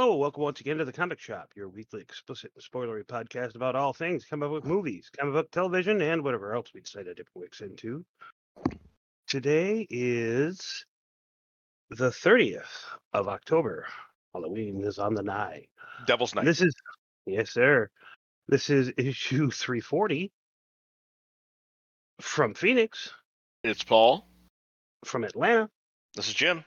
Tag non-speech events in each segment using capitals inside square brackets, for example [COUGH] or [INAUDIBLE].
Hello, welcome once again to the Comic Shop, your weekly explicit and spoilery podcast about all things comic book movies, comic book television, and whatever else we decide to dip our wicks into. Today is the 30th of October. Halloween is on the nigh. Devil's Night. This is, yes, sir. This is issue 340 from Phoenix, It's Paul. from Atlanta, This is Jim.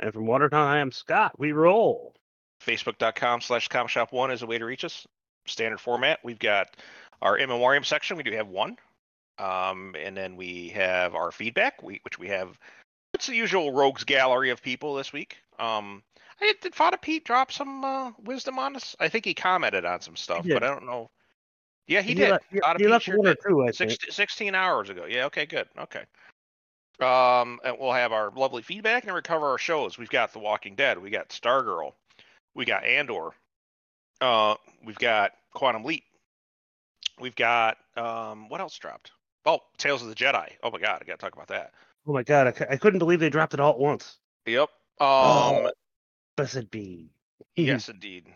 and from Watertown. I am Scott. We roll. Facebook.com slash comic shop one is a way to reach us. Standard format. We've got our in memoriam section. We do have one. Um, and then we have our feedback, we, which we have. It's the usual rogues gallery of people this week. Um, I did Fada Pete drop some uh, wisdom on us? I think he commented on some stuff, but I don't know. Yeah, he, He did. le- he- he left sure one or two, I think. 16, 16 hours ago. Yeah, okay, good. Okay. Um, and we'll have our lovely feedback and recover our shows. We've got The Walking Dead, we got Stargirl, we got Andor, uh, we've got Quantum Leap, we've got um, what else dropped? Oh, Tales of the Jedi. Oh my God, I got to talk about that. Oh my god, I, couldn't believe they dropped it all at once. Yep. Um, Oh. Blessed be. yes, indeed.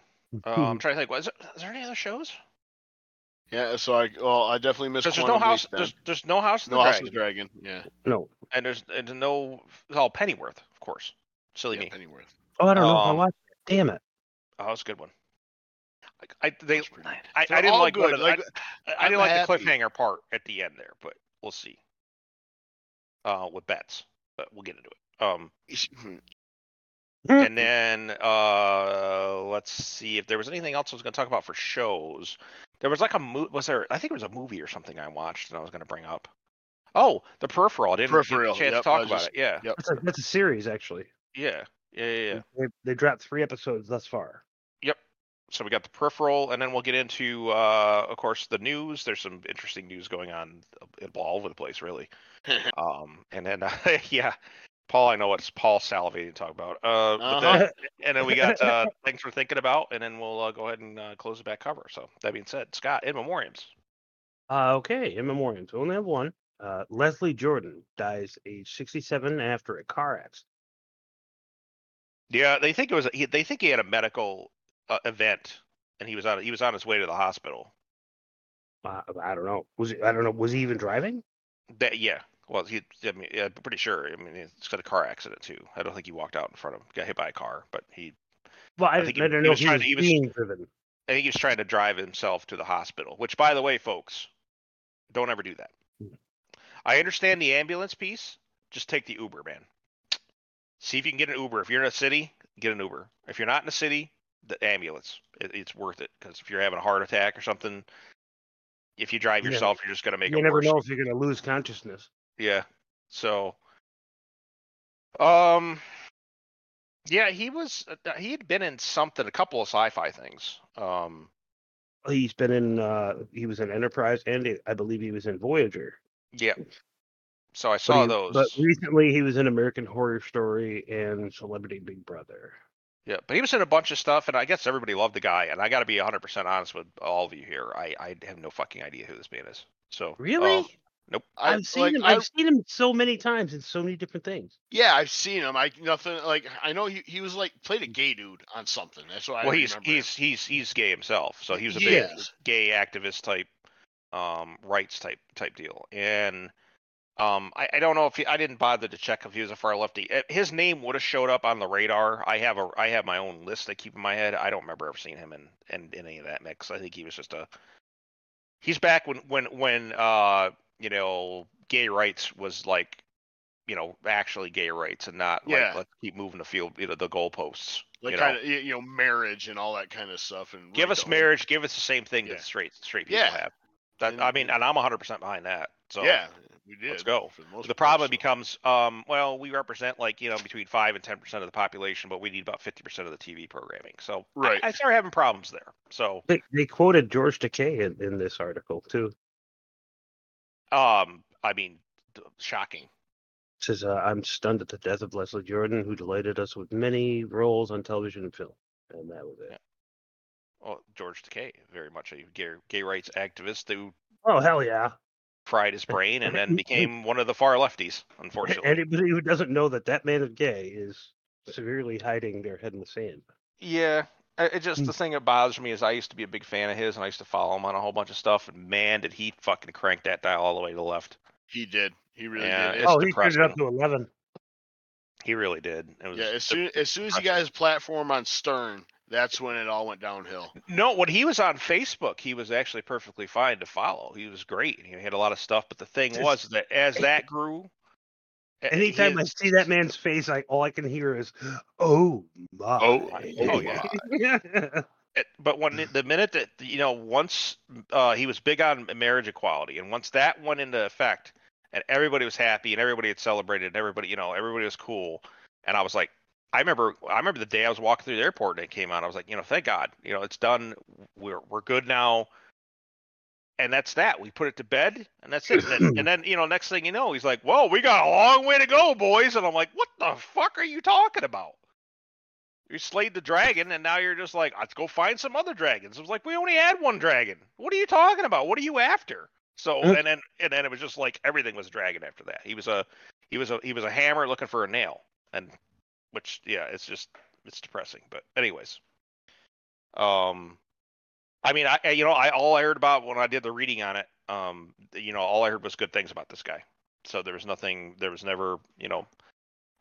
Uh, I'm trying to think. Was is there any other shows? Yeah, so I well I definitely missed. Because there's no Quantum house. Then. There's there's no house. of no the House Dragon, of the Dragon. Yeah, no. and there's and no It's all Pennyworth, of course. Silly yeah me. Pennyworth. Oh, I don't know. I Um, watched it. Damn it. Oh, that's a good one. I, I they That's. I, I didn't like good, of the, like, I, I didn't like the cliffhanger part at the end there, but we'll see. Uh, with bets, but we'll get into it. Um, hmm, and then uh, let's see if there was anything else I was going to talk about for shows. There was like a movie. was there? I think it was a movie or something I watched and I was going to bring up. Oh, the peripheral. I didn't Peripheral, get a chance yep, to talk about just- it. Yeah, Yep. That's a, that's a series, actually. yeah, yeah, yeah. yeah. They, they dropped three episodes thus far. So we got the peripheral, and then we'll get into, uh, of course, the news. There's some interesting news going on all over the place, really. [LAUGHS] Um, and then, uh, [LAUGHS] yeah, Paul, I know what's Paul salivating to talk about. Uh, Uh-huh. then- [LAUGHS] and then we got uh, things we're thinking about, and then we'll uh, go ahead and uh, close the back cover. So that being said, Scott, in memoriams. Uh, okay, in memoriam. So we only have one. Uh, Leslie Jordan dies age 67 after a car accident. Yeah, they think it was. He, they think he had a medical uh, event, and he was on. He was on his way to the hospital. Uh, I don't know. Was he, I don't know. Was he even driving? That yeah. Well, he. I mean, yeah, I'm pretty sure. I mean, it's got a car accident too. I don't think he walked out in front of him. Got hit by a car, but he. Well, I, I I, think he- don't he was he trying was to- he was- being driven. I think he was trying to drive himself to the hospital. Which, by the way, folks, don't ever do that. Mm. I understand the ambulance piece. Just take the Uber, man. See if you can get an Uber. If you're in a city, get an Uber. If you're not in a city, the ambulance. It, it's worth it because if you're having a heart attack or something, if you drive Yeah. yourself, you're just gonna make You it never worse. know if you're going to lose consciousness. Yeah. So, um, yeah, he was. uh, He had been in something, a couple of sci-fi things. Um, He's been in. Uh, he was in Enterprise, and I believe he was in Voyager. yeah. So I But saw he- those. But recently, he was in American Horror Story and Celebrity Big Brother. Yeah, but he was in a bunch of stuff, and I guess everybody loved the guy. And I got to be 100% honest with all of you here. I, I have no fucking idea who this man is. So Really? uh, nope. I, I've seen like, him. I, I've seen him so many times in so many different things. yeah, I've seen him. I nothing like I know he, he was like played a gay dude on something. That's what I well, he's remember. him. he's he's he's gay himself, so he was a He big is. gay activist type, um, rights type type deal. And um, I, I don't know if he, I didn't bother to check if he was a far lefty. Uh, His name would have showed up on the radar. I have a I have my own list I keep in my head. I don't remember ever seeing him in, in in any of that mix. I think he was just a. He's back when when when uh you know gay rights was like, you know actually gay rights and not Yeah. like let's keep moving the field you know the goalposts. like you know. kind of you know marriage and all that kind of stuff. And Give us marriage. Give us the same thing Yeah. that straight straight people Yeah. have. That And- I mean, and I'm 100 percent behind that. So yeah, we did. let's go. for the most The problem so. becomes, um, well, we represent like you know between five and 10 percent of the population, but we need about 50 percent of the TV programming. So Right. I, start having problems there. So They, they quoted George Takei in, in this article too. um, I mean, shocking. It says, uh, "I'm stunned at the death of Leslie Jordan, who delighted us with many roles on television and film." And that was it. Yeah. Well, George Takei, very much a gay, gay rights activist who Oh hell yeah! fried his brain and [LAUGHS] then became one of the far lefties. Unfortunately, Anybody who doesn't know that that man is gay is severely hiding their head in the sand. Yeah, it just the hmm. thing that bothers me is I used to be a big fan of his, and I used to follow him on a whole bunch of stuff. And man, did he fucking crank that dial all the way to the left. He did. He really Yeah, did. it's oh, he turned it up to eleven. He really did. It was yeah, as soon as soon as he got his platform on Stern, that's when it all went downhill. No, when he was on Facebook, he was actually perfectly fine to follow. He was great. He had a lot of stuff, but the thing Just- was that as that grew, eh, Anytime I see that man's face, I all I can hear is, "Oh my." Oh, oh, yeah. [LAUGHS] it- but when the minute that you know once uh, he was big on marriage equality and once that went into effect and everybody was happy and everybody had celebrated and everybody you know everybody was cool and i was like i remember i remember the day i was walking through the airport and it came out i was like you know thank god you know it's done we're we're good now and that's that we put it to bed and that's it and then, and [CLEARS THROAT] then you know next thing you know he's like whoa we got a long way to go boys and i'm like what the fuck are you talking about you slayed the dragon, and now you're just like, let's go find some other dragons. It was like we only had one dragon. What are you talking about? What are you after? So and then and then it was just like everything was a dragon after that. He was a he was a he was a hammer looking for a nail, and which yeah, it's just it's depressing. But anyways, um, I mean, I you know I all I heard about when I did the reading on it, um, you know, all I heard was good things about this guy. So there was nothing. There was never you know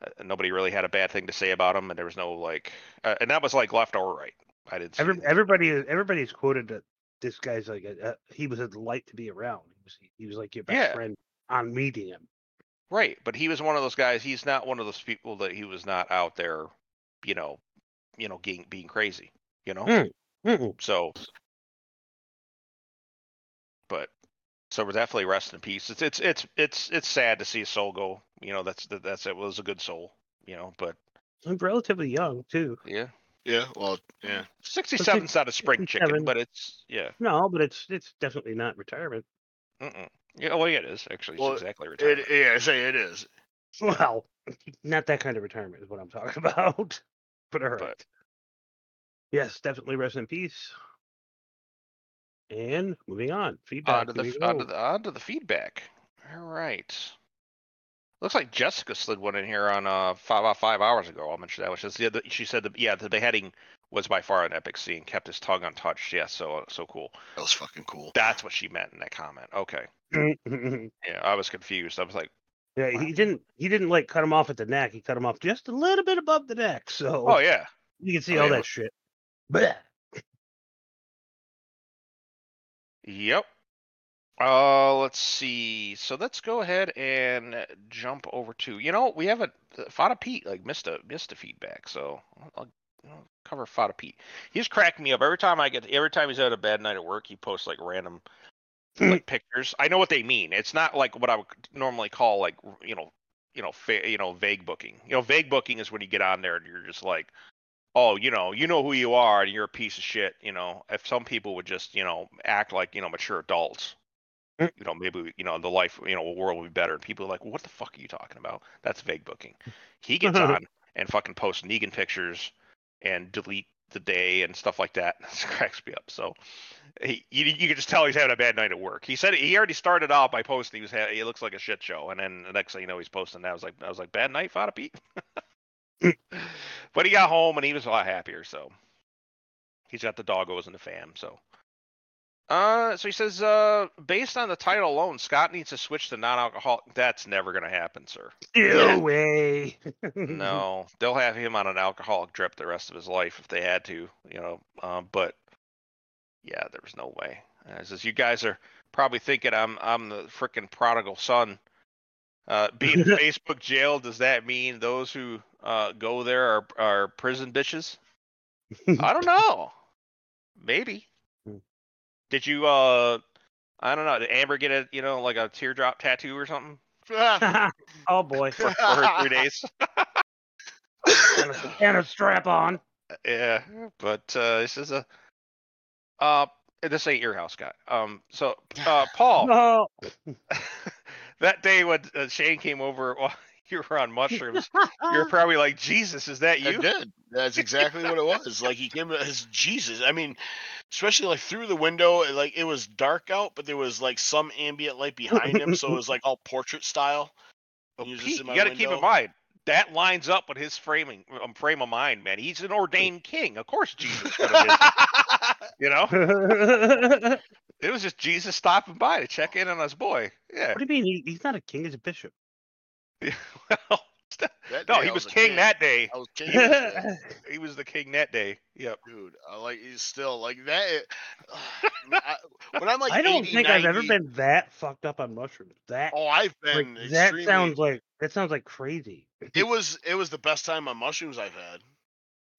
uh, nobody really had a bad thing to say about him, and there was no like, uh, and that was like left or right. I didn't see. Every, everybody, everybody's quoted that this guy's like a, a, he was a delight to be around. He was he was like your best Yeah. friend on meeting him. Right, but he was one of those guys. He's not one of those people that he was not out there, you know, you know, being being crazy, you know. Mm. Mm-mm. So, but so we're definitely rest in peace. It's it's it's it's it's sad to see a soul go. You know, that's that, that's it was a good soul. You know, but And relatively young too. yeah, Yeah, well, yeah. sixty seven's not a spring chicken, but it's yeah. No, but it's it's definitely not retirement. Mm-mm. Yeah, well, yeah, it is actually. Well, exactly retirement. It, yeah, I say it is. [LAUGHS] Well, not that kind of retirement is what I'm talking [LAUGHS] about. But all right. But- Yes, definitely rest in peace. And moving on, feedback. onto the here we f- onto the onto the feedback. All right. Looks like Jessica slid one in here on uh five about five hours ago. I'll mention that. Which is the other, she said that yeah the beheading was by far an epic scene. Kept his tongue untouched. Yeah, so so cool. That was fucking cool. That's what she meant in that comment. Okay. Yeah, I was confused. I was like, yeah, he didn't. He didn't like cut him off at the neck. He cut him off just a little bit above the neck, so oh yeah. you can see Oh, all yeah. that shit. Bleh. Yep. Uh, let's see. So let's go ahead and jump over to. You know, we have a Fada Pete like missed a missed a feedback, so I'll, I'll cover Fada Pete. He's cracking me up every time I get. Every time he's had a bad night at work, he posts like random like pictures. I know what they mean. It's not like what I would normally call like you know, you know, fa- you know, vague booking. You know, vague booking is when you get on there and you're just like, oh, you know, you know who you are and you're a piece of shit. You know, if some people would just you know act like you know mature adults. Mm. You know, maybe you know the life, you know, world will be better. And people are like, "What the fuck are you talking about?" That's vague booking. He gets [LAUGHS] on and fucking posts Negan pictures and delete the day and stuff like that. [LAUGHS] It cracks me up. So he, you, you can just tell he's having a bad night at work. He said he already started out by posting he was he looks like a shit show, and then the next thing you know he's posting that. I was like, I was like, bad night, Fada Pete. [LAUGHS] but he got home and he was a lot happier. So he's got the doggos and the fam. So. Uh, so he says, uh, based on the title alone, Scott needs to switch to non-alcoholic. That's never gonna happen, sir. No Yeah. way. No, [LAUGHS] they'll have him on an alcoholic drip the rest of his life if they had to, you know. Um, but yeah, there was no way. Uh, says you guys are probably thinking I'm I'm the frickin' prodigal son. Uh, being in [LAUGHS] Facebook jail does that mean those who uh, go there are are prison bitches? I don't know. Maybe. Did you uh? I don't know. Did Amber get a you know like a teardrop tattoo or something [LAUGHS] oh boy. [LAUGHS] for, for her three days? and, [LAUGHS] a, and a strap on. Yeah, but uh, this is a uh, this ain't your house, guy. Um, so uh, Paul, No. that day when uh, Shane came over while [LAUGHS] you were on mushrooms, you're [LAUGHS] probably like, Jesus, is that you? I you? did. That's exactly what it was. Like he came as Jesus. I mean, especially like through the window, like it was dark out, but there was like some ambient light behind him, so it was like all portrait style. But He was just Pete, you got to keep in mind that lines up with his framing um, frame of mind, man. He's an ordained king. Of course, Jesus. Could have visited, [LAUGHS] you know, it was just Jesus stopping by to check in on his boy. Yeah. What do you mean? He, he's not a king; he's a bishop. [LAUGHS] well, That no, he I was a king that day. I was king. [LAUGHS] He was the king that day. Yep. dude. I like he's still like that. [SIGHS] I, when I'm like, I don't 80, think I've ever been that fucked up on mushrooms. That Oh, I've like, been that sounds like that sounds like crazy. it was it was the best time on mushrooms I've had.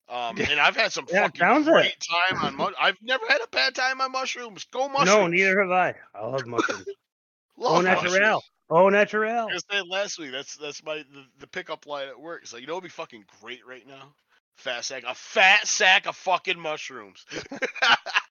Um, and I've had some Yeah, it fucking sounds it. great time on mushrooms. I've never had a bad time on mushrooms. Go mushrooms. No, neither have I. I love mushrooms. [LAUGHS] Love oh, mushrooms. natural. Oh, natural. I said last week. That's that's my the, the pickup line at work. It's like you know, what'd be fucking great right now. Fat sack, a fat sack of fucking mushrooms. [LAUGHS]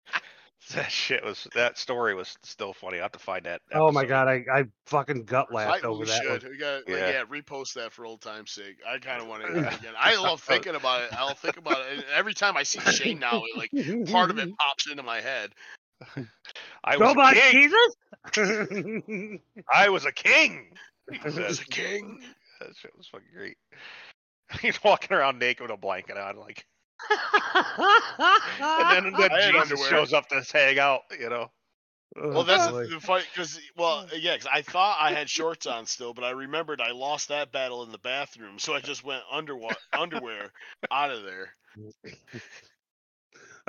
That shit was that story was still funny. I have to find that. Oh my god, I, I fucking gut laughed I, over we that. should. One. We got like, Yeah. yeah. repost that for old time's sake. I kind of want to again. I love [LAUGHS] thinking about it. I'll think about it and every time I see Shane now. It, like part of it [LAUGHS] pops into my head. I was a king. Jesus. I was a king. [LAUGHS] He As a king. That shit was fucking great. [LAUGHS] He's walking around naked with a blanket on, like, and then, then Jesus underwear. shows up to hang out. You know. Well, oh, that's the, the fight because well, yeah, 'cause I thought I had shorts on still, but I remembered I lost that battle in the bathroom, so I just went underwa- underwear out of there. [LAUGHS]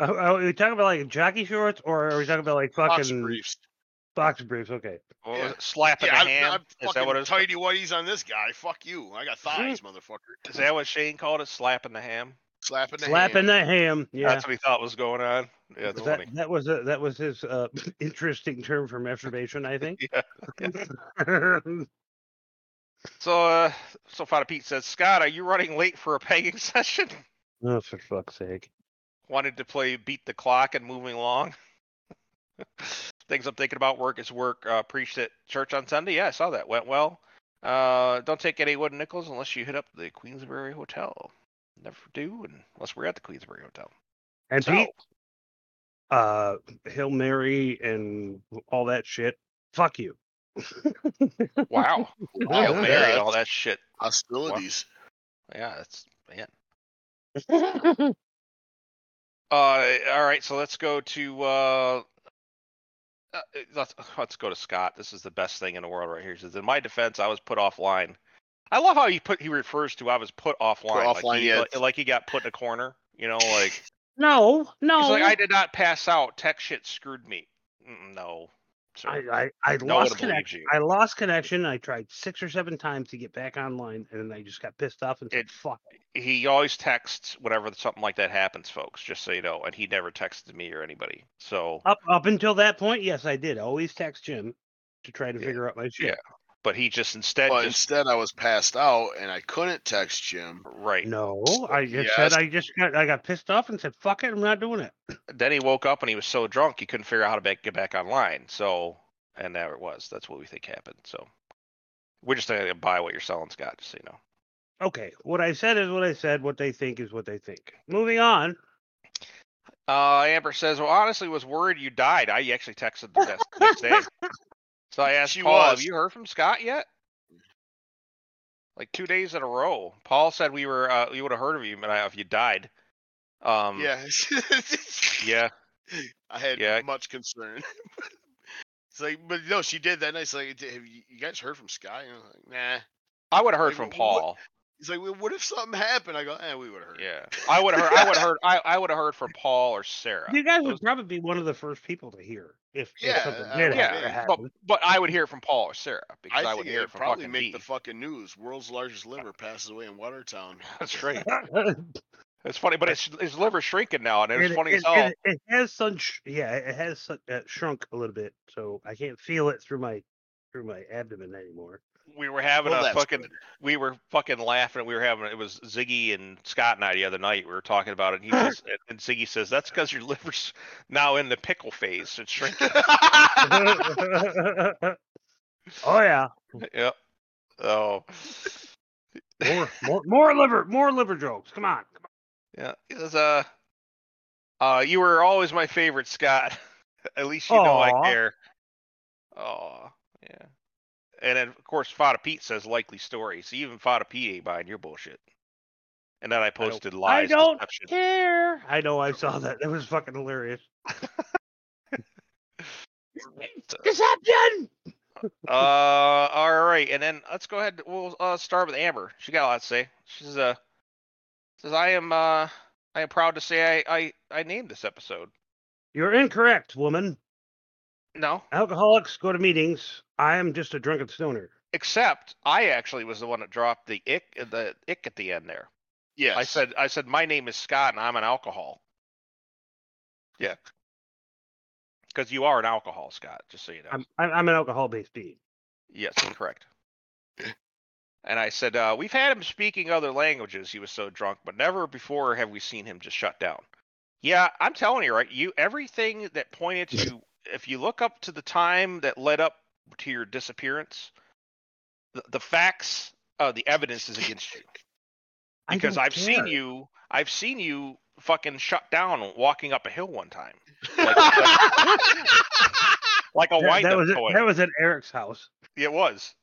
Uh, are we talking about like jockey shorts, or are we talking about like fucking Box briefs. box briefs? Okay. What Yeah. Slapping Yeah, the I'm, ham. I'm Is that what fucking it's? tighty whities on this guy. Fuck you. I got thighs, motherfucker. Is that what Shane called it? Slapping the ham. Slapping the ham. Slapping hand. the ham. Yeah. That's what he thought was going on. Yeah, that, funny. that was a, that was his uh, [LAUGHS] interesting term for masturbation, I think. [LAUGHS] Yeah. [LAUGHS] So, uh, so Fada Pete says, Scott, are you running late for a pegging session? oh, for fuck's sake! Wanted to play beat the clock and moving along. [LAUGHS] Things I'm thinking about work is work. Uh, preached at church on Sunday. Yeah, I saw that. Went well. Uh, don't take any wooden nickels unless you hit up the Queensbury Hotel. Never do, unless we're at the Queensbury Hotel. And So, Pete, uh, Hail Mary and all that shit. Fuck you. [LAUGHS] wow, Wow, [LAUGHS] Hail yeah, Mary and all that shit. hostilities. Yeah, that's man. Uh, all right, so let's go to uh, uh, let's [SIGHS] let's go to Scott. This is the best thing in the world right here. He says, "In my defense, I was put offline." I love how he put he refers to I was put offline, like, offline, he, yeah. like, like he got put in a corner. You know, like no, no. he's like, "I did not pass out. Tech shit screwed me." Mm, no, I, I, I no lost connection. I lost connection. I tried six or seven times to get back online, and then I just got pissed off and said, It- "Fuck." he always texts whenever something like that happens, folks. Just so you know, and he never texted me or anybody. So, Up up until that point, yes, I did. Always text Jim to try to Yeah. figure out my shit. But he just instead But just instead, I was passed out and I couldn't text Jim. right. No, I just Yes. said I just got I got pissed off and said, "Fuck it, I'm not doing it." [LAUGHS] then he woke up and he was so drunk he couldn't figure out how to back, get back online. So, and there it was. That's what we think happened. So, we're just gonna buy what you're selling, Scott. Just so you know. Okay, what I said is what I said. What they think is what they think. Moving on. Uh, Amber says, "Well, honestly, was worried you died. I actually texted the next, next day. [LAUGHS] So I asked She Paul, "Have you heard from Scott yet?" Like two days in a row. Paul said we were. Uh, you would have heard of you, but I- if you died. Um. Yeah. [LAUGHS] Yeah. I had Yeah. much concern. [LAUGHS] it's like, but no, she did that night. It's like, have you, you guys heard from Scott? I'm like, nah. I would have heard Like, from Paul. He's like, well, what if something happened? I go, eh, we would have heard. Yeah. I would have heard. I would have heard. I, I would have heard from Paul or Sarah. You guys Those- would probably be one of the first people to hear if, if Yeah, something uh, did yeah, happen. but but I would hear from Paul or Sarah because I, I would hear it'd from probably make me. the fucking news. World's largest liver passes away in Watertown. [LAUGHS] That's right. [LAUGHS] It's funny, but it's his liver's shrinking now, and it's It- funny it, as hell. It, it has such yeah, it has su- uh, shrunk a little bit, so I can't feel it through my through my abdomen anymore. We were having Well, a fucking. good. We were fucking laughing. We were having. It was Ziggy and Scott and I the other night. We were talking about it. And he [LAUGHS] says, and Ziggy says, "That's because your liver's now in the pickle phase. It's shrinking." [LAUGHS] [LAUGHS] oh yeah, yep. Oh. more more more liver more liver jokes. Come on, come Yeah, it was uh, uh, you were always my favorite, Scott. At least you know I care. Oh, yeah. And then of course Fada Pete says likely story. So even Fada Pete ain't buying your bullshit. And then I posted I lies. I don't deception. care. I know. I saw that. That was fucking hilarious. [LAUGHS] Deception. Uh, all right, and then let's go ahead. We'll uh, start with Amber. She got a lot to say. She's uh says I am uh I am proud to say I I I named this episode. You're incorrect, woman. No, Alcoholics go to meetings. I am just a drunken stoner. except I actually was the one that dropped the ick the ick at the end there. Yes. I said I said my name is Scott and I'm an alcohol. Yeah. Because you are an alcohol, Scott. Just so you know. I'm I'm, I'm an alcohol-based being. Yes, correct. And I said, uh, we've had him speaking other languages. He was so drunk, but never before have we seen him just shut down. Yeah, I'm telling you, right? You everything that pointed to, if you look up to the time that led up to your disappearance, the, the facts, uh, the evidence is against you. [LAUGHS] Because I've seen you, I've seen you fucking shut down walking up a hill one time, [LAUGHS] like, like a That, wind that was at, toy. that was at Eric's house. It was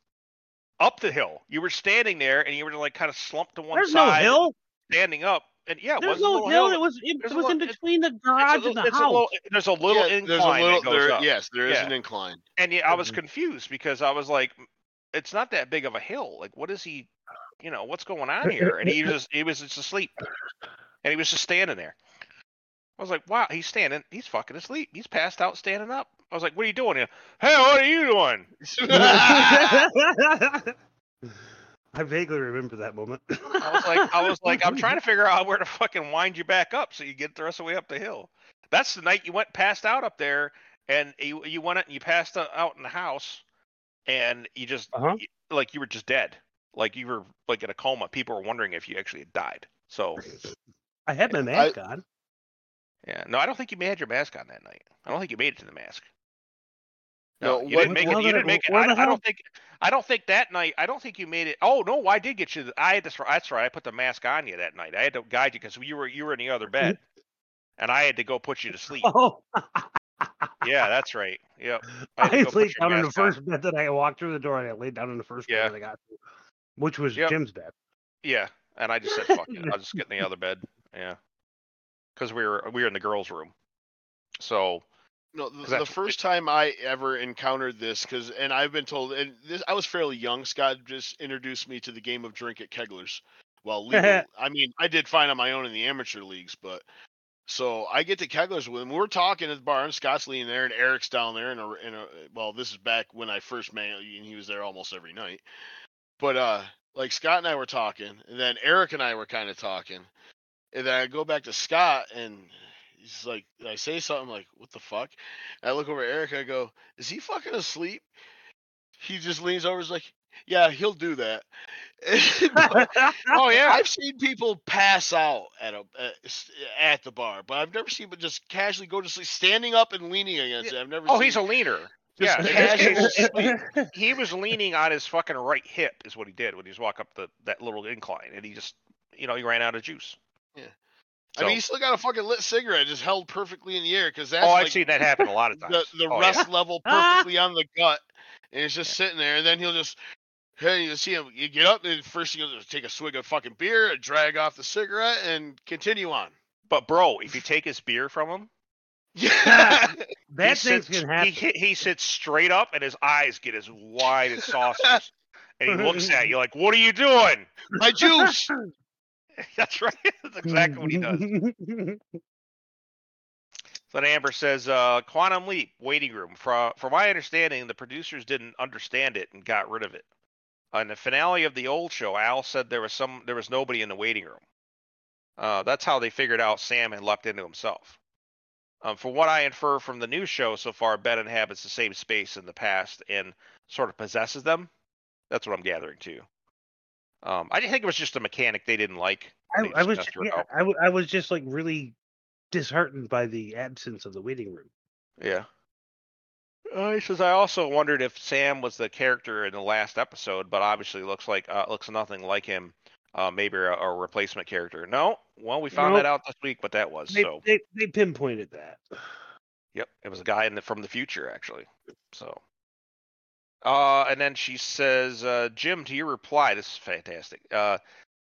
up the hill. You were standing there, and you were like kind of slumped to one There's no side, hill. standing up. And yeah, There's was no hill. hill. It was it, it a was in between the It's a garage little- and the it's a house. little- there's a little Yeah, incline there's a little that goes there, up. yes, there is Yeah. an incline. And yeah, I was Mhm. confused because I was like, it's not that big of a hill. Like, what is he? You know, what's going on here? And he was [LAUGHS] just, he was just asleep, and he was just standing there. I was like, wow, he's standing, he's fucking asleep. He's passed out, standing up. I was like, what are you doing here? Hey, what are you doing? [LAUGHS] [LAUGHS] I vaguely remember that moment. I was like, I was like, I'm trying to figure out where to fucking wind you back up so you get the rest of the way up the hill. That's the night you went passed out up there, and you you went and you passed out in the house, and you just Uh-huh. y- like you were just dead, like you were like in a coma. People were wondering if you actually had died. So I had my mask on. yeah, no, I don't think you had your mask on that night. I don't think you made it to the mask. No, you what- didn't make it. You didn't make it. I, I don't think. I don't think that night. I don't think you made it. Oh no, I did get you. the- I had this. That's right. I put the mask on you that night. I had to guide you because you were you were in the other bed, [LAUGHS] and I had to go put you to sleep. Oh, Yeah, [LAUGHS] that's right. Yep. I, had to go put laid down in the mask on. first bed that I walked through the door, and I laid down in the first Yeah. bed that I got to, which was Yep. Jim's bed. Yeah, and I just said fuck it. I'll just get in the other bed. Yeah, because we were we were in the girls' room. So No, the, the first time I ever encountered this, because and I've been told, and this I was fairly young. Scott just introduced me to the game of drink at Kegler's. Well, [LAUGHS] legal, I mean, I did fine on my own in the amateur leagues, but so I get to Kegler's with him. We're talking at the bar, and Scott's leaning there, and Eric's down there, and a, in a well, this is back when I first met, and he was there almost every night. But uh, like Scott and I were talking, and then Eric and I were kind of talking, and then I go back to Scott, and he's like, I say something like, "What the fuck?" And I look over at Eric. I go, "Is he fucking asleep?" He just leans over. He's like, "Yeah, he'll do that." [LAUGHS] [LAUGHS] oh yeah, I've seen people pass out at a at, at the bar, but I've never seen them just casually go to sleep, standing up and leaning against it. I've never. oh he's a leaner. Just Yeah, in this case, he was leaning on his fucking right hip is what he did when he was walking up the that little incline, and he just you know he ran out of juice. Yeah. So, I mean, he still got a fucking lit cigarette just held perfectly in the air because that's oh, I've like seen that happen a lot of [LAUGHS] times. the the Oh, yeah. rest level [LAUGHS] perfectly on the gut, and it's just sitting there. And then he'll just, hey, you see him, you get up, and first he'll just take a swig of fucking beer, and drag off the cigarette, and continue on. But bro, if you take his beer from him, [LAUGHS] Yeah. he Bad things sits, can happen. He, he sits straight up, and his eyes get as wide as saucers, and he looks at you like, "What are you doing?" My juice. [LAUGHS] That's right. That's exactly what he does. So [LAUGHS] then Amber says, uh, "Quantum Leap waiting room." From from my understanding, the producers didn't understand it and got rid of it. In the finale of the old show, Al said there was some there was nobody in the waiting room. Uh, that's how they figured out Sam had leapt into himself. Um, from what I infer from the new show so far, Ben inhabits the same space in the past and sort of possesses them. That's what I'm gathering too. Um, I think it was just a mechanic they didn't like. I, I was just ju- threw it yeah. I, w- I was just like really disheartened by the absence of the waiting room. Yeah. Uh, he says, I also wondered if Sam was the character in the last episode, but obviously looks like uh, looks nothing like him. Uh, maybe a, a replacement character. No, well, we found Nope. that out this week, but that was They, so. they, they pinpointed that. Yep, it was a guy in the, from the future actually. So Uh, and then she says, uh, Jim, to your reply, this is fantastic. Uh,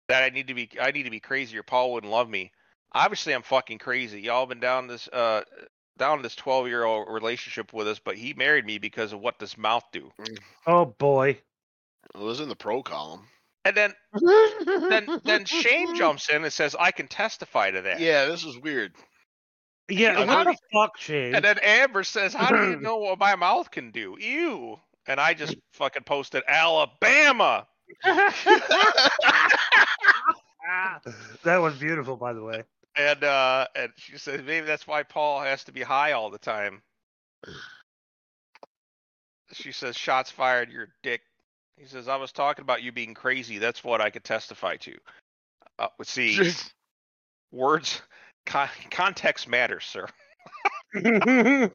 that I need to be, I need to be crazy, or Paul wouldn't love me. Obviously, I'm fucking crazy. Y'all been down this, uh, down this 12 year old relationship with us, but he married me because of what this mouth do. Oh boy. It was in the pro column. And then, then, then Shane [LAUGHS] jumps in and says, I can testify to that. Yeah, this is weird. Yeah, I what the fuck, Shane? And then Amber says, How do you [LAUGHS] know what my mouth can do? Ew. And I just fucking posted Alabama. [LAUGHS] that was beautiful, by the way. And uh and she says maybe that's why Paul has to be high all the time. She says shots fired, you're dick. He says I was talking about you being crazy. That's what I could testify to. Uh, let's see, words, con- context matters, sir. [LAUGHS] [LAUGHS]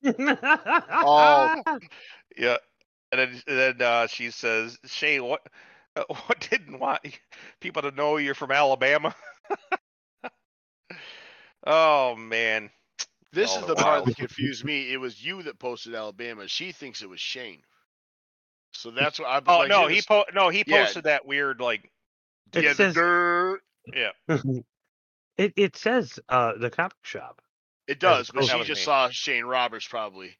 Oh. Yeah. And then, and then uh, she says, Shane, what, uh, [LAUGHS] what didn't want people to know you're from Alabama? [LAUGHS] oh man. This All is the the part that confused me. It was you that posted Alabama. She thinks it was Shane. So that's what I was Oh like, no, you're he po- no he yeah. posted that weird like It yeah, says- yeah. [LAUGHS] it it says uh the comic shop. It does, but she just me. saw Shane Roberts probably.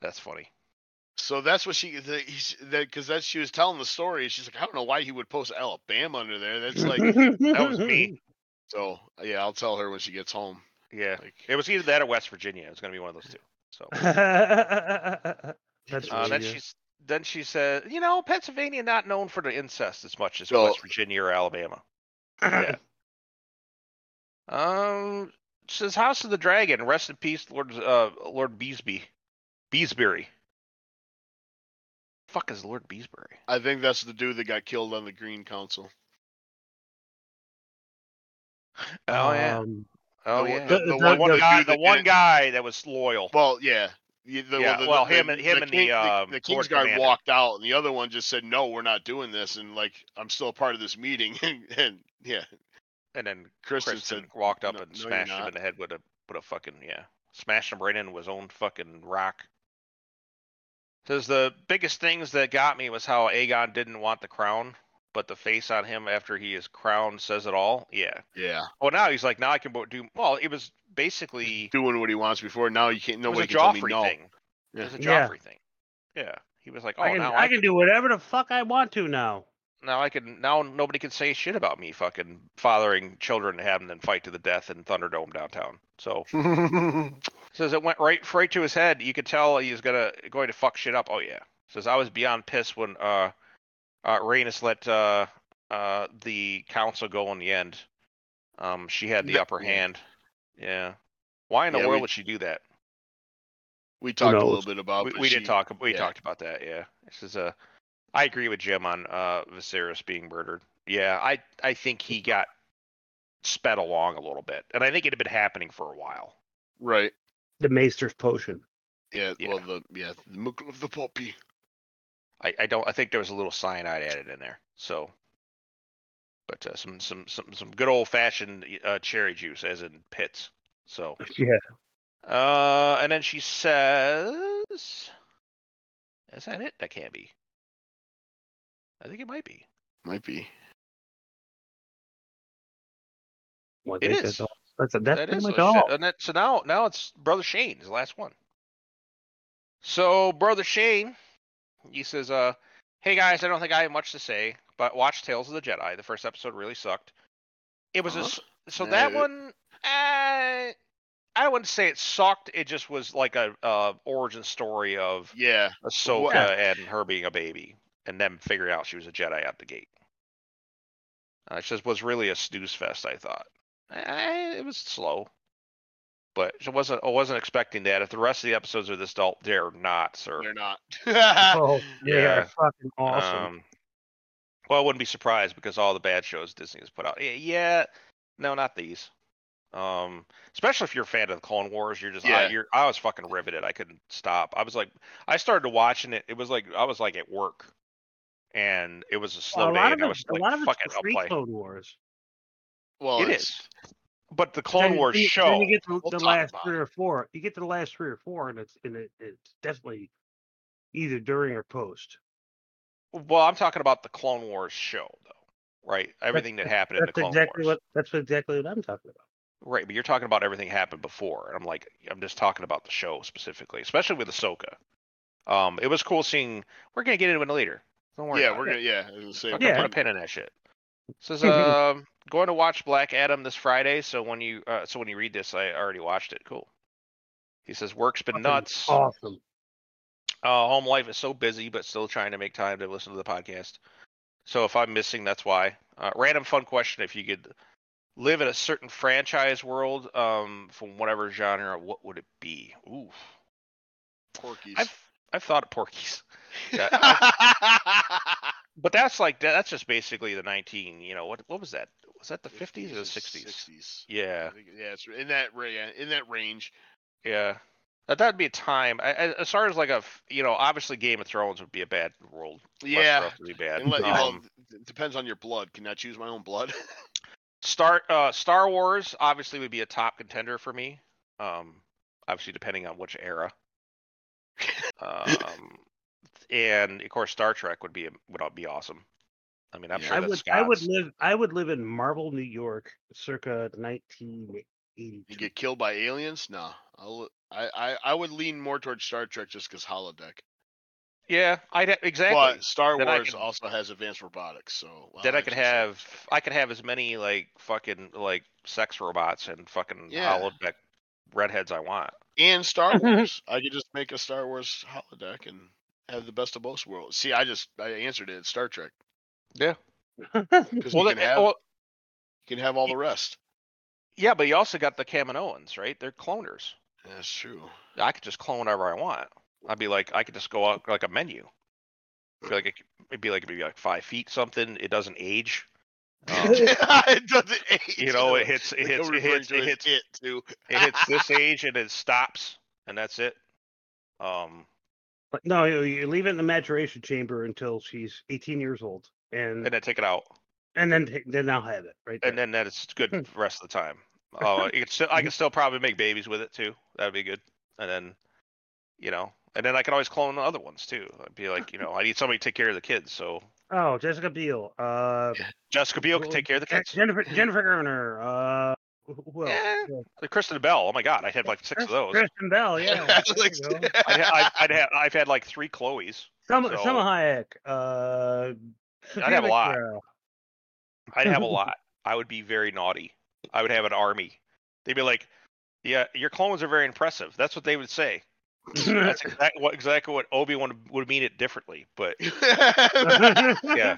That's funny. So that's what she the, he's that because that she was telling the story. She's like, I don't know why he would post Alabama under there. That's like That was me. [LAUGHS] so. Yeah, I'll tell her when she gets home. Yeah. Like, It was either that or West Virginia. It was gonna be one of those two. So [LAUGHS] That's uh, then good. she's then she said, you know, Pennsylvania not known for the incest as much as So- West Virginia or Alabama. [LAUGHS] yeah. Um, says House of the Dragon. Rest in peace, Lord uh Lord Beesby, Beesbury. Fuck is Lord Beesbury? I think that's the dude that got killed on the Green Council. [LAUGHS] Oh yeah. Um, Oh the- yeah. the- The, the one, one- the guy, the that one guy that was loyal. Well, yeah. The, Yeah, the, well, the- him and- him and the, king- um, the Lord King's Guard walked out, and the other one just said, "No, we're not doing this." And like, I'm still a part of this meeting. [LAUGHS] and, and yeah, And then Criston, Criston said, walked up "No- and no, smashed him not." in the head with a with a fucking yeah, smashed him right into his own fucking rock. Says the biggest things that got me was how Aegon didn't want the crown, but the face on him after he is crowned says it all. Yeah. "Yeah, Well, now he's like, now I can do. Well, it was basically doing what he wants before. Now you can't. it was Nobody a can tell me Joffrey no." thing. It Yeah. was a Yeah. Joffrey thing. Yeah. He was like, oh, I can now I, I can do whatever the fuck I want to now. now I can now nobody can say shit about me fucking fathering children and having them fight to the death in Thunderdome downtown. So [LAUGHS] says it went right right to his head. You could tell he was gonna going to fuck shit up. Oh yeah. Says I was beyond pissed when uh uh Rhaenys let uh uh the council go in the end. Um she had the No- upper hand. Yeah. Why in the Yeah, world we- would she do that? we talked a little bit about. we but we did she- talk we yeah. talked about that, yeah. This is a I agree with Jim on uh Viserys being murdered. Yeah, I I think he got sped along a little bit. And I think it had been happening for a while. Right. The Maester's potion. Yeah, Yeah. Well, the yeah the milk of the poppy. I, I don't I think there was a little cyanide added in there. So but uh, some some some some good old fashioned uh, cherry juice as in pits. So [LAUGHS] Yeah. uh and then she says Is that it? That can't be. I think it might be. Might be. Well, I It think is. That's, all. That's, that's That pretty much shit. all. And that, so now now it's brother Shane, his last one. So brother Shane, he says, uh, hey guys, I don't think I have much to say, but watch Tales of the Jedi. The first episode really sucked. It was a Uh-huh. s so that it- one, uh, I wouldn't say it sucked. It just was like a uh, origin story of Yeah. Ahsoka and her being a baby, and then figuring out she was a Jedi out the gate. Uh, it just was really a snooze fest. I thought I, it was slow, but I wasn't. I wasn't expecting that. If the rest of the episodes are this dull, they're not, sir. They're not. [LAUGHS] Oh, they Yeah. fucking awesome. Um, well, I wouldn't be surprised because all the bad shows Disney has put out. Yeah, yeah no, not these. Um, especially if you're a fan of the Clone Wars, you're just I, Yeah. you're I was fucking riveted. I couldn't stop. I was like, I started watching it. It was like I was like at work, and it was a slow a day, lot of and I was a like, lot of fucking it's I'll free play. Clone Wars. Well, It it's- is. But the Clone Then- Wars then you- show, Then you get to We'll the last three or four. You get to the last three or four, and it's and it, it's definitely either during or post. Well, I'm talking about the Clone Wars show, though, right? Everything that happened in the That's Clone exactly Wars, what that's exactly what I'm talking about. right? But you're talking about everything happened before, and I'm like, I'm just talking about the show specifically, especially with Ahsoka. Um, it was cool seeing. We're gonna get into it later. Don't worry. Yeah, about we're it. gonna. Yeah, I was gonna say. Fucking Yeah. put a pin in that shit. Says [LAUGHS] um going to watch Black Adam this Friday. So when you uh, so when you read this, I already watched it. Cool. He says work's been Fucking nuts. Awesome. Uh, home life is so busy, but still trying to make time to listen to the podcast. So if I'm missing, that's why. Uh, random fun question: If you could live in a certain franchise world, um, from whatever genre, what would it be? Ooh, Porky's. I've I've thought of Porky's, [LAUGHS] Yeah, but that's like that- that's just basically the 19. You know what? What was that? Was that the 50s or the 60s? 60s. Yeah, think- yeah, it's in that yeah, in that range. yeah. That that'd be a time. I, I, as far as like a, you know, obviously Game of Thrones would be a bad world. Yeah. Be bad. Let, Um, it depends on your blood. Can I choose my own blood? [LAUGHS] Star uh, Star Wars obviously would be a top contender for me. Um, obviously depending on which era. [LAUGHS] Um, and of course Star Trek would be um, would be awesome. I mean, I'm Yeah. sure I would Scott's, I would live I would live in Marvel, New York, circa 1982. you get killed by aliens? No. I'll, I, I I would lean more towards Star Trek just because holodeck. Yeah, I'd ha- exactly. But Star Then Wars can- also has advanced robotics, so well, then I could actually, so- have I could have as many like fucking like sex robots and fucking Yeah. holodeck redheads I want. and Star [LAUGHS] Wars. I could just make a Star Wars holodeck and have the best of both worlds. See, I just I answered it. It's Star Trek Yeah. [LAUGHS] because Well, you can then- have well, you can have all the rest. yeah, but you also got the Kaminoans, right? They're cloners. That's true. I could just clone whatever I want. I'd be like, I could just go out like a menu. It'd be like, it- it'd be like, it'd be like five feet something. It doesn't age. Um, [LAUGHS] it doesn't age. you know, it [LAUGHS] hits, it hits, it hits, it as hits, it too. it hits this age and it stops, and that's it. Um, But no, you, leave it in the maturation chamber until she's 18 years old, and and then take it out, and then then I'll have it right there. and then that is good for the rest of the time. Uh, [LAUGHS] you could still, I can still probably make babies with it too. That'd be good. And then, you know, and then I can always clone the other ones too. I'd be like, you know, I need somebody to take care of the kids, so oh, Jessica Biel, uh, Jessica Biel can take care of the kids. Jennifer Jennifer Garner, uh, who- who else? Yeah. Yeah. Like Kristen Bell. Oh my God, I had like six of those. Kristen Bell, yeah. [LAUGHS] Like, you go. [LAUGHS] I'd, I'd, I'd have, I've had like three Chloes. Salma, So- Salma Hayek, uh, I'd have a lot. I'd have a [LAUGHS] lot. I would be very naughty. I would have an army. They'd be like, "Yeah, your clones are very impressive." That's what they would say. That's exactly what exactly what Obi Wan would mean it differently, but yeah.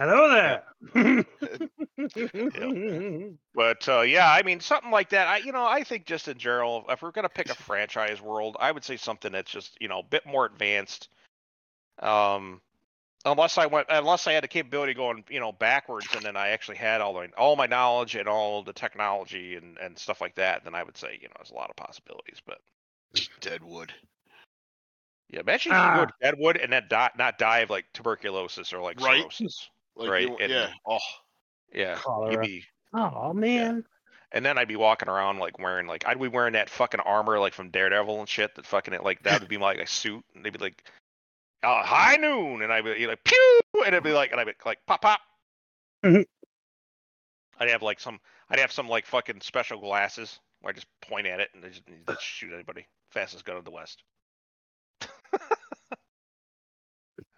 Hello there. [LAUGHS] But uh, yeah, I mean something like that. I you know I think just in general, if we're gonna pick a franchise world, I would say something that's just you know a bit more advanced. Um, unless I went, unless I had the capability going you know backwards, and then I actually had all the all my knowledge and all the technology and and stuff like that, then I would say you know there's a lot of possibilities. But Deadwood. yeah, imagine if you go Ah. to Deadwood and then die, not die of like tuberculosis or like Right. cirrhosis. Like, Right, you- and- yeah. Oh, Yeah, you'd Cholera. be Oh man. And then I'd be walking around like wearing like I'd be wearing that fucking armor like from Daredevil and shit. That fucking it like that would be my like a suit, and they'd be like, uh, "High noon," and I'd be like, "Pew," and it'd be like, and I'd be like, "Pop, pop." Mhm. I'd have like some, I'd have some like fucking special glasses where I just point at it and they just, they just shoot anybody. Fastest gun of the west. [LAUGHS] I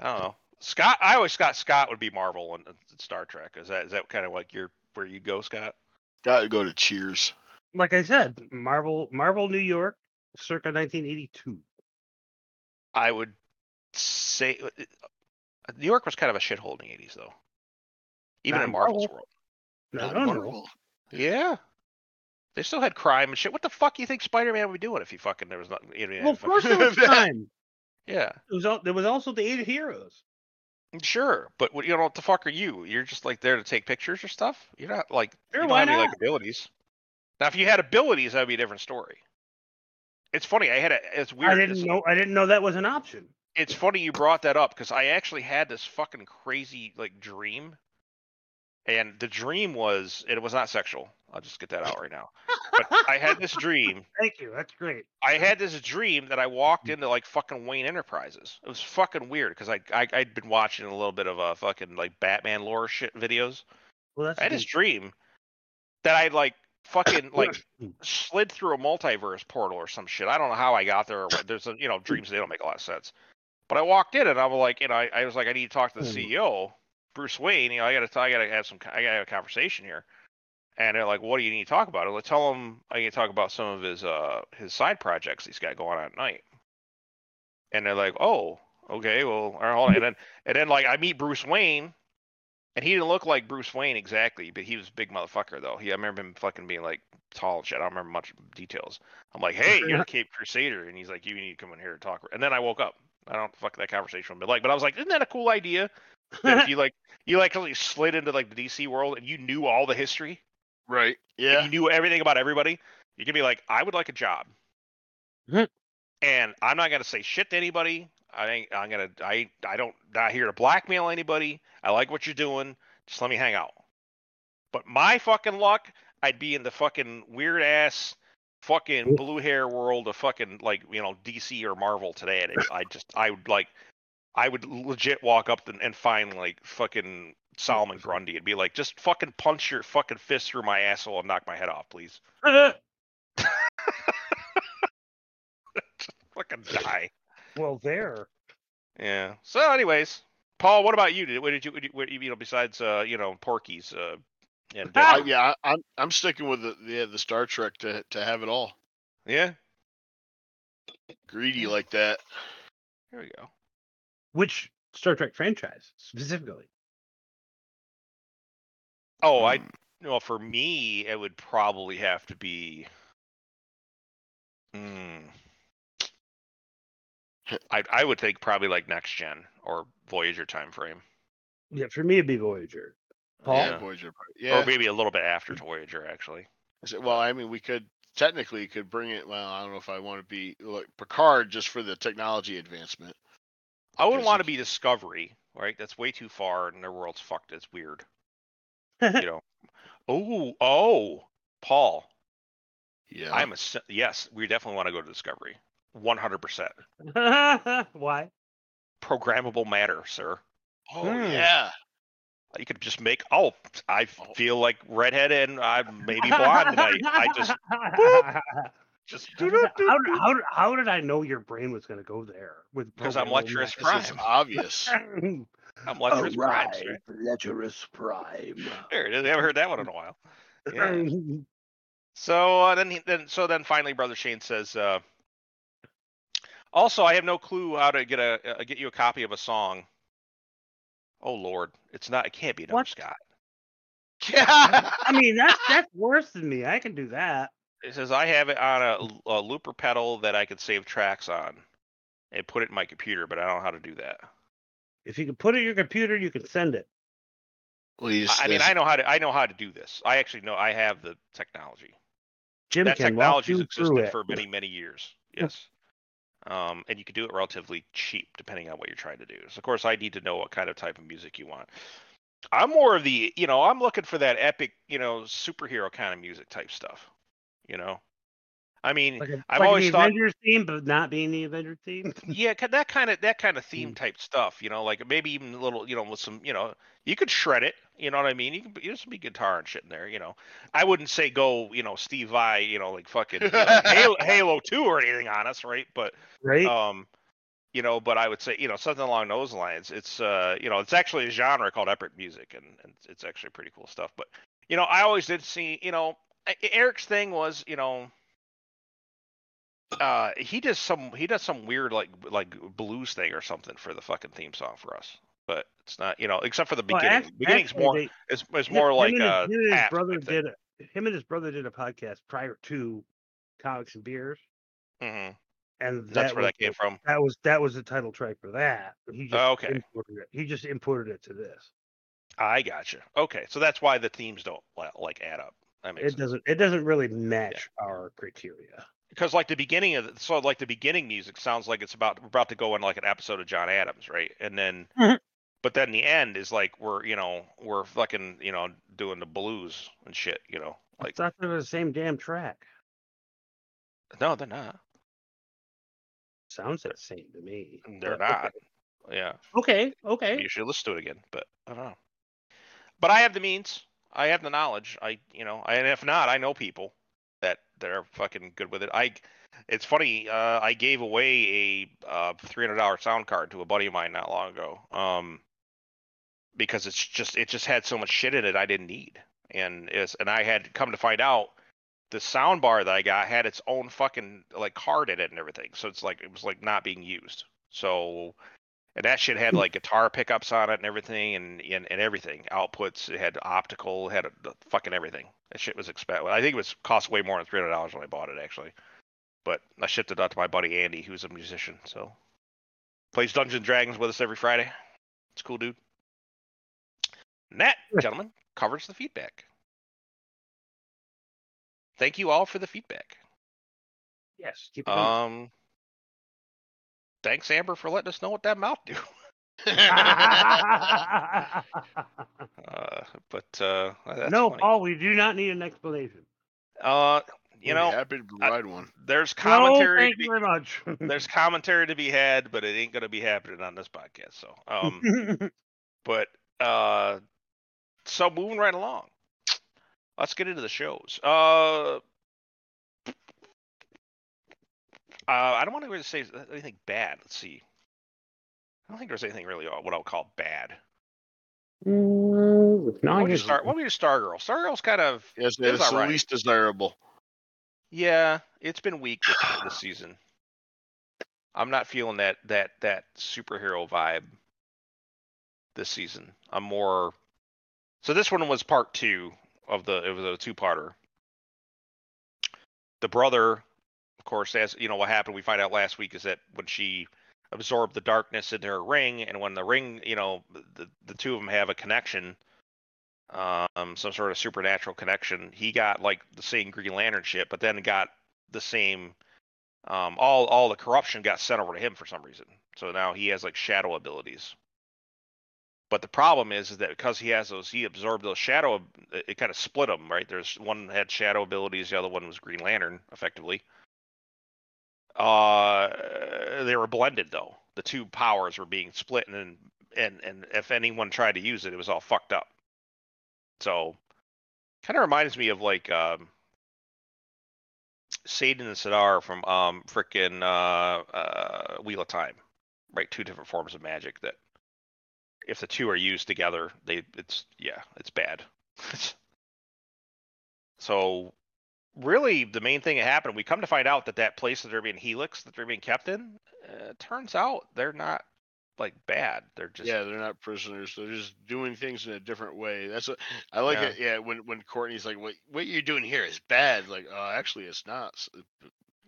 don't know. Scott, I always thought Scott would be Marvel and, and Star Trek. Is that is that kind of like your where you go, Scott? gotta go to Cheers. Like I said, Marvel Marvel New York, circa 1982. I would say uh, uh, New York was kind of a shithole in the eighties, though. Even Not in Marvel's Marvel. world. No, Not no, no. Marvel. Yeah. They still had crime and shit. What the fuck do you think Spider Man would be doing if he fucking there was nothing? You know, Well, of [LAUGHS] course there was [LAUGHS] time. Yeah, There was, al- there was also the Eight Heroes. Sure. But what you know what the fuck are you? You're just like there to take pictures or stuff. You're not like Sure, you don't have any like abilities. Now, if you had abilities, that'd be a different story. It's funny. I had a. It's weird. I didn't know. I didn't know that was an option. it's funny you brought that up because I actually had this fucking crazy like dream and the dream was it was not sexual. I'll just get that out right now. [LAUGHS] But I had this dream. Thank you. That's great. I had this dream that I walked mm. into like fucking Wayne Enterprises. It was fucking weird because I, I I'd been watching a little bit of a fucking like Batman lore shit videos. Well, that's I had this dream that I like fucking [COUGHS] like hmm. slid through a multiverse portal or some shit. I don't know how I got there. There's a you know hmm. dreams they don't make a lot of sense. But I walked in and I was like, you know, I, I was like, I need to talk to the Hmm. CEO, Bruce Wayne. You know, I gotta I gotta have some I gotta have a conversation here. And they're like, what do you need to talk about? Let's tell him I need to talk about some of his uh his side projects he's got going on at night. And they're like, oh, okay, well, all right, hold on. And then and then like I meet Bruce Wayne, and he didn't look like Bruce Wayne exactly, but he was a big motherfucker though. He I remember him fucking being like tall and shit. I don't remember much details. I'm like, hey, you're the Cape Crusader, and he's like, you need to come in here and talk. And then I woke up. I don't fuck that conversation would be like, but I was like, isn't that a cool idea? That if [LAUGHS] you like you like really slid into like the DC world and you knew all the history, Right. and Yeah. you knew everything about everybody, you can be like, I would like a job. Mhm. and I'm not gonna say shit to anybody. I ain't I'm gonna I I don't not here to blackmail anybody. I like what you're doing. Just let me hang out. But my fucking luck, I'd be in the fucking weird ass fucking blue hair world of fucking like you know DC or Marvel today. And I just I would like I would legit walk up and, and find like fucking Solomon Grundy and be like, just fucking punch your fucking fist through my asshole and knock my head off, please. [LAUGHS] [LAUGHS] Fucking die. well, there. Yeah. So, anyways, Paul, what about you? Did what did you, what did you, you know besides uh you know Porky's uh and [LAUGHS] I, yeah, I, I'm I'm sticking with the yeah, the Star Trek to to have it all. yeah. Greedy like that. Here we go. Which Star Trek franchise specifically? Oh, I Mm. well for me it would probably have to be. Hmm. I I would think probably like next gen or Voyager time frame, Yeah, for me it'd be Voyager. Paul. Yeah, Yeah. Voyager. Yeah. or maybe a little bit after Voyager actually. I said, well, I mean, we could technically could bring it. Well, I don't know if I want to be like Picard just for the technology advancement. I wouldn't want to be Discovery, right? That's way too far, and their world's fucked. It's weird, [LAUGHS] you know. Oh, oh, Paul, Yeah. I'm a yes. We definitely want to go to Discovery. One hundred percent. [LAUGHS] Why? Programmable matter, sir. oh Hmm. yeah. You could just make. Oh, I Oh. feel like redhead and I'm maybe [LAUGHS] blonde tonight. I just just How did, [LAUGHS] how, did- how, did- how did I know your brain was going to go there? With because I'm programmable Lecherous This Prime. obvious. [LAUGHS] I'm Lecherous Prime, sir. Lecherous Prime. There it is. I haven't heard that one in a while. Yeah. [LAUGHS] So uh, then, he, then, so then, finally, Brother Shane says, uh, "Also, I have no clue how to get a uh, get you a copy of a song." Oh Lord, it's not. It can't be another What? Scott. Yeah. I mean, that's that's worse than me. I can do that. It says I have it on a, a looper pedal that I could save tracks on, and put it in my computer, but I don't know how to do that. If you can put it in your computer, you can send it. well, he's, I, I mean, I know how to. I know how to do this. I actually know. I have the technology. Jim that can walk technology's you through existed for many many years [LAUGHS] yes um, and you can do it relatively cheap depending on what you're trying to do so of course i need to know what kind of type of music you want i'm more of the you know i'm looking for that epic you know superhero kind of music type stuff you know i mean Like, a, I've like always the thought- Avengers theme, but not being the Avengers theme. yeah that kind of that kind of theme Mm. type stuff you know like maybe even a little you know with some you know you could shred it you know what i mean you can there's some guitar and shit in there you know i wouldn't say go you know steve vai you know like fucking you know, halo, halo 2 or anything on us right but right? um you know but i would say you know something along those lines it's uh you know it's actually a genre called epic music and, and it's actually pretty cool stuff but you know i always did see you know E- eric's thing was you know uh he does some he does some weird like like blues thing or something for the fucking theme song for us but it's not you know except for the Well, beginning beginning's actually, more they- it's, it's him- more like his- uh him and his brother did a, him and his brother did a podcast prior to comics and beers, Mhm. and that's that where was that came from That was that was the title track for that. He just Oh, okay. imported it. He just imported it to this. i gotcha okay so that's why the themes don't li- like add up It sense. doesn't it doesn't really match our criteria. because like the beginning of the, so like the beginning music sounds like it's about we're about to go in like an episode of John Adams, right? And then Mhm. but then the end is like we're you know we're fucking you know doing the blues and shit. You know, like they were the same damn track. no, they're not. Sounds the same to me. They're but not. Yeah. Okay, okay. You should listen to it again, but I don't know. But I have the means. I have the knowledge. I, you know, and if not, I know people that that are fucking good with it. I, it's funny. Uh, I gave away a uh, three hundred dollar sound card to a buddy of mine not long ago. Um, because it's just it just had so much shit in it I didn't need, and it's and I had come to find out the sound bar that I got had its own fucking like card in it and everything. So it's like it was like not being used. So and that shit had like guitar pickups on it and everything and and, and everything. Outputs it had optical it had a, the fucking everything. That shit was expensive i think it was cost way more than $300 when i bought it actually. But i shipped it out to my buddy andy who's a musician so. Plays dungeons and dragons with us every friday. It's a cool dude. And that gentlemen covers the feedback. Thank you all for the feedback. Yes, keep it going. um thanks amber for letting us know what that mouth do [LAUGHS] [LAUGHS] uh, but uh that's no, funny. Paul, we do not need an explanation. Uh, you know, happy to I- provide one. there's No, commentary. thank to you be, very much. there's commentary to be had, but it ain't gonna be happening on this podcast. So, um, [LAUGHS] but uh, so moving right along, let's get into the shows. Uh, uh I don't want to really say anything bad. Let's see. I don't think there's anything really uh, what I'll call bad. Mm, no, What I would you guess start? What would you Stargirl? Stargirl's kind of Yes, It's it's the alright. least desirable. Yeah, it's been weak this, [SIGHS] this season. I'm not feeling that that that superhero vibe this season. I'm more. So this one was part two of the. It was a two-parter. The brother, of course, as you know, what happened. We find out last week is that when she absorbed the darkness into her ring, and when the ring, you know, the the two of them have a connection, um, some sort of supernatural connection. He got like the same Green Lantern shit, but then got the same. Um, all all the corruption got sent over to him for some reason. So now he has like shadow abilities. But the problem is, is that because he has those, he absorbed those shadow. It, it kind of split them, right? There's one had shadow abilities, the other one was Green Lantern, effectively. Uh, they were blended though. The two powers were being split, and and and if anyone tried to use it, it was all fucked up. So, kind of reminds me of like um, saidin and saidar from um freaking uh, uh, Wheel of Time, right? Two different forms of magic that, if the two are used together, they it's yeah, it's bad. [LAUGHS] so, really, the main thing that happened, we come to find out that that place that they're being Helix that they're being kept in, uh, turns out they're not like bad. They're just yeah, they're not prisoners. They're just doing things in a different way. That's what I like. Yeah. It. Yeah, when when Courtney's like, "What what you're doing here is bad." Like, oh, actually, it's not.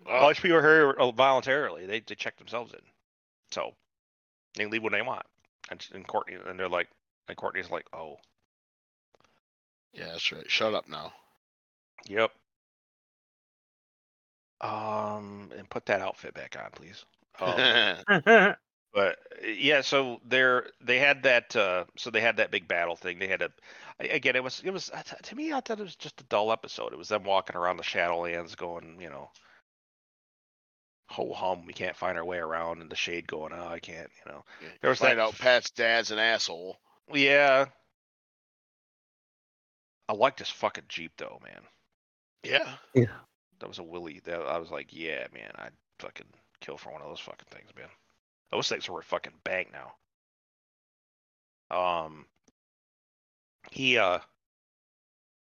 A bunch of people are here uh, voluntarily. They they check themselves in, so they leave when they want. And, and Courtney and they're like, and Courtney's like, oh, Yeah, that's right. Shut up now. yep. Um, and put that outfit back on, please. Um, [LAUGHS] [LAUGHS] but uh, yeah, so they're they had that. Uh, so they had that big battle thing. They had a a- again. It was it was uh, to me. I thought it was just a dull episode. It was them walking around the Shadowlands, going, you know, ho hum. We can't find our way around, and the shade going, oh, I can't, you know. There was Find that out Pat's dad's an asshole. Yeah. I like this fucking Jeep though, man. Yeah. Yeah. That was a Willie. That I was like, yeah, man, I'd fucking kill for one of those fucking things, man. Those things are worth fucking bank now. Um he uh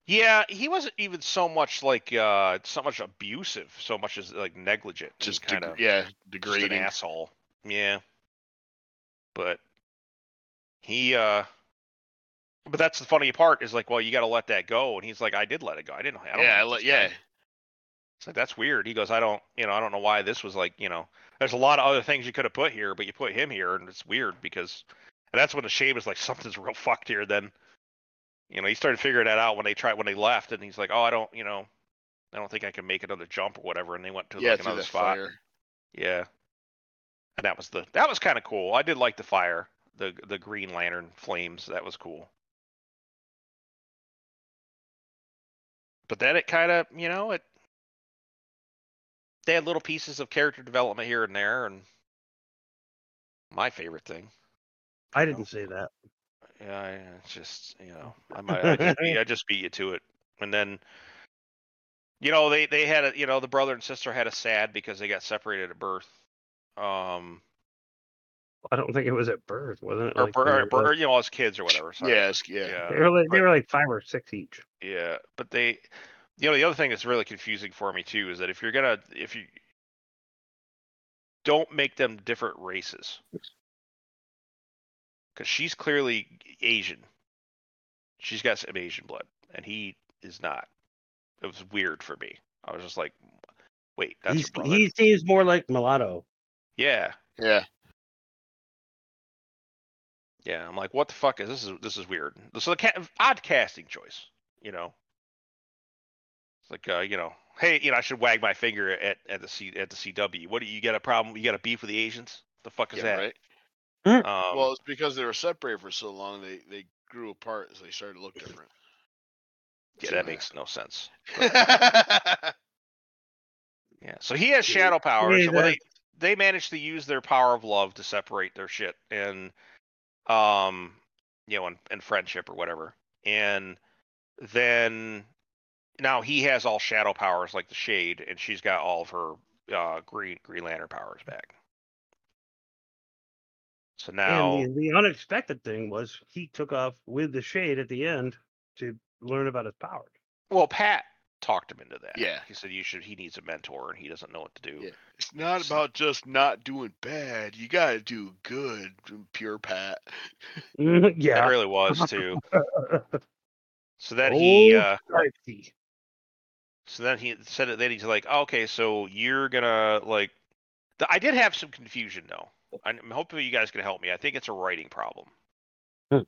yeah, he wasn't even so much like uh so much abusive, so much as like negligent. Just kind of yeah, just an degrading. asshole. Yeah. But he uh but that's the funny part is like, well, you got to let that go, and he's like, I did let it go. I didn't. I don't Yeah, I let, yeah. Guy." It's like that's weird. He goes, I don't, you know, I don't know why this was like, you know, there's a lot of other things you could have put here, but you put him here, and it's weird because, and that's when the shade is like [LAUGHS] something's real fucked here. Then, you know, he started figuring that out when they tried when they left, and he's like, oh, I don't, you know, I don't think I can make another jump or whatever, and they went to Yeah, like another the spot. fire. Yeah. And that was the that was kind of cool. I did like the fire. the the Green Lantern flames. That was cool. But then it kind of, you know, it they had little pieces of character development here and there, and my favorite thing. I didn't say that. Yeah, I, it's just you know, I might I just, beat, I [LAUGHS] just beat you to it, and then you know they they had a you know the brother and sister had a sad because they got separated at birth. Um, I don't think it was at birth, wasn't it? or, Like, bir- when or, they bir- you know, as kids or whatever. Sorry. Yeah, yeah. yeah, they were like, they were like five or six each. yeah. But they, you know, the other thing that's really confusing for me too is that if you're gonna, if you don't make them different races, because she's clearly Asian, she's got some Asian blood, and he is not. It was weird for me. I was just like, wait, that's He's, your brother. he seems more like mulatto. Yeah, Yeah. yeah. I'm like, what the fuck is this? Is this is weird? So the ca- odd casting choice, you know. It's like, uh, you know, hey, you know, I should wag my finger at at the C at the CW. What do you got a problem? You got a beef with the Asians? The fuck is yeah, that? right. Um, well, it's because they were separated for so long. They they grew apart as they started to look different. yeah, so- that makes no sense. yeah. [LAUGHS] Yeah. So he has shadow powers. Yeah, they they managed to use their power of love to separate their shit and um you know and, and friendship or whatever. And then now he has all shadow powers like the shade and she's got all of her uh green green lantern powers back. So now And the, the unexpected thing was he took off with the shade at the end to learn about his powers. well Pat talked him into that. Yeah. He said you should he needs a mentor and he doesn't know what to do. Yeah. It's not about just not doing bad. You gotta do good, pure Pat. yeah. It really was too. [LAUGHS] So then he Oh, uh Crikey. So then he said it. Then he's like, "Okay, so you're gonna like." The, I did have some confusion though. I'm hoping you guys can help me. I think it's a writing problem. Hmm.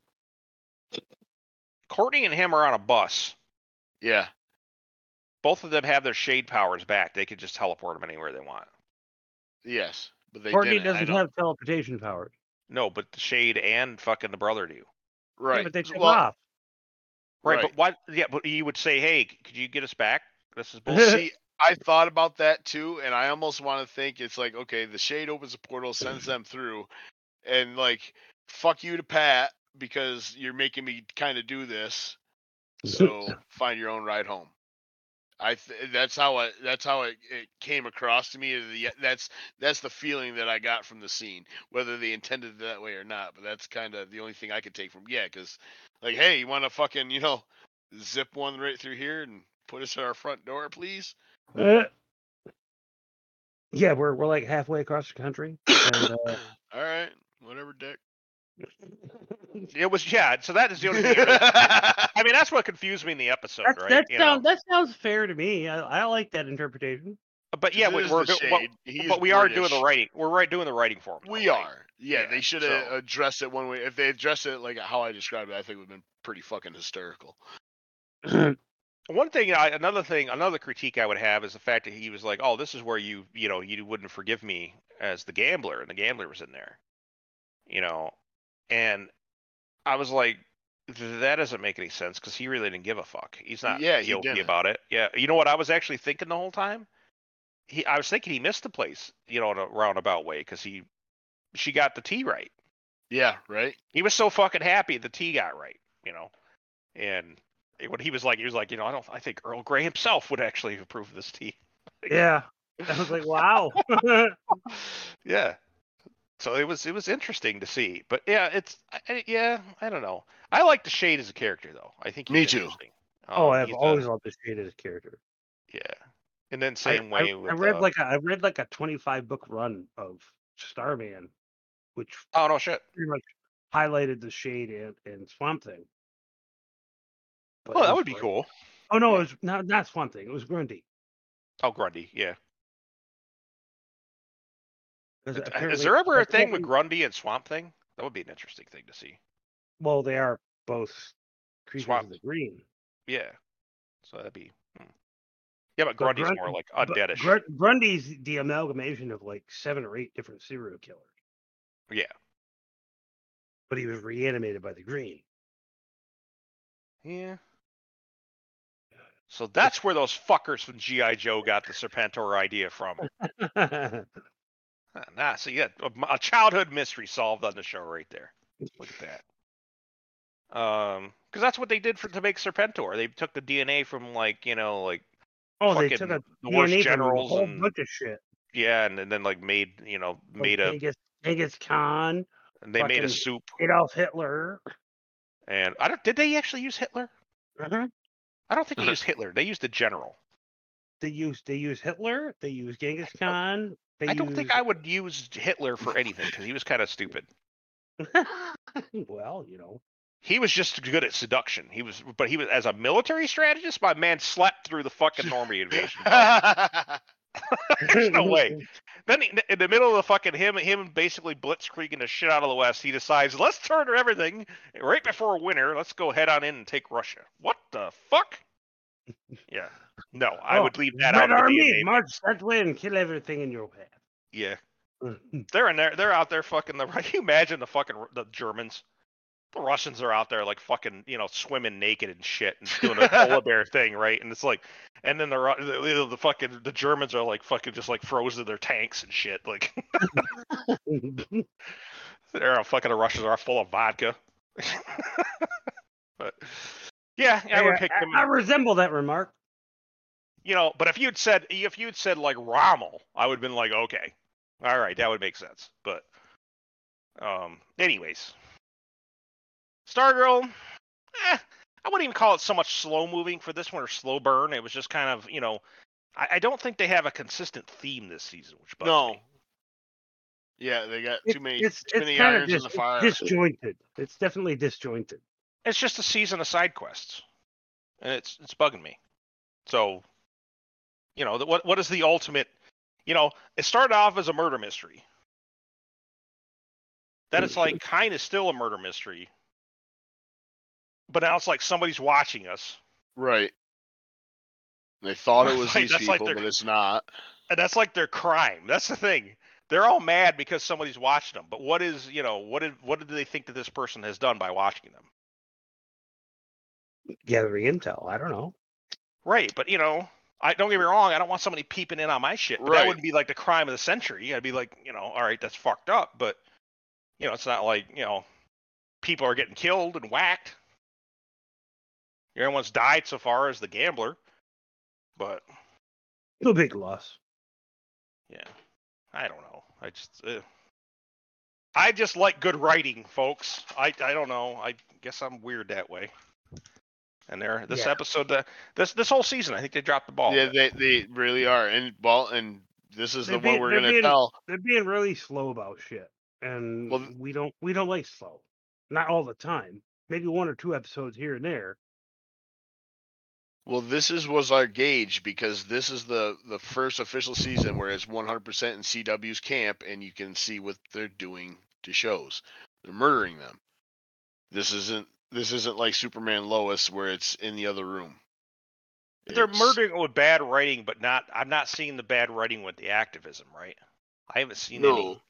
Courtney and him are on a bus. Yeah. Both of them have their shade powers back. They could just teleport them anywhere they want. Yes. But they Courtney didn't. Doesn't have teleportation powers. No, but the shade and fucking the brother do. right. Yeah, but they took well, off. Right, Right. but what? Yeah, but you would say, "Hey, could you get us back?" This is [LAUGHS] bullshit. See, I thought about that too, and I almost want to think it's like, okay, the shade opens a portal, sends them through, and like, fuck you to Pat because you're making me kind of do this. So [LAUGHS] find your own ride home. I th- that's how it that's how it, it came across to me. the- That's that's the feeling that I got from the scene, whether they intended it that way or not. But that's kind of the only thing I could take from. Yeah, because like, hey, you want to fucking you know zip one right through here and put us at our front door, please? Uh, yeah, we're we're like halfway across the country. [COUGHS] And, uh, All right, whatever, Dick. [LAUGHS] It was yeah. So that is the only thing. [LAUGHS] I mean, that's what confused me in the episode, that's, right? that You know? sounds that sounds fair to me. I, I like that interpretation. But yeah, we- is we're but, shade. He is but we are doing the writing. We're right doing the writing for him. We right? are. Yeah, Yeah, they should have so- addressed it one way. If they addressed it like how I described it, I think it would have been pretty fucking hysterical. [CLEARS THROAT] One thing, I, another thing, another critique I would have is the fact that he was like, "Oh, this is where you, you know, you wouldn't forgive me as the gambler," and the gambler was in there, you know, and I was like, that doesn't make any sense because he really didn't give a fuck. He's not Yeah, he guilty didn't. about it. Yeah, you know what I was actually thinking the whole time? He, I was thinking he missed the place, you know, in a roundabout way because he, she got the T right. Yeah, right. He was so fucking happy the T got right, you know, and what he was like, he was like, you know, I don't, I think Earl Grey himself would actually approve of this tea. [LAUGHS] yeah, I was like, wow. [LAUGHS] yeah. So it was, it was interesting to see, but yeah, it's, I- I, yeah, I don't know. I like the Shade as a character though. I think Me too. interesting. oh, Um, I've he's a- always loved the shade as a character. yeah. And then same I- way I, with. read uh, like a, I read like a twenty five book run of Starman, which oh no shit. pretty much highlighted the shade and, and Swamp Thing. But it that would be cool. Oh no, it was not not Swamp Thing. It was Grundy. Oh, Grundy, yeah. Is- Is there ever a thing with Grundy and Swamp Thing? That would be an interesting thing to see. Well, they are both creatures Swamp- of the green. Yeah. So that'd be. hmm. Yeah, but But Grundy's more like undeadish. Gr- Grundy's the amalgamation of like seven or eight different serial killers. yeah. but he was reanimated by the green. Yeah. So that's where those fuckers from GI Joe got the Serpentor idea from. [LAUGHS] Ah, Nah, so you got a, childhood mystery solved on the show right there. Look at that. Um, because that's what they did for to make Serpentor. They took the DNA from like you know like oh, they took a the worst DNA from a generals whole and bunch of shit. yeah, and, and then like made you know Like made a Genghis, Genghis Khan, and they made a soup. Adolf Hitler. And I don't did they actually use Hitler? Uh-huh. I don't think they used Hitler. They used the general. They use they use Hitler. They use Genghis Khan. They I don't think I would use Hitler for anything because he was kind of stupid. [LAUGHS] well, you know. He was just good at seduction. He was, but he was as a military strategist. My man slept through the fucking Normandy invasion. [LAUGHS] [LAUGHS] There's no way. Then he- in the middle of the fucking him, him basically blitzkrieging the shit out of the West, he decides let's turn everything right before winter. Let's go head on in and take Russia. What the fuck? Yeah, no, I Oh, would leave that Red out. Of the Army, march that way and kill everything in your path. Yeah, [LAUGHS] they're in there. They're out there fucking the. [LAUGHS] Can you imagine the fucking the Germans? The Russians are out there like fucking you know swimming naked and shit and doing a [LAUGHS] polar bear thing, right? And it's like, and then the the, the fucking the Germans are like fucking just like frozen their tanks and shit. Like they're all fucking the Russians are full of vodka. but yeah, I would Hey, pick I, them. I resemble that remark. you know, but if you'd said if you'd said like Rommel, I would have been like, okay, all right, that would make sense. But um, anyways, Stargirl, eh, I wouldn't even call it so much slow moving for this one or slow burn. It was just kind of you know, I, I don't think they have a consistent theme this season, which bugs no. me. Yeah, they got too many it's too it's many kind of irons in the fire. disjointed. It's definitely disjointed. It's just a season of side quests, and it's it's bugging me. So, you know, what what is the ultimate? You know, it started off as a murder mystery. Then it's like kind of still a murder mystery, but now it's like somebody's watching us, Right. They thought it [LAUGHS] was Like, these that's like people, their- but it's not. and that's like their crime. That's the thing. They're all mad because somebody's watching them. But what is you know what did what did they think that this person has done by watching them? Gathering intel. I don't know. Right, but you know, I don't get me wrong. I don't want somebody peeping in on my shit. But that wouldn't be like the crime of the century. I'd be like, you know, all right, that's fucked up. But you know, it's not like you know, people are getting killed and whacked. Everyone's died so far as the gambler. But No big loss. yeah, I don't know. I just, uh, I just like good writing, folks. I I don't know. I guess I'm weird that way. And there, this Yeah. episode, uh, this this whole season, I think they dropped the ball. Yeah, they they really are. And well, and this is the They're one being- we're gonna being- tell. They're being really slow about shit, and Well, we don't we don't like slow. Not all the time. Maybe one or two episodes here and there. Well, this is was our gauge because this is the the first official season where it's 100% in CW's camp, and you can see what they're doing to shows. They're murdering them. This isn't this isn't like Superman Lois where it's in the other room. They're It's- murdering it with bad writing, but not. I'm not seeing the bad writing with the activism, right? I haven't seen No. any.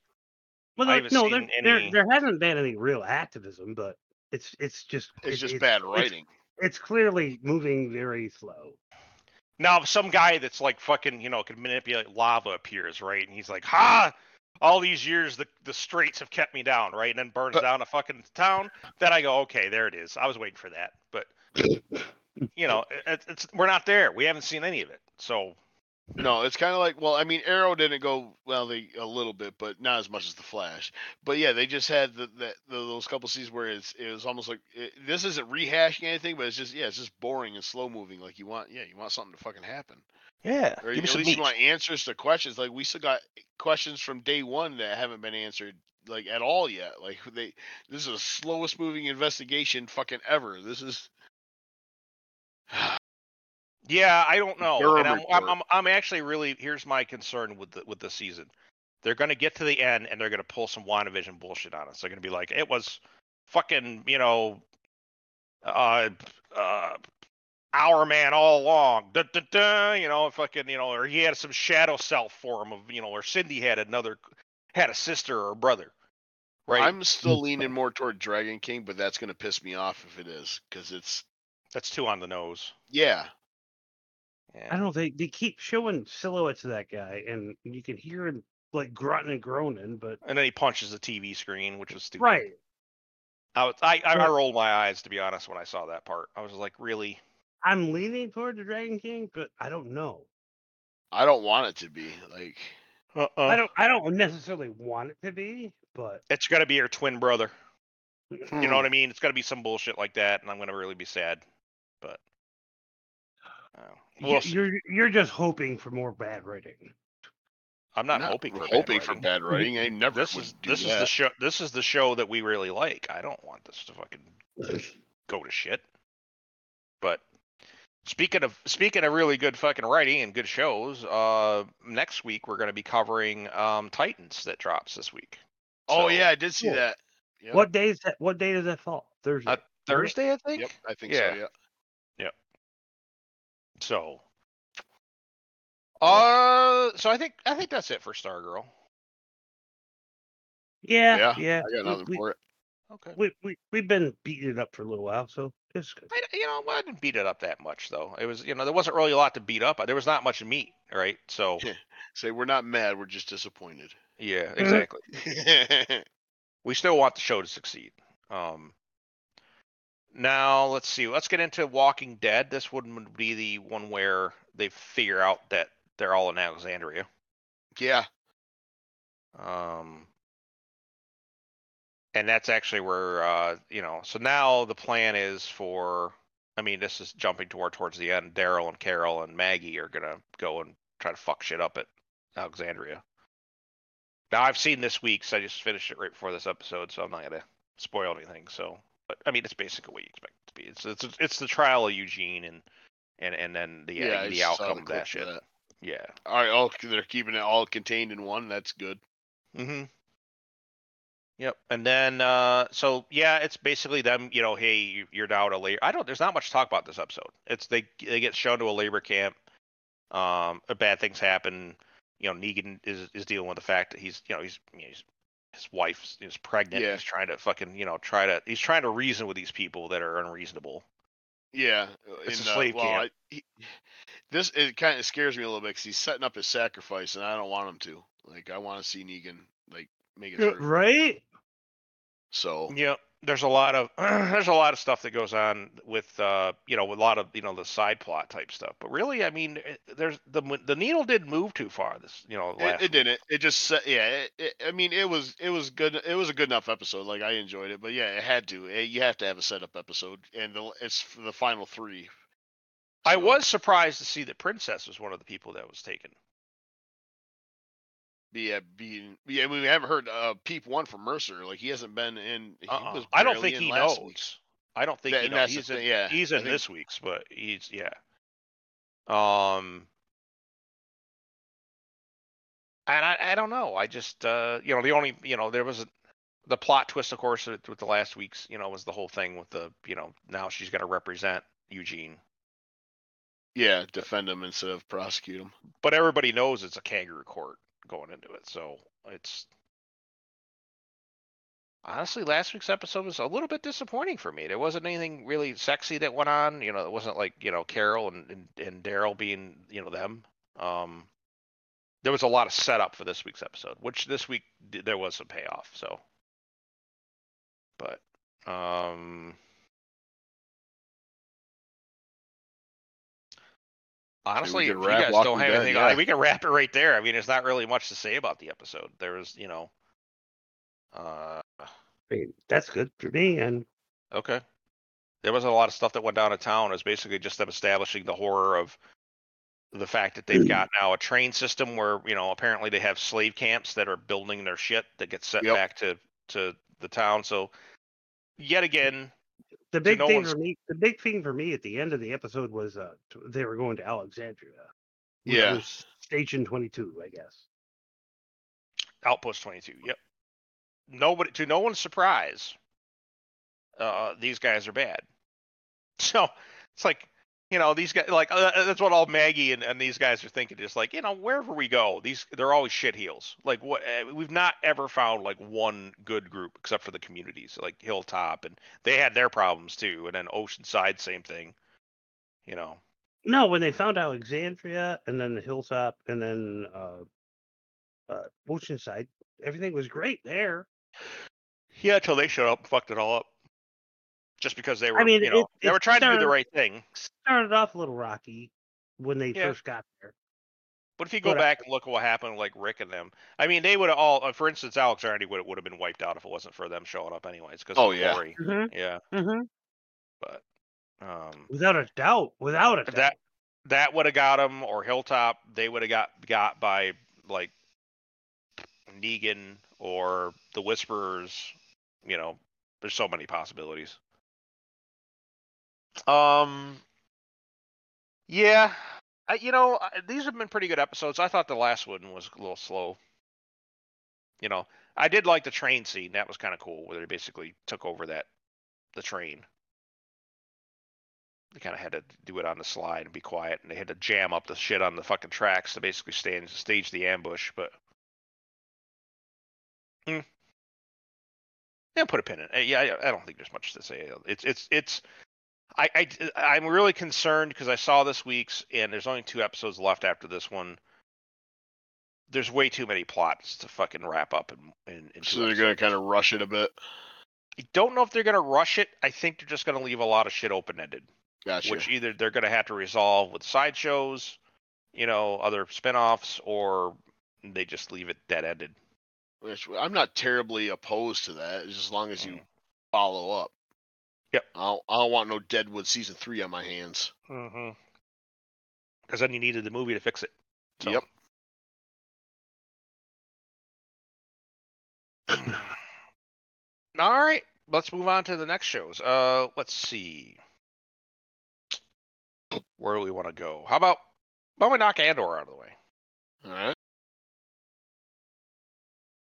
Well, there, no, there, any- there there hasn't been any real activism, but it's it's just It's it- just it's, bad it's- writing. It's, clearly moving very slow. Now, if some guy that's like fucking, you know, could manipulate lava appears, right? And he's like, "Ha! All these years, the the straights have kept me down, right?" And then burns But- down a fucking town. Then I go, "Okay, there it is." I was waiting for that, but [LAUGHS] you know, it, it's we're not there. We haven't seen any of it. So No, it's kind of like well, I mean, Arrow didn't go well, they a little bit, but not as much as the Flash. But yeah, they just had the, the, the those couple seasons where it's it was almost like it, this isn't rehashing anything, but it's just yeah, it's just boring and slow moving. Like you want yeah, you want something to fucking happen, yeah, or give at some least meat. you want answers to questions. Like we still got questions from day one that haven't been answered like at all yet. Like they this is the slowest moving investigation fucking ever. This is. [SIGHS] [SIGHS] Yeah, I don't know. And I'm, I'm. I'm, I'm actually really here's my concern with the with the season. They're gonna get to the end and they're gonna pull some WandaVision bullshit on us. They're gonna be like, it was fucking, you know, uh, uh, our man all along. Da, da, da, you know, fucking, you know, or he had some shadow self form of, you know, or Cindy had another, had a sister or a brother. right? I'm still leaning more toward Dragon King, but that's gonna piss me off if it is, because it's That's too on the nose. yeah. Yeah. I don't know. They they keep showing silhouettes of that guy, and you can hear him like grunting and groaning. But And then he punches the TV screen, which was stupid. right, I, was, I, I, I rolled my eyes to be honest when I saw that part. I was like, really? I'm leaning toward the Dragon King, but I don't know. I don't want it to be like. Uh-uh. I don't. I don't necessarily want it to be, but It's got to be your twin brother. hmm, You know what I mean? It's got to be some bullshit like that, and I'm gonna really be sad. But uh, [SIGHS] you- we'll see. you're you're just hoping for more bad writing. I'm not, Not hoping for hoping bad for writing. bad writing. I never This is this is the show. This is the show that we really like. I don't want this to fucking go to shit. But speaking of speaking of really good fucking writing and good shows, uh, next week we're gonna be covering um Titans that drops this week. Oh yeah, I did see Cool. that. Yep. What day is that? What day does that fall? Thursday. Uh, Thursday, I think. Yep, I think Yeah. so. Yeah. So, uh, so I think I think that's it for Stargirl. yeah, Yeah, yeah. I got nothing we, for it. Okay. we we we've been beating it up for a little while, so it's good. I, you know, I didn't beat it up that much though. It was, you know, there wasn't really a lot to beat up. There was not much meat, right? So, [LAUGHS] Say we're not mad, we're just disappointed. yeah, exactly. [LAUGHS] we still want the show to succeed. Um, now let's see. Let's get into Walking Dead. This one would be the one where they figure out that they're all in Alexandria. yeah. Um, and that's actually where uh, you know. So now the plan is for. I mean, this is jumping toward towards the end. Daryl and Carol and Maggie are gonna go and try to fuck shit up at Alexandria. Now I've seen this week, so I just finished it right before this episode, so I'm not gonna spoil anything. So, but I mean, it's basically what you expect it to be. It's it's it's the trial of Eugene and and and then the yeah, I the outcome the of that shit. that. Yeah. All right, oh, they're keeping it all contained in one. That's good. Mm-hmm. Yep. And then, uh, so yeah, it's basically them. You know, hey, you- you're now at a labor. I don't. There's not much to talk about this episode. It's they they get shown to a labor camp. Um, uh, bad things happen. You know, Negan is is dealing with the fact that he's you know he's, you know, he's his wife is pregnant. Yeah. He's trying to fucking you know try to he's trying to reason with these people that are unreasonable. Yeah, It's in, a uh, slave well, camp. I, he, this it kind of scares me a little bit because he's setting up his sacrifice, and I don't want him to. Like, I want to see Negan like make it Yeah, through. Right? So Yep. There's a lot of [CLEARS THROAT] there's a lot of stuff that goes on with uh you know a lot of you know the side plot type stuff. But really, I mean, it- there's the the needle didn't move too far. This you know it, last it didn't. It just yeah. It, I mean, it was it was good. It was a good enough episode. Like I enjoyed it, but yeah, it had to. It, you have to have a setup episode, and the, it's for the final three. I was surprised to see that Princess was one of the people that was taken. Yeah, being yeah. I mean, we haven't heard uh Peep one from Mercer. Like he hasn't been in. He Uh-uh. was I don't think he knows. week's. I don't think That- he knows. He's in, thing, yeah, he's in think- this week's, but he's yeah. Um, and I I don't know. I just uh you know the only you know there was a, the plot twist of course with with the last week's you know was the whole thing with the you know now she's going to represent Eugene, Yeah, defend him instead of prosecute him. but everybody knows it's a kangaroo court going into it, so it's. Honestly, last week's episode was a little bit disappointing for me. There wasn't anything really sexy that went on. You know, it wasn't like you know Carol and and, and Daryl being you know them. Um, there was a lot of setup for this week's episode, which this week there was some payoff. So, but um, honestly, if you guys don't have anything, yeah. we can wrap it right there. I mean, there's not really much to say about the episode. There was, you know, uh, I mean, that's good for me. And Okay. There wasn't a lot of stuff that went down to town. It was basically just them establishing the horror of the fact that they've got now a train system where, you know, apparently they have slave camps that are building their shit that gets sent Yep. back to to the town. So yet again, the big no thing one's- for me, the big thing for me at the end of the episode was uh t- they were going to Alexandria. Yeah. was Station Twenty Two, I guess. Outpost 22. Yep. Nobody to no one's surprise, uh, these guys are bad. [LAUGHS] So it's like you know these guys like uh, that's what all Maggie and, and these guys are thinking. Just like you know wherever we go, these they're always shit heels. Like what uh, we've not ever found like one good group except for the communities like Hilltop and they had their problems too, and then Oceanside same thing. You know. No, when they found Alexandria and then the hilltop and then uh, uh, Oceanside, everything was great there. Yeah, until they showed up and fucked it all up. Just because they were, I mean, you know, it- they it were trying to do the right thing. Started off a little rocky when they Yeah. first got there. But if you go But I- back and look at what happened, like Rick and them, I mean, they would have all, uh, for instance, Alexandria would would have been wiped out if it wasn't for them showing up, anyways. Because Oh, yeah. Mhm, yeah. mhm. But um, Without a doubt, without a doubt. that that would have got him, or Hilltop, they would have got got by like Negan or the Whisperers. You know, there's so many possibilities. Um, yeah, I, you know, these have been pretty good episodes. I thought the last one was a little slow. You know, I did like the train scene. That was kind of cool, where they basically took over that the train. They kind of had to do it on the slide and be quiet, and they had to jam up the shit on the fucking tracks to basically stand, stage the ambush. But hmm. yeah, put a pin in. it. Yeah, I, I don't think there's much to say. It's it's it's. I, I I'm really concerned because I saw this week's and there's only two episodes left after this one. There's way too many plots to fucking wrap up in in, in So they're gonna kind of rush it a bit. I don't know if they're gonna rush it. I think they're just gonna leave a lot of shit open ended. Gotcha. which either they're going to have to resolve with sideshows, you know, other spin-offs, or they just leave it dead ended. Which I'm not terribly opposed to that, as as long as you Mm. follow up. Yep. I don't, I don't want no Deadwood season three on my hands. Mm-hmm. Because then you needed the movie to fix it. So. Yep. [CLEARS THROAT] All right, let's move on to the next shows. Uh, let's see. Where do we want to go? How about why don't we knock Andor out of the way? All right.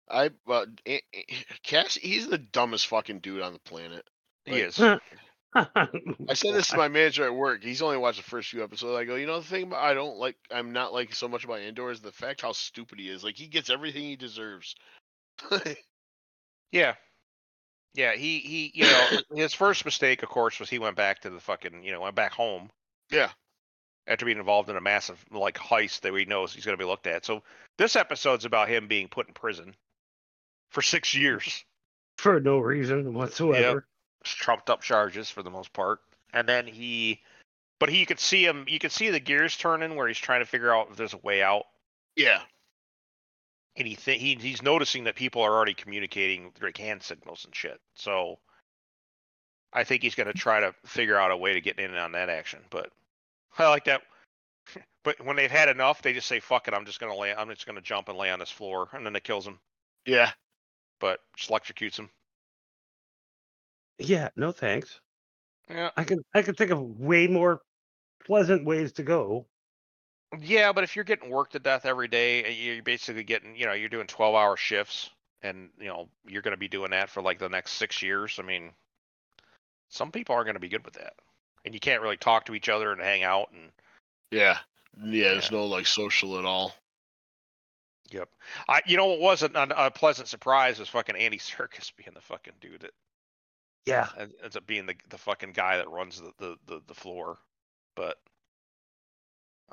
I uh, Cass, he's the dumbest fucking dude on the planet. He Like, is. I said this to my manager at work. He's only watched the first few episodes. I go, you know, the thing about I don't like, I'm not like so much about Andor is the fact how stupid he is. Like he gets everything he deserves. [LAUGHS] Yeah. Yeah, he he you know [COUGHS] his first mistake of course was he went back to the fucking you know went back home yeah, after being involved in a massive like heist that he knows he's going to be looked at. So this episode's about him being put in prison for 6 years. for no reason whatsoever. Trumped up charges for the most part. And then he but he you could see him you could see the gears turning where he's trying to figure out if there's a way out. yeah, and he th- he he's noticing that people are already communicating through hand signals and shit. So I think he's going to try to figure out a way to get in on that action. But [LAUGHS] I like that. [LAUGHS] But when they've had enough, they just say, "Fuck it, I'm just going to lay. I'm just going to jump and lay on this floor," and then it kills him. yeah. But just electrocutes him. Yeah, no thanks. Yeah. I can I can think of way more pleasant ways to go. Yeah, but if you're getting worked to death every day, uh, you're basically getting, you know, you're doing 12-hour shifts, and you know you're going to be doing that for like the next six years. I mean, some people aren't going to be good with that, and you can't really talk to each other and hang out. And Yeah. Yeah, there's Yeah. no like social at all. yep, I, you know, what was a, a pleasant surprise was fucking Andy [LAUGHS] Serkis being the fucking dude that Yeah. en- ends up being the the fucking guy that runs the the the, the floor, but.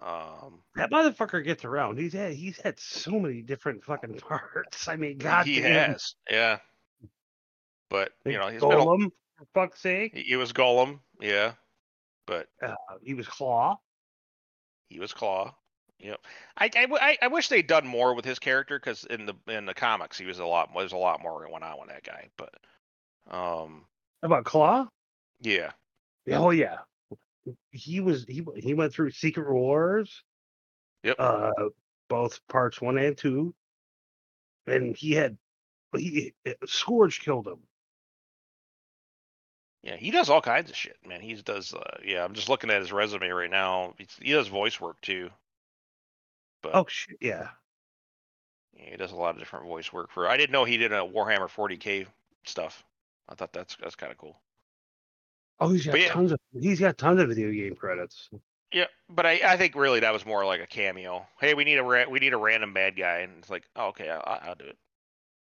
Um, That motherfucker gets around. He's had he's had so many different fucking [LAUGHS] parts. I mean, God he damn. has, yeah. But you know, he's been a- for fuck's sake. he he was Gollum, yeah. But Uh, he was Claw. He was Claw. Yep. I, I, I wish they'd done more with his character because in the in the comics he was a lot there's a lot more went on with that guy. But um about Claw? yeah Oh yeah. He was he he went through Secret Wars. Yep. Uh, both parts one and two, and he had he Scourge killed him. yeah he does all kinds of shit man. He does uh, yeah I'm just looking at his resume right now. He's, he does voice work too. But Oh shit, yeah. yeah, he does a lot of different voice work for. I didn't know he did a Warhammer 40k stuff. I thought that's that's kind of cool. Oh, he's got But yeah. tons of he's got tons of video game credits. Yeah, but I, I think really that was more like a cameo. Hey, we need a ra- we need a random bad guy, and it's like, oh, okay, I, I'll do it.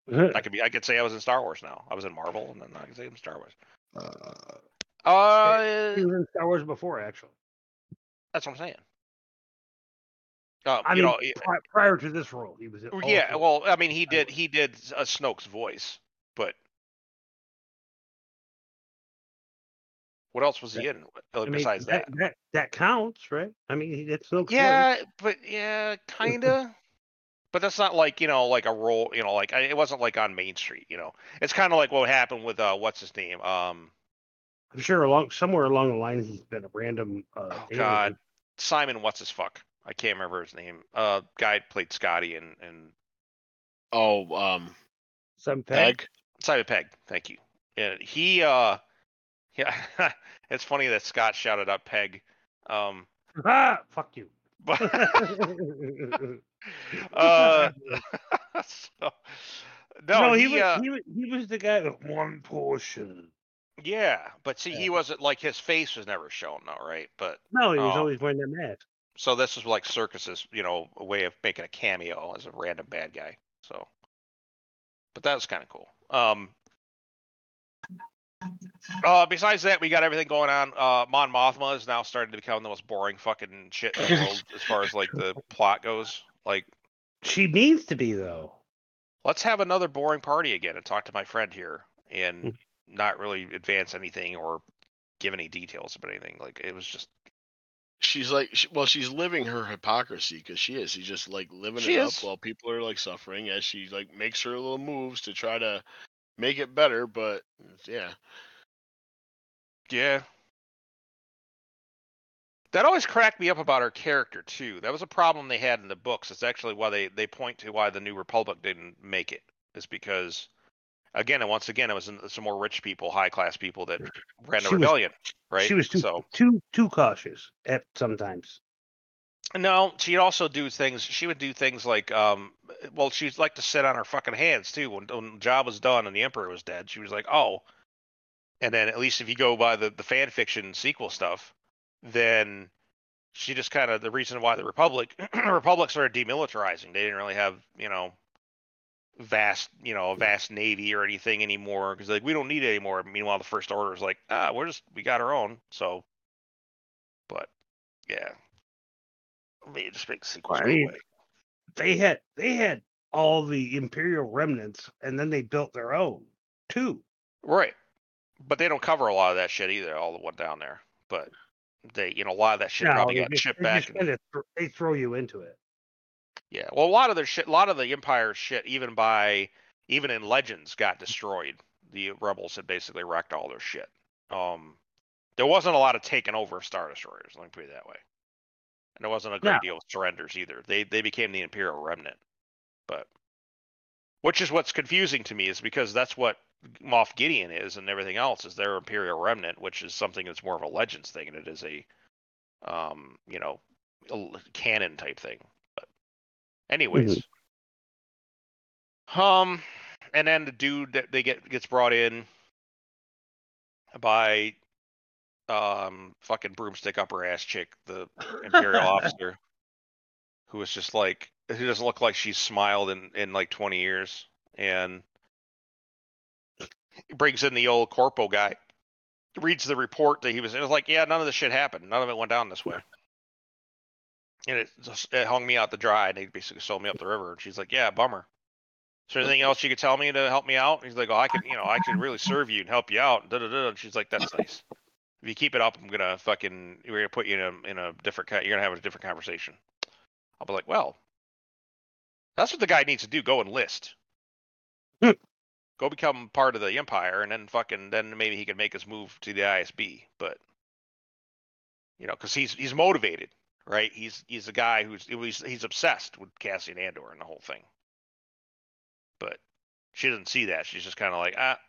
[LAUGHS] I could be I could say I was in Star Wars now. I was in Marvel, and then I can say I'm Star Wars. Uh, Uh, he was in Star Wars before, actually. that's what I'm saying. Uh, I you mean, know, pri- prior to this role, he was. in all yeah. Well, I mean, he did he did a Snoke's voice, but what else was he in uh, I mean, besides that? that, that that counts, right? I mean, he did Snoke's voice. Yeah, but yeah, [LAUGHS] kinda. but that's not like you know, like a role. You know, like I, it wasn't like on Main Street. You know, it's kind of like what happened with uh, what's his name? Um, I'm sure along somewhere along the line he's been a random. Uh, oh alien. God, Simon, what's his fuck? I can't remember his name. Uh, guy played Scotty and and Oh, um, Some peg. Peg. Simon Pegg. Thank you. And he, uh, yeah, [LAUGHS] it's funny that Scott shouted out Pegg. Um, Ah, fuck you. [LAUGHS] but [LAUGHS] uh, so, no, no, he, he, was, uh, he was he was the guy with one portion. Yeah, but see, Yeah. he wasn't like his face was never shown though, right? But No, he was Oh. always wearing that mask. so this is like Serkis's, you know, a way of making a cameo as a random bad guy. So, but that was kind of cool. Um, uh, besides that, we got everything going on. Uh, Mon Mothma is now starting to become the most boring fucking shit in the [LAUGHS] world as far as like the plot goes. Like, She needs to be though. let's have another boring party again and talk to my friend here and Mm. not really advance anything or give any details about anything. Like, it was just She's like, sh- well, she's living her hypocrisy because she is. She's just like living She it is. up while people are like suffering as she like makes her little moves to try to make it better. But yeah, Yeah. That always cracked me up about her character too. That was a problem they had in the books. It's actually why they they point to why the New Republic didn't make it. Is because again and once again it was some more rich people, high class people that ran the She was- rebellion, right? She was too so too too cautious at sometimes. No, she'd also do things. She would do things like, um, well, she'd like to sit on her fucking hands too. When, when the job was done and the Emperor was dead, she was like, oh. And then at least if you go by the the fan fiction sequel stuff, then she just kind of the reason why the Republic [CLEARS THROAT] Republic started demilitarizing. They didn't really have you know vast you know a vast navy or anything anymore because like we don't need it anymore. Meanwhile, the First Order is like ah we're just we got our own. So, but yeah, I mean, just make sequels I go mean, away. They had they had all the Imperial remnants, and then they built their own too. Right. But they don't cover a lot of that shit either, all the one down there. But they, you know, a lot of that shit No, probably they got just- shipped back. and- kinda they throw you into it. yeah. Well, a lot of their shit, a lot of the Empire shit, even by, even in Legends, got destroyed. The rebels had basically wrecked all their shit. Um, there wasn't a lot of taking over of Star Destroyers. Let me put it that way. And there wasn't a great No. deal of surrenders either. They they became the Imperial remnant. But, which is what's confusing to me is because that's what Moff Gideon is and everything else is their Imperial remnant, which is something that's more of a Legends thing and it is a, um, you know, canon type thing. But, anyways, um, and then the dude that they get gets brought in by um fucking broomstick upper ass chick, the [LAUGHS] Imperial officer, who is just like who doesn't look like she's smiled in in like twenty years, and brings in the old corpo guy, reads the report that he was. It was like, yeah, none of this shit happened. None of it went down this way. And it just it hung me out to dry, and they basically sold me up the river. And she's like, yeah, bummer. Is there anything else you could tell me to help me out? And He's like, oh, I could, you know, I could really serve you and help you out. Da da da. And she's like, that's nice. If you keep it up, I'm gonna fucking, we're gonna put you in a in a different, you're gonna have a different conversation. I'll be like, well, that's what the guy needs to do. Go enlist. [LAUGHS] Go become part of the empire, and then fucking, then maybe he can make his move to the ISB. But you know, because he's he's motivated, right? He's he's a guy who's he's he's obsessed with Cassian Andor and the whole thing. But she doesn't see that. She's just kind of like, ah,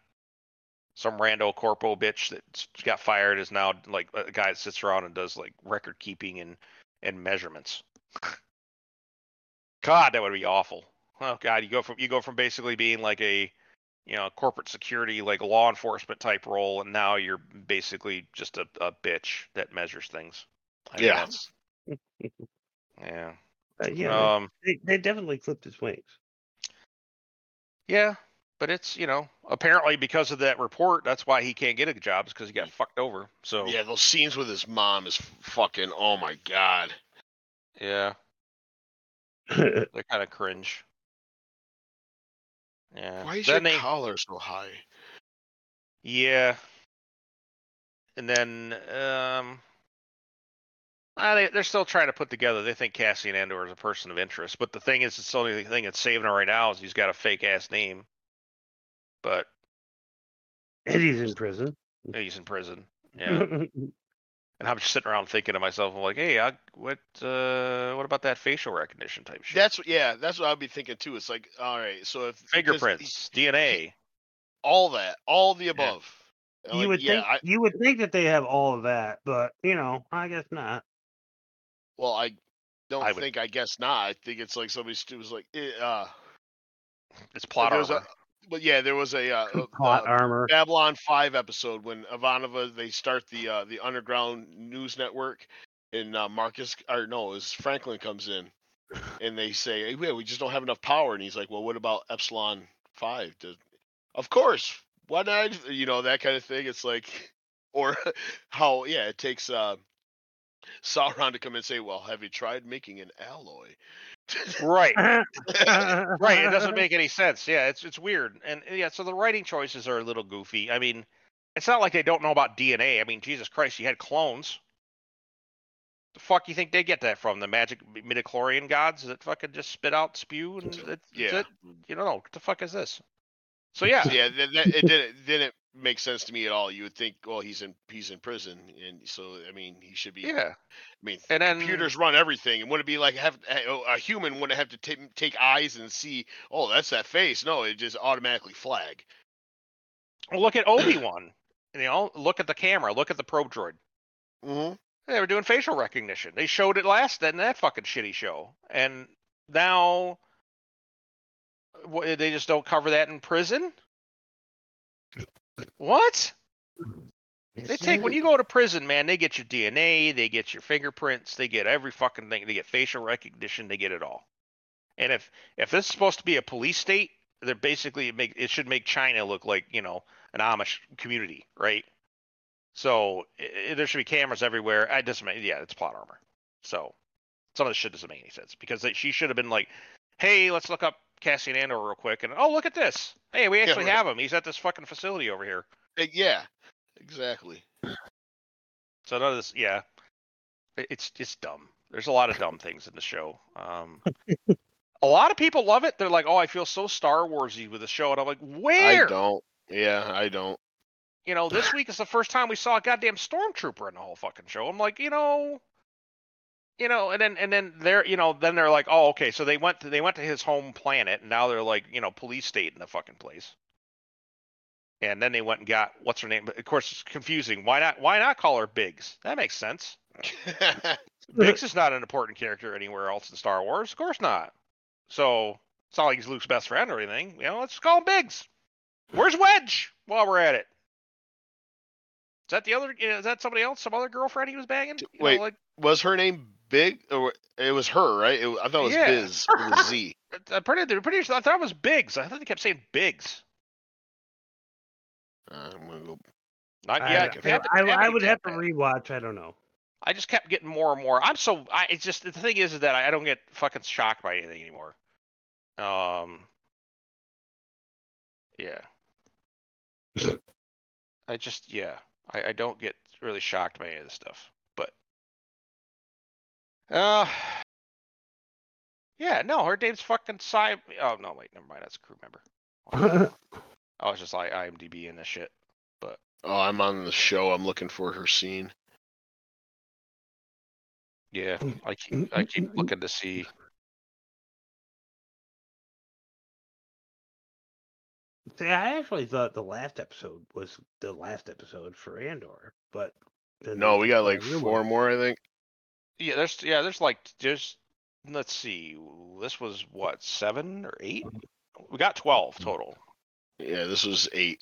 some rando corpo bitch that got fired is now like a guy that sits around and does like record keeping and and measurements. [LAUGHS] God, that would be awful. Oh God, you go from you go from basically being like a, you know corporate security like law enforcement type role, and now you're basically just a, a bitch that measures things. I Yeah. that's- [LAUGHS] yeah. Uh, yeah, Um. they, they definitely clipped his wings. Yeah, but it's you know apparently because of that report, that's why he can't get a job is because he got fucked over. So Yeah, those scenes with his mom is fucking. Oh my god. yeah, [COUGHS] they're kind of cringe. Yeah. Why is then your they, collar so high? Yeah. And then um uh, they, they're still trying to put together. They think Cassian Andor is a person of interest, but the thing is, it's the only thing that's saving him right now is he's got a fake ass name. But Eddie's in prison. he's in prison. Yeah. [LAUGHS] and I'm just sitting around thinking to myself, I'm like, hey, I, what uh what about that facial recognition type shit? That's yeah. That's what I'd be thinking too. It's like, all right, so if because he- fingerprints, DNA. all that, all the above. And you like, would yeah, think I, you would think that they have all of that, but you know, I guess not. well, I don't I would- think. I guess not. I think it's like somebody st- was like, eh, uh, It's plot there was armor. But yeah, there was a, uh, Plot uh, armor. Babylon Five episode when Ivanova they start the uh, the underground news network, and uh, Marcus or no, is Franklin comes in, [SIGHS] and they say, hey, yeah, we just don't have enough power, and he's like, well, what about Epsilon Five? Of course, why not? You know that kind of thing. It's like, [LAUGHS] or [LAUGHS] how yeah, it takes uh, Sauron to come and say, well, have you tried making an alloy? Right. [LAUGHS] Uh-huh. right it doesn't [LAUGHS] make any sense. Yeah it's it's weird and yeah so the writing choices are a little goofy. I mean it's not like they don't know about dna i mean jesus christ you had clones. The fuck you think they get that from? The magic midichlorian gods that fucking just spit out spew and that's Yeah. it? You don't know. What the fuck is this so yeah [LAUGHS] yeah, that, that, it didn't didn't make sense to me at all. You would think, well, he's in he's in prison, and so I mean, he should be. yeah I mean, and then computers run everything, and would it be like have a human wouldn't have to take take eyes and see? Oh, that's that face. No, it just automatically flag. well, look at obi-wan [CLEARS THROAT] you know look at the camera look at the probe droid Mm-hmm. They were doing facial recognition. They showed it last in that fucking shitty show, and now wha- they just don't cover that in prison. What? They take when you go to prison, man. They get your DNA, they get your fingerprints, they get every fucking thing. They get facial recognition, they get it all. And if if this is supposed to be a police state, they're basically make it should make China look like you know an Amish community, right? So i i- there should be cameras everywhere. It doesn't make yeah, it's plot armor. So some of this shit doesn't make any sense because they, she should have been like, hey, let's look up Cassian Andor real quick, and oh look at this. Hey, we Yeah, actually right. have him. He's at this fucking facility over here. Eh, yeah, exactly. So none of this, yeah, it's it's dumb. There's a lot of dumb things in the show. Um, [LAUGHS] a lot of people love it. They're like, "Oh, I feel so Star Warsy with the show," and I'm like, "Where?" I don't. Yeah, I don't. You know, this week is the first time we saw a goddamn stormtrooper in the whole fucking show. I'm like, you know, you know, and then and then they're, you know, then they're like, "Oh, okay." So they went to they went to his home planet, and now they're like, you know, police state in the fucking place. And then they went and got what's her name? But of course, it's confusing. Why not? Why not call her Biggs? That makes sense. [LAUGHS] Biggs is not an important character anywhere else in Star Wars. Of course not. So it's not like he's Luke's best friend or anything. You know, let's just call him Biggs. Where's Wedge? While we're at it. Is that the other? Is that somebody else? Some other girlfriend he was banging? You know, Wait. like was her name Big? Or it was her, right? It, I thought it was Yeah. Biz. It was Z. [LAUGHS] I'm pretty, they're pretty sure. I thought it was Biggs. I thought they kept saying Biggs. Uh, I'm gonna go. Not I, yet. if they I, to- I, I would have to that. rewatch. I don't know. I just kept getting more and more. I'm so. I it's just the thing is is that I, I don't get fucking shocked by anything anymore. Um. Yeah. I just yeah. I, I don't get really shocked by any of this stuff, but. Uh. Yeah, no, her name's fucking Cy. Oh no, wait, never mind. That's a crew member. [LAUGHS] I was just like IMDb and this shit. But oh, I'm on the show. I'm looking for her scene. Yeah, mm, I keep mm, I mm, keep looking to see. See, I actually thought the last episode was the last episode for Andor, but then No, we got like four more, I think. Yeah, there's yeah, there's like there's let's see, this was what seven or eight? We got twelve total. Yeah, this was eight.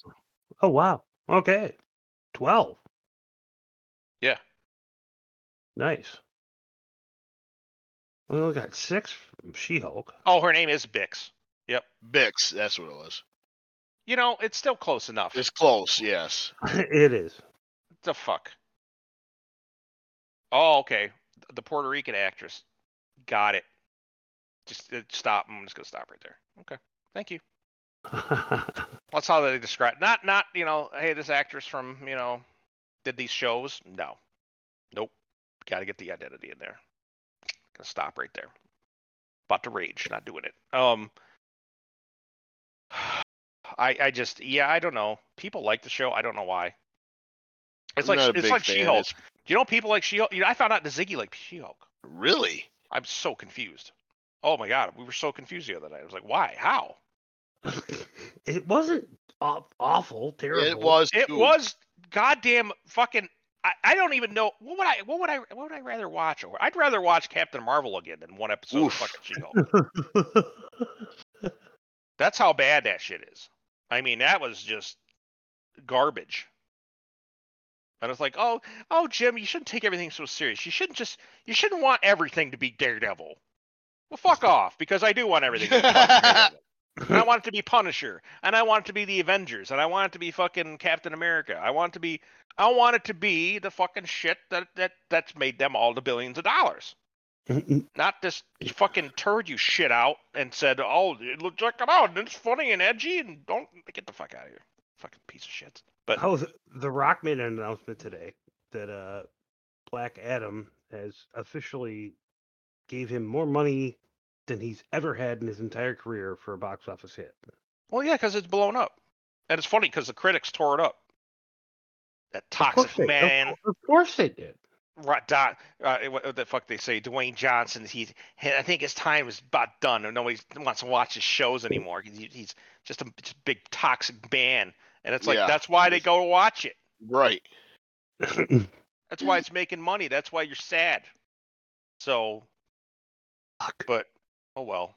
Oh wow. Okay. Twelve. Yeah. Nice. We only got six from She-Hulk. Oh, her name is Bix. Yep. Bix, that's what it was. You know, it's still close enough. It's close, yes. [LAUGHS] it is. the fuck? Oh, okay. The Puerto Rican actress. Got it. Just uh, stop. I'm just gonna stop right there. Okay. Thank you. [LAUGHS] That's how they describe. Not, not you know, hey, this actress from you know, did these shows? No. Nope. Got to get the identity in there. Gonna stop right there. About to rage. Not doing it. Um. [SIGHS] I, I just, yeah, I don't know. People like the show. I don't know why. It's I'm like it's like. She-Hulk. It's- Do you know people like She-Hulk? You know, I found out that Ziggy liked She-Hulk. Really? I'm so confused. Oh my god, we were so confused the other night. I was like, why? How? [LAUGHS] it wasn't awful, terrible. It was. It too. was goddamn fucking. I, I don't even know what would I what would I what would I rather watch over? I'd rather watch Captain Marvel again than one episode Oof. of fucking She-Hulk. [LAUGHS] That's how bad that shit is. I mean, that was just garbage. And it's like, oh, oh, Jim, you shouldn't take everything so serious. You shouldn't just, you shouldn't want everything to be Daredevil. Well, fuck [LAUGHS] off, because I do want everything to be. [LAUGHS] And I [LAUGHS] want it to be Punisher, and I want it to be the Avengers, and I want it to be fucking Captain America. I want it to be, I want it to be the fucking shit that that that's made them all the billions of dollars not this fucking turd you shit out and said, "Oh, look, check it out, and it's funny and edgy," and don't get the fuck out of here, fucking piece of shit. But oh, the, the Rock made an announcement today that uh, Black Adam has officially gave him more money than he's ever had in his entire career for a box office hit. well, yeah, because it's blown up, and it's funny because the critics tore it up. That toxic they- of man, cour- Of course they did. right? Dot, uh, what the fuck they say? Dwayne Johnson. He, he- I think his time is about done, and nobody wants to watch his shows anymore. He, he's just a just a big toxic man, and it's like Yeah. that's why they go watch it. Right. [CLEARS THROAT] That's why it's making money. That's why you're sad. So, Fuck. but oh well.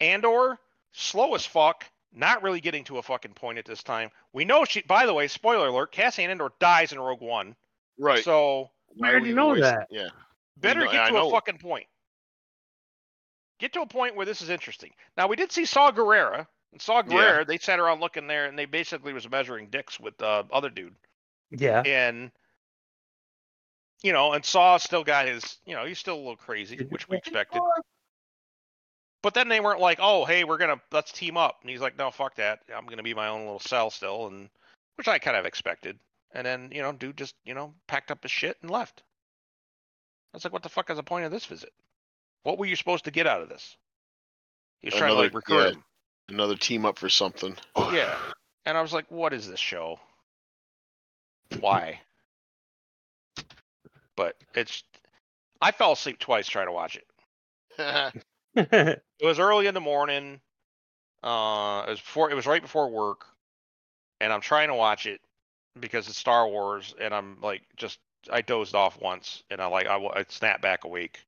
Andor, slow as fuck. Not really getting to a fucking point at this time. We know she. By the way, spoiler alert: Cassian Andor dies in Rogue One. Right. So Why already know waste- that. Yeah. better know- get to a fucking point. Get to a point where this is interesting. Now we did see Saw Gerrera. And Saw Yeah. They sat around looking there, and they basically was measuring dicks with the uh, other dude. yeah. and you know, and Saw still got his, you know, he's still a little crazy, which we expected. But then they weren't like, oh, hey, we're gonna let's team up, and he's like, no, fuck that, I'm gonna be my own little cell still, and which I kind of expected. And then you know, dude just you know packed up his shit and left. I was like, what the fuck is the point of this visit? What were you supposed to get out of this? He was trying to like recruit yeah. him. Another team up for something. Yeah. And I was like, what is this show? [LAUGHS] Why? But it's I fell asleep twice trying to watch it. [LAUGHS] [LAUGHS] It was early in the morning. Uh it was before it was right before work. And I'm trying to watch it because it's Star Wars and I'm like just I dozed off once and I like I, wa- I snapped back awake.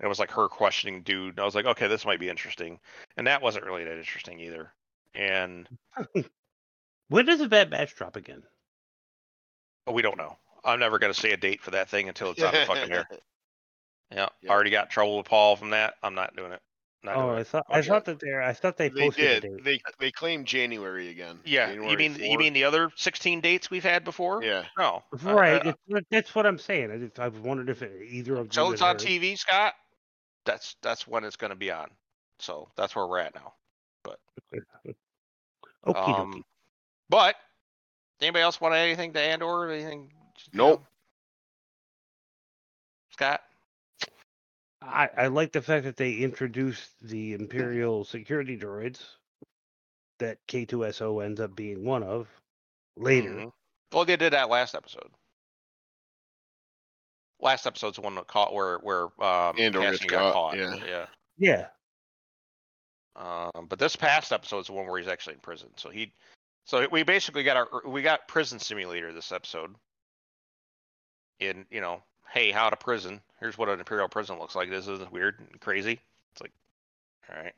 And it was like her questioning dude. And I was like, okay, this might be interesting. And that wasn't really that interesting either. And [LAUGHS] when does the Bad Batch drop again? But we don't know. I'm never gonna say a date for that thing until it's out of fucking air. [LAUGHS] Yeah, I already got trouble with Paul from that. I'm not doing it. Not Oh, doing I it. thought I Okay. thought that they I thought they They posted did. date. They they claimed January again. Yeah, you January mean you mean the other 16 dates we've had before? Yeah. No. Right, I- it's- that's what I'm saying. I just I wondered if it, either of until you it's on heard. TV, Scott. That's that's when it's gonna be on. So that's where we're at now. But okay, Um, but anybody else want to add anything to Andor? or Anything? Nope. know? Scott. I, I like the fact that they introduced the Imperial security droids that K2SO ends up being one of later. Mhm. Well, they did that last episode. Last episode's the one that caught where where um, Andor Cassian got caught, caught. yeah. yeah. Yeah. Um, but this past episode's the one where he's actually in prison. So he, so we basically got our we got prison simulator this episode. In you know, hey, how to prison? Here's what an imperial prison looks like. This isn't weird and crazy. It's like, all right.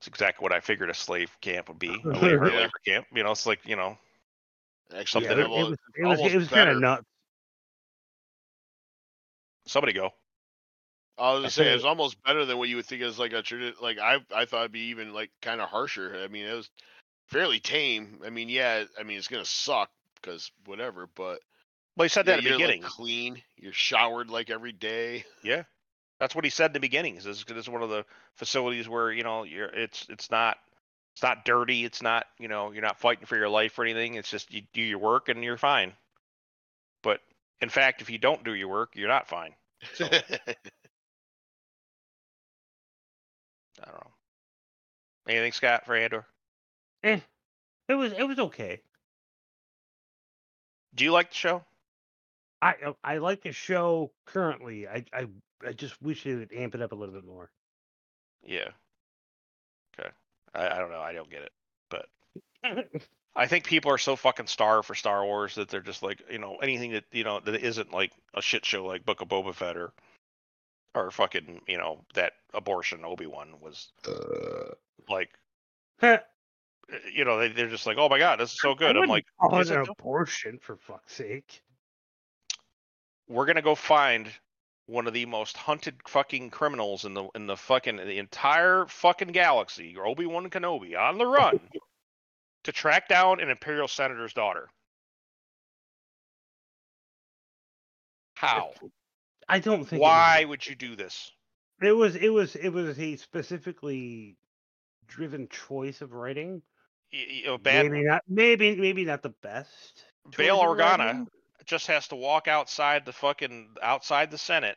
It's exactly what I figured a slave camp would be. A [LAUGHS] labor, Yeah. labor camp. You know, it's like you know, Actually, Yeah, it, well, it was it was, almost it was kind of nuts. Somebody go. I was gonna say it's [LAUGHS] almost better than what you would think is like a tradi- like I I thought it'd be even like kind of harsher. I mean, it was fairly tame. I mean, yeah, I mean it's gonna suck because whatever, but Well, he said yeah, that at the beginning. like clean. You're showered like every day. Yeah, that's what he said in the beginning. He says this is one of the facilities where you know you're it's it's not it's not dirty. It's not you know you're not fighting for your life or anything. It's just you do your work and you're fine. But in fact, if you don't do your work, you're not fine. So [LAUGHS] I don't know. Anything, Scott, for Andor? Eh, it was it was okay. Do you like the show? I uh, I like the show currently. I I I just wish it would amp it up a little bit more. Yeah. Okay. I, I don't know. I don't get it, but [LAUGHS] I think people are so fucking starved for Star Wars that they're just like, you know, anything that you know that isn't like a shit show like Book of Boba Fett or or fucking, you know, that abortion Obi Wan was Uh, like, [LAUGHS] Heh, uh, you know, they they're just like, oh my god, this is so good. I'm like, call is it it an though? abortion for fuck's sake. we're gonna go find one of the most hunted fucking criminals in the in the fucking the entire fucking galaxy, Obi Wan Kenobi, on the run [LAUGHS] to track down an Imperial senator's daughter. How? I don't think. Why would you do this? It was it was it was a specifically driven choice of writing. Y- y- a bad maybe not. Maybe maybe not the best. Bail Organa just has to walk outside the fucking outside the Senate,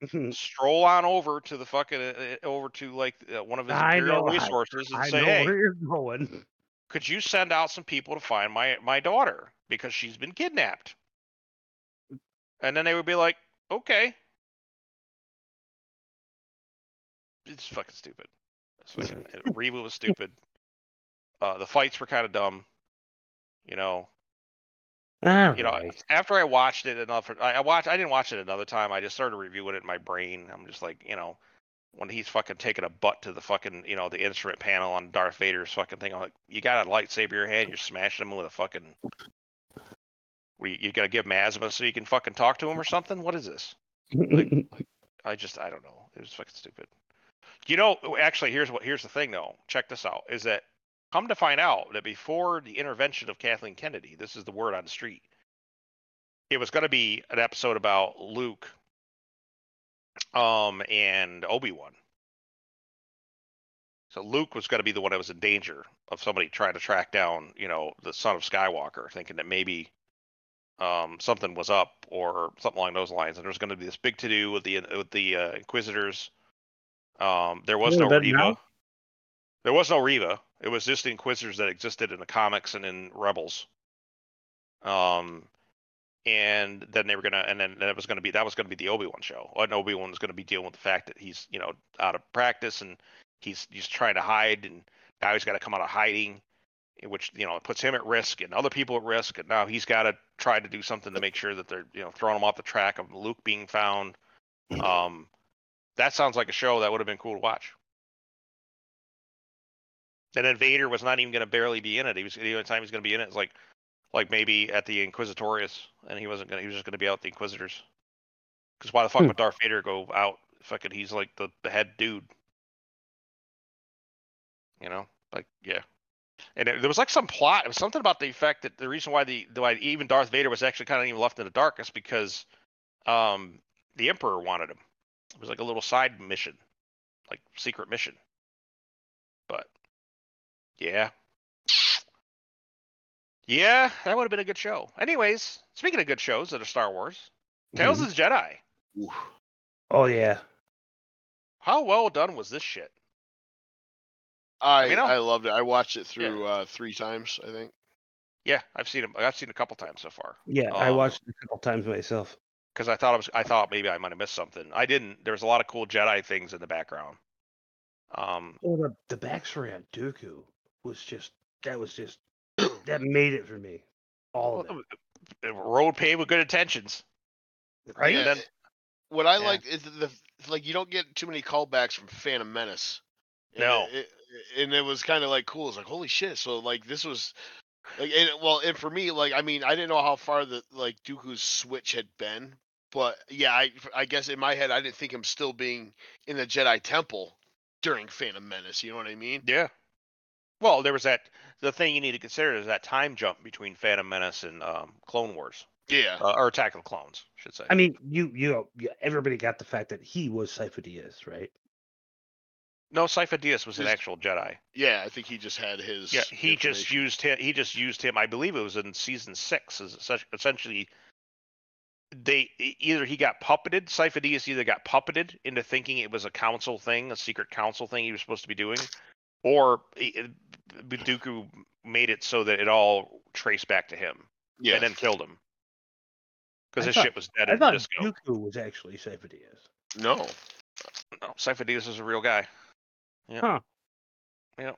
[LAUGHS] stroll on over to the fucking uh, uh, over to like uh, one of his Imperial know, I- resources and I say, know "Hey, where you're going. Could you send out some people to find my my daughter because she's been kidnapped?" And then they would be like, "Okay." It's fucking stupid. Fucking, Reva was stupid. Uh, the fights were kind of dumb. You know, All you know, right. after I watched it enough, I watched. I didn't watch it another time. I just started reviewing it in my brain. I'm just like, you know, when he's fucking taking a butt to the fucking, you know, the instrument panel on Darth Vader's fucking thing. I'm like, you got a lightsaber in your hand, you're smashing him with a fucking. What, you, gotta give him asthma so you can fucking talk to him or something? What is this? [LAUGHS] I just, I don't know. It was fucking stupid. You know, actually, here's what. Here's the thing, though. Check this out. Is that come to find out that before the intervention of Kathleen Kennedy, this is the word on the street. It was going to be an episode about Luke, um, and Obi Wan. So Luke was going to be the one that was in danger of somebody trying to track down, you know, the son of Skywalker, thinking that maybe um, something was up or something along those lines. And there was going to be this big to do with the with the uh, Inquisitors. Um, there was no Reva. now- There was no Reva. It was just the Inquisitors that existed in the comics and in Rebels. Um, and then they were gonna, and then that was gonna be that was gonna be the Obi Wan show. And Obi Wan was gonna be dealing with the fact that he's you know out of practice and he's he's trying to hide, and now he's got to come out of hiding, which you know puts him at risk and other people at risk. And now he's got to try to do something to make sure that they're you know throwing him off the track of Luke being found. Um, that sounds like a show that would have been cool to watch. And then Vader was not even going to barely be in it. He was the only time he's going to be in it. it is like, like maybe at the Inquisitorius, and he wasn't going. to He was just going to be out with the Inquisitors. Because why the fuck Hmm. would Darth Vader go out? Fucking, he's like the the head dude. You know, like yeah. And it, there was like some plot. It was something about the effect that the reason why the why even Darth Vader was actually kind of even left in the dark is because, um, the Emperor wanted him. It was like a little side mission, like secret mission. But yeah. Yeah, that would have been a good show. Anyways, speaking of good shows that are Star Wars, Tales of the Jedi. Oof. Oh yeah. How well done was this shit? I You know- I loved it. I watched it through uh, three times. I think. Yeah, I've seen it. I've seen it a couple times so far. Yeah, I Um, watched it a couple times myself. because I thought I was I thought maybe I might have missed something. I didn't. There was a lot of cool Jedi things in the background. Um, Oh, the, the backstory on Dooku was just that was just [CLEARS THROAT] that made it for me. All of it. road paved with good intentions. Right? Yeah, then- what I yeah. like is the like you don't get too many callbacks from Phantom Menace. And No. it, it- and it was kind of like cool. It's like holy shit. So like this was like and well, and for me, like I mean, I didn't know how far the like Dooku's switch had been, but yeah, I I guess in my head, I didn't think him still being in the Jedi Temple during Phantom Menace. You know what I mean? Yeah. Well, there was that. The thing you need to consider is that time jump between Phantom Menace and um, Clone Wars, Yeah. uh, or Attack of the Clones, I should say. I mean, you you you- everybody got the fact that he was Sifo-Dyas, right? no, Sifo-Dyas was an actual Jedi. Yeah, I think he just had his. Yeah, he just used him. He just used him. I believe it was in season six. Is essentially they either he got puppeted. Sifo-Dyas either got puppeted into thinking it was a council thing, a secret council thing he was supposed to be doing, or it- it- Dooku made it so that it all traced back to him Yeah. and then killed him because I his thought- ship was dead I in thought disco. Dooku was actually Sifo-Dyas. no. No, Sifo-Dyas is a real guy, Yeah, yeah,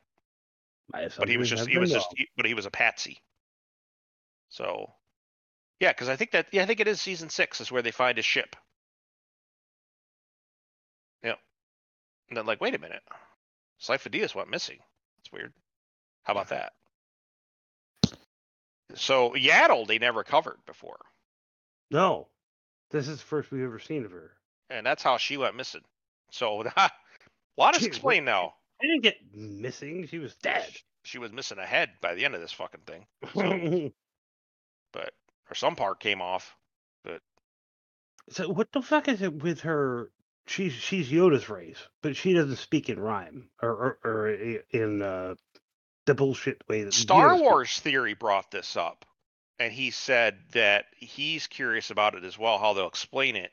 but he was just he been was just he, but he was a patsy. So, yeah, because I think that yeah I think it is season six is where they find his ship. Yeah. And then like, wait a minute, Dyas went missing. That's weird. How about that? So Yaddle they never covered before, No, this is the first we've ever seen of her. and that's how she went missing. So a lot is explained now. She didn't get missing; she was dead. She was missing a head by the end of this fucking thing. So, [LAUGHS] but or some part came off. But so what the fuck is it with her? She's she's Yoda's race, but she doesn't speak in rhyme or or, or in uh, the bullshit way that Star Yoda speaks. Wars theory brought this up, and he said that he's curious about it as well, how they'll explain it.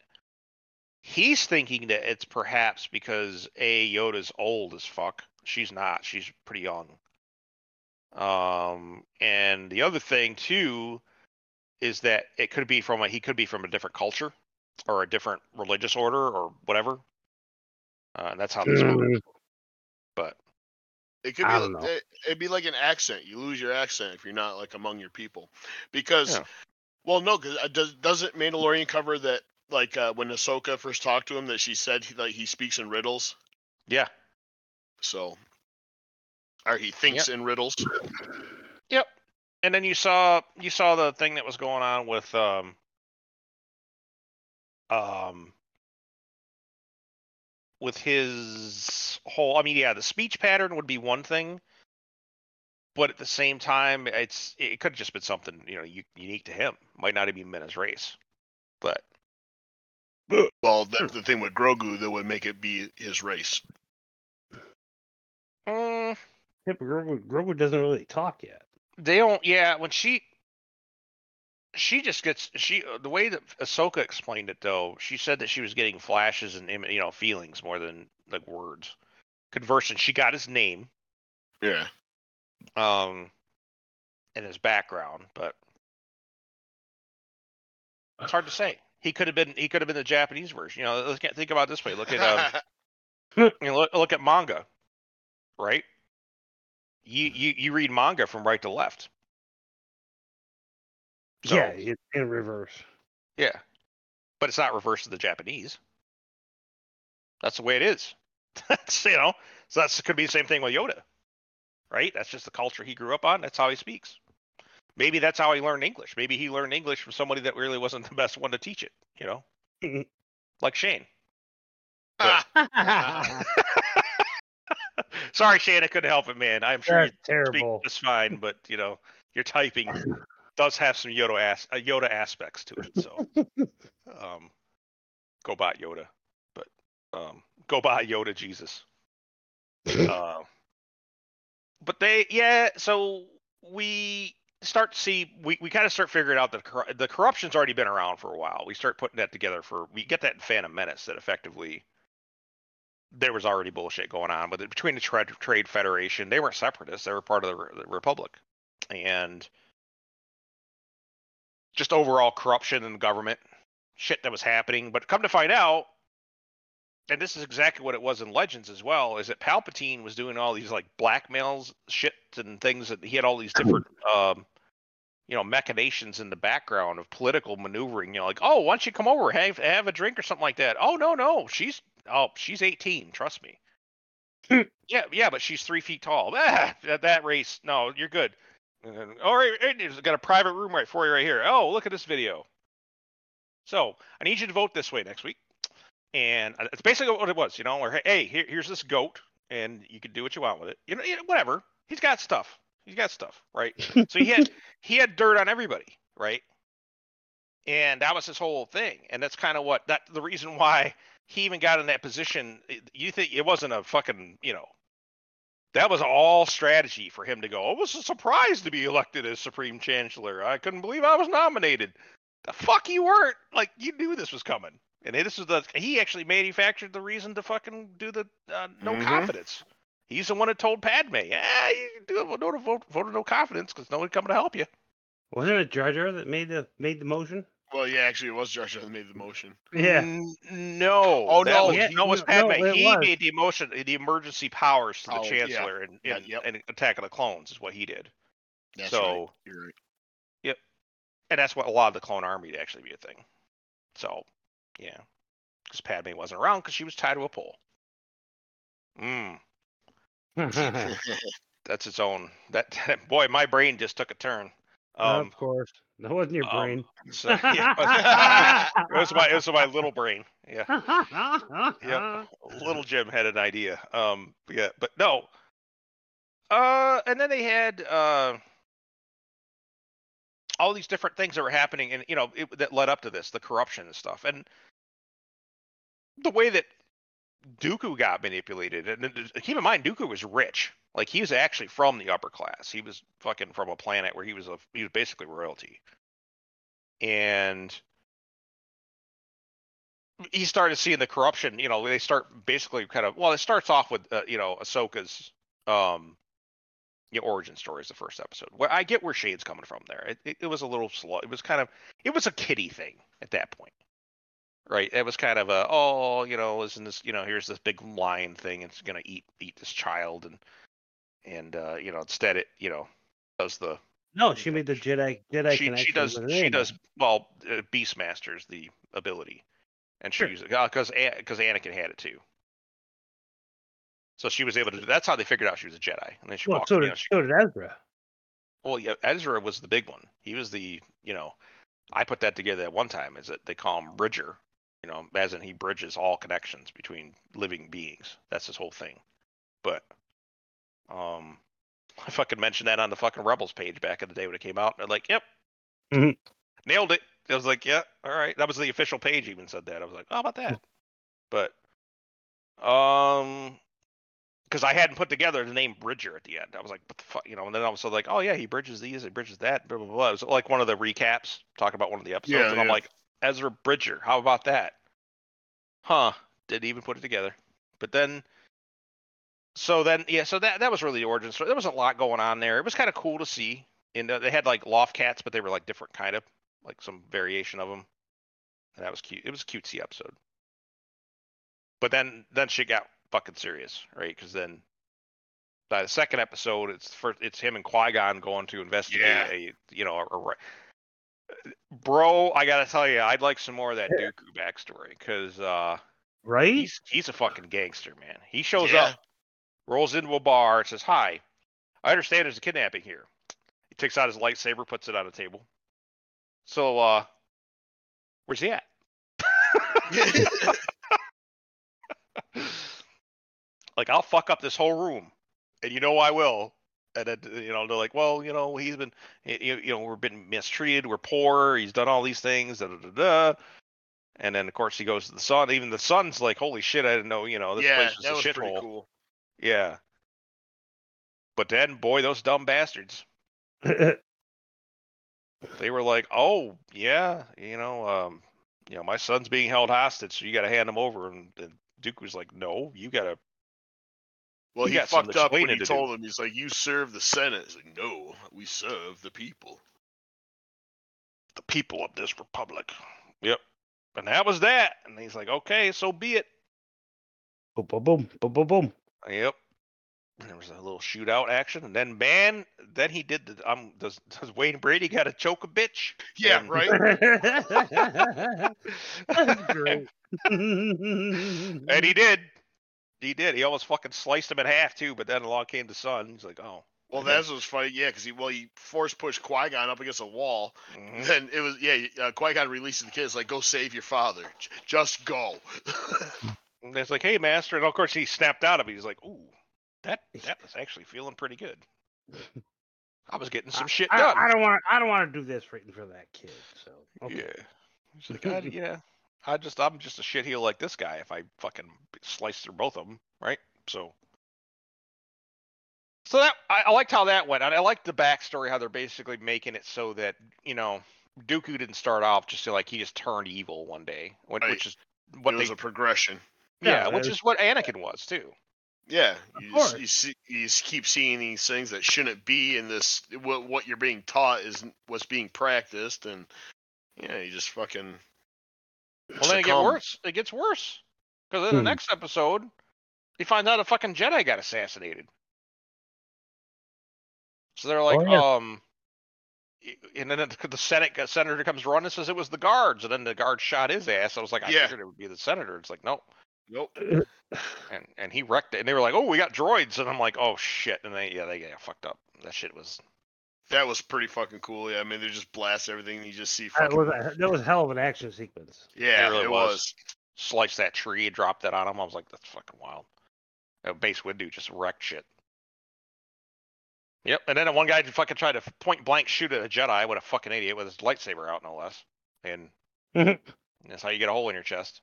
He's thinking that it's perhaps because A, Yoda's old as fuck. She's not. She's pretty young. Um, and the other thing too is that it could be from a he could be from a different culture or a different religious order or whatever. Uh, and that's how this works. Mm, But It could be. don't know. It, it'd be like an accent. You lose your accent if you're not like among your people, because, Yeah. well, no, because does doesn't Mandalorian cover that like uh, when Ahsoka first talked to him that she said he, like he speaks in riddles, yeah, so, or he thinks in riddles. Yep. And then you saw you saw the thing that was going on with um um with his whole I mean yeah, the speech pattern would be one thing, but at the same time it's it could have just been something, you know, u- unique to him. Might not have even been his race. But [LAUGHS] Well, that's the thing with Grogu that would make it be his race. mm, yeah, but Grogu, Grogu doesn't really talk yet. They don't. Yeah, when she she just gets she uh, the way that Ahsoka explained it though. She said that she was getting flashes and you know feelings more than like words. Conversing, she got his name, Yeah. um, and his background, but it's hard to say. He could have been he could have been the Japanese version. You know, let's think about it this way. Look at um, [LAUGHS] you know, look, look at manga, right? You, you you read manga from right to left. So, yeah, it, in reverse. Yeah. But it's not reverse to the Japanese. That's the way it is. [LAUGHS] That's you know, so that's could be the same thing with Yoda. Right? That's just the culture he grew up on. That's how he speaks. Maybe that's how he learned English. Maybe he learned English from somebody that really wasn't [LAUGHS] the best one to teach it, you know? Mhm. like Shane. Ah, [LAUGHS] Sorry, Shane, I couldn't help it, man. I'm sure That's you speak terrible. just fine, but you know, you're typing does have some Yoda as uh, Yoda aspects to it. So, [LAUGHS] um, go buy Yoda, but um, go buy Yoda Jesus. [LAUGHS] Uh, but they, yeah. So we start to see we, we kind of start figuring out that corru- the corruption's already been around for a while. We start putting that together for we get that in Phantom Menace that effectively there was already bullshit going on with it between the trade, trade federation. They weren't separatists; they were part of the, re- the republic, and just overall corruption in the government, shit that was happening. But come to find out, and this is exactly what it was in Legends as well, is that Palpatine was doing all these like blackmails, shit, and things that he had all these different, um, you know, machinations in the background of political maneuvering. You know, like, oh, why don't you come over, have have a drink or something like that? Oh no, no, she's oh she's 18, trust me. [LAUGHS] yeah, yeah, but she's three feet tall. [LAUGHS] Ah, that, that race, no, you're good. And then, all right, it's got a private room right for you right here. Oh, look at this video. So I need you to vote this way next week, and uh, it's basically what it was, you know. Or hey, here, here's this goat, and you can do what you want with it. You know, you know, whatever. He's got stuff. He's got stuff, right? so he had [LAUGHS] he had dirt on everybody, right? And that was his whole thing, and that's kind of what that the reason why he even got in that position. You think it wasn't a fucking, you know, that was all strategy for him to go. It was a surprise to be elected as Supreme Chancellor. I couldn't believe I was nominated. The fuck you weren't. Like you knew this was coming. And this is the he actually manufactured the reason to fucking do the uh, no Mhm. confidence. He's the one that told Padme, "Yeah, you do a no to vote, vote of no confidence because no nobody coming to help you." Wasn't it Jar Jar that made the made the motion? Well, yeah, actually, it was Jar Jar that made the motion. Yeah. N- no. Oh, that no, Was, yeah, no, it was no, Padme. it he was. made the emotion, the emergency powers to the Oh, yeah. Chancellor and, Yeah, and, yep. and Attack of the Clones is what he did. That's So- right. You're right. and that's what allowed the clone army to actually be a thing. So, yeah, because Padme wasn't around because she was tied to a pole. Mm, [LAUGHS] that's its own. [LAUGHS] That boy, my brain just took a turn. Um, of course. That wasn't your um, brain. [LAUGHS] so, yeah, [LAUGHS] it was, my it was my little brain. Yeah, [LAUGHS] yep. Little Jim had an idea. Um, yeah, but no. Uh, and then they had uh all these different things that were happening, and you know it, that led up to this, the corruption and stuff, and the way that Dooku got manipulated. And and keep in mind, Dooku was rich. Like he was actually from the upper class. He was fucking from a planet where he was a he was basically royalty, and he started seeing the corruption. You know, they start basically kind of well, it starts off with uh, you know Ahsoka's um you know, origin story is the first episode. Where I get where Shade's coming from there. It, it, it was a little slow. It was kind of it was a kiddie thing at that point, right? It was kind of a oh you know isn't this you know here's this big lion thing it's gonna eat eat this child and and uh, you know instead it you know does the No, she made the Jedi Jedi she connection. she does she does well uh, Beastmaster's the ability, and she Sure. used it because because Anakin had it too. So she was able to do. That's how they figured out she was a Jedi, and then she Well, walked. so you did, know, she, so did Ezra. well, yeah, Ezra was the big one. He was the you know, I put that together at one time. Is that they call him Bridger, you know, as in he bridges all connections between living beings. That's his whole thing. But um, [LAUGHS] I fucking mentioned that on the fucking Rebels page back in the day when it came out. And they're like, "Yep, Mhm. nailed it." I was like, "Yeah, all right." That was the official page. Even said that. I was like, "How about that?" But um, because I hadn't put together the name Bridger at the end. I was like, "What the fuck?" You know. And then I was like, "Oh yeah, he bridges these, he bridges that." Blah blah blah. It was like one of the recaps talking about one of the episodes, Yeah, and I'm like, Ezra Bridger. How about that? Huh? Didn't even put it together. But then, so then, yeah. So that that was really the origin story. There was a lot going on there. It was kind of cool to see. And uh, they had like Loth-cats, but they were like different kind of, like some variation of them. And that was cute. It was a cutesy episode. But then then shit got fucking serious, right? Because then by the second episode, it's first it's him and Qui Gon going to investigate Yeah. a you know a, a, bro. I gotta tell you, I'd like some more of that Dooku backstory because uh, Right? he's he's a fucking gangster, man. He shows Yeah. up, rolls into a bar, and says, "Hi, I understand there's a kidnapping here." He takes out his lightsaber, puts it on a table. So, uh, where's he at? [LAUGHS] [LAUGHS] like I'll fuck up this whole room, and you know I will. And then you know they're like, well, you know he's been, you, you know, we're been mistreated, we're poor, he's done all these things, da da da da. And then of course he goes to the son. Even the son's like, holy shit, I didn't know, you know, this yeah, place was that a was pretty shithole. cool. Yeah. But then, boy, those dumb bastards. [LAUGHS] They were like, "Oh, yeah, you know, um, you know, my son's being held hostage, so you got to hand him over." And, and Dooku was like, "No, you got to." Well, You he fucked up when he to do. told him. He's like, "You serve the Senate." He's like, "No, we serve the people." the people of this republic. Yep. And that was that. And he's like, okay, so be it. boom, boom, boom, boom, boom, boom. Yep. And there was a little shootout action, and then man, then he did the um. Does does Wayne Brady got to choke a bitch? Yeah, And- right. [LAUGHS] [LAUGHS] That's great. And he did. He did. He almost fucking sliced him in half too. But then along came the son. He's like, oh. Well, Okay. that's what's funny. Yeah, because he well he force pushed Qui Gon up against a wall. mhm. Then it was yeah. Uh, Qui Gon releases the kids like, "Go save your father. J- Just go." [LAUGHS] And it's like, hey, master. And of course he snapped out of it. He's like, ooh, that that was actually feeling pretty good. I was getting some shit I, done. I don't want. I don't want to do this right in front of that kid. So okay. Yeah. He's like, yeah. I just, I'm just a shitheel like this guy. If I fucking slice through both of them, right? So. So that I, I liked how that went. and I liked the backstory, how they're basically making it so that you know Dooku didn't start off just like he just turned evil one day, when, Right. which is what it they, was a progression. yeah, Yeah, which is what Anakin was too. Yeah, Of you, course. s- you see, you s- keep seeing these things that shouldn't be, and this what what you're being taught is what's being practiced, and yeah, you just fucking. Well, then it gets worse. It gets worse because in the Hmm. next episode, he finds out a fucking Jedi got assassinated. So they're like, Oh, yeah. um, and then [LAUGHS] the Senate the senator comes running and says it was the guards, and then the guard shot his ass. I was like, I Yeah. figured it would be the senator. It's like, nope. Nope. [LAUGHS] and and he wrecked it. And they were like, oh, we got droids, and I'm like, oh shit, and they yeah they got fucked up. That shit was That was pretty fucking cool. Yeah, I mean they just blast everything. And you just see That was a, that was a hell of an action sequence. yeah, really it was. was. sliced that tree, dropped that on him. I was like, that's fucking wild. Uh, Mace Windu just wrecked shit. Yep, and then one guy fucking tried to point blank shoot at a Jedi with a fucking idiot with his lightsaber out, no less. And [LAUGHS] that's how you get a hole in your chest.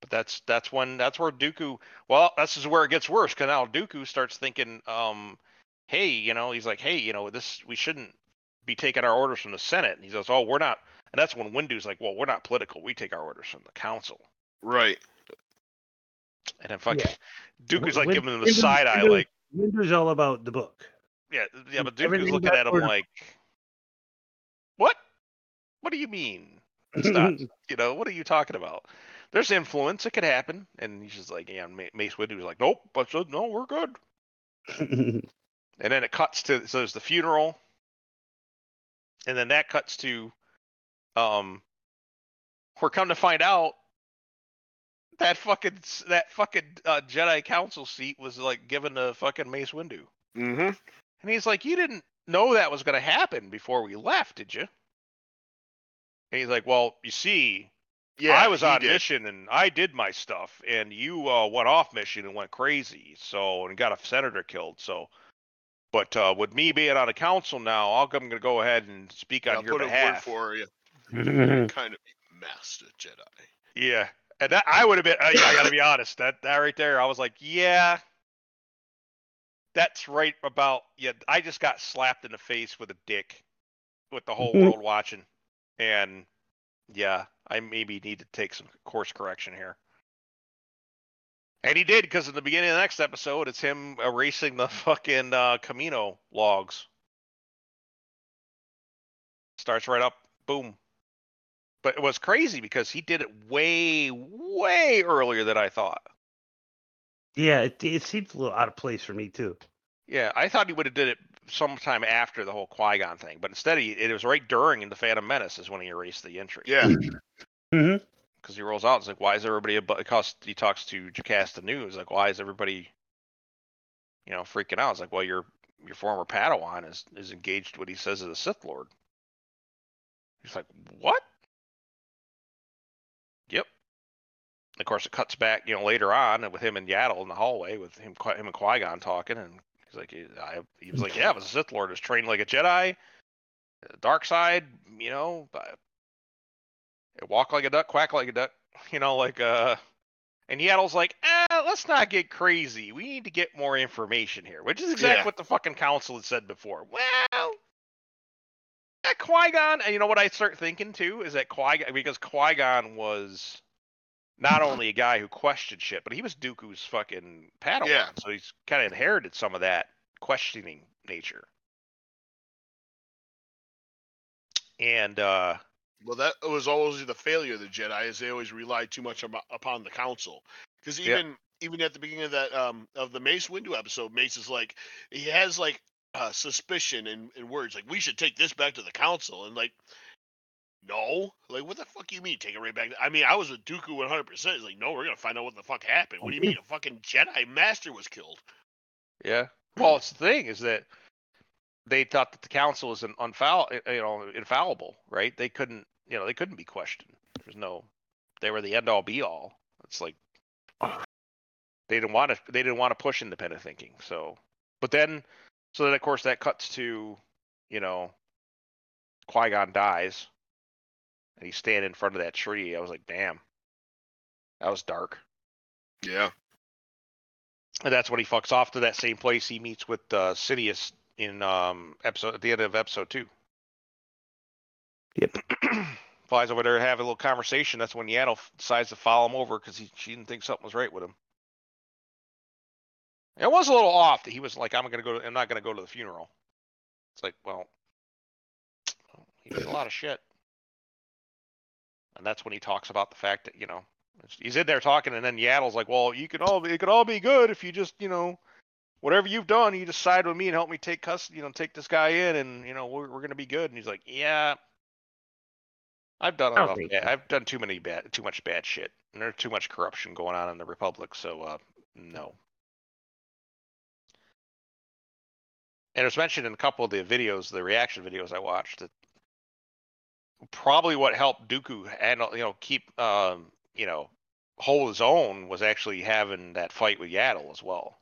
But that's that's when that's where Dooku. Well, this is where it gets worse because now Dooku starts thinking, um, hey, you know, he's like, hey, you know, this we shouldn't be taking our orders from the Senate. And he says, oh, we're not. And that's when Windu's like, well, we're not political. We take our orders from the Council. Right. And then fucking Yeah. Dooku's like Win- giving him the Windu- side eye, like, Windu's all about the book. yeah, yeah. But Dooku's Everything looking at him ordered. like, what? What do you mean? It's not. [LAUGHS] you know, what are you talking about? There's influence. It could happen. And he's just like, yeah. and Ma- Mace Windu's like, nope. But said, no, we're good. [LAUGHS] And then it cuts to so there's the funeral, and then that cuts to, um, we're come to find out that fucking that fucking uh, Jedi Council seat was like given to fucking Mace Windu, Mm-hmm. and he's like, you didn't know that was gonna happen before we left, did you? And he's like, well, you see, Yeah, I was on did. mission and I did my stuff, and you uh, went off mission and went crazy, so and got a senator killed. So, but uh, with me being on the council now, I'm going to go ahead and speak on I'll on your put behalf. a word for you. kind of master Jedi. Yeah, and that I would have been. Uh, yeah, I got to be honest. That that right there, I was like, yeah, that's right about. Yeah, I just got slapped in the face with a dick, with the whole [LAUGHS] world watching, and yeah, I maybe need to take some course correction here. And he did because in the beginning of the next episode, it's him erasing the [LAUGHS] fucking uh, Camino logs. Starts right up, boom. But it was crazy because he did it way, way earlier than I thought. yeah, it, it seems a little out of place for me too. Yeah, I thought he would have did it sometime after the whole Qui Gon thing, but instead he it was right during in the Phantom Menace is when he erased the entry. Yeah, hmm because he rolls out. It's like, why is everybody? About, because he talks to Jocasta News, like, why is everybody, you know, freaking out? It's like, well, your your former Padawan is is engaged what he says is a Sith Lord. He's like, what? Yep. Of course, it cuts back, you know, later on with him and Yaddle in the hallway with him, him and Qui Gon talking, and he's like, I, he was like, yeah, I was a Sith Lord, is trained like a Jedi, dark side, you know, walk like a duck, quack like a duck, [LAUGHS] you know, like uh and Yaddle's like, eh, let's not get crazy. We need to get more information here, which is exactly Yeah. what the fucking council had said before. Well, that Qui Gon, and you know what I start thinking too is that Qui because Qui Gon was not [LAUGHS] only a guy who questioned shit, but he was Dooku's fucking Padawan, Yeah. so he's kind of inherited some of that questioning nature. And uh well, that was always the failure of the Jedi, is they always relied too much upon the Council. Because Yeah. even even at the beginning of that um of the Mace Windu episode, Mace is like he has like uh, suspicion in, in words like we should take this back to the Council, and like No, like what the fuck you mean? Take it right back. I mean, I was with Dooku 100. percent He's like, no, we're gonna find out what the fuck happened. What do you mean? A fucking Jedi Master was killed. Yeah. Well, it's the thing is that they thought that the council was an unfoul, you know, infallible, right? They couldn't, you know, they couldn't be questioned. There's no, they were the end all be all. It's like they didn't want to, they didn't want to push independent thinking. So, but then, so then of course that cuts to, you know, Qui Gon dies, and he's standing in front of that tree. I was like, damn, that was dark. Yeah. And that's when he fucks off to that same place he meets with uh, Sidious in um episode at the end of episode two. Yep. [CLEARS THROAT] Flies over there, have a little conversation. That's when Yaddle decides to follow him over because he she didn't think something was right with him. It was a little off that he was like, "I'm gonna go. To, I'm not gonna go to the funeral." It's like, well, [TSK] he did a lot of shit, and that's when he talks about the fact that you know he's in there talking, and then Yaddle's like, "Well, you can all it could all be good if you just you know whatever you've done, you just side with me and help me take custody, you know, take this guy in, and you know we're we're gonna be good." And he's like, "Yeah, I've done enough. Bad, so. I've done too many bad, too much bad shit, and there's too much corruption going on in the Republic. So uh, no." And it was mentioned in a couple of the videos, the reaction videos I watched, that probably what helped Dooku and you know, keep, um, you know, hold his own was actually having that fight with Yaddle as well.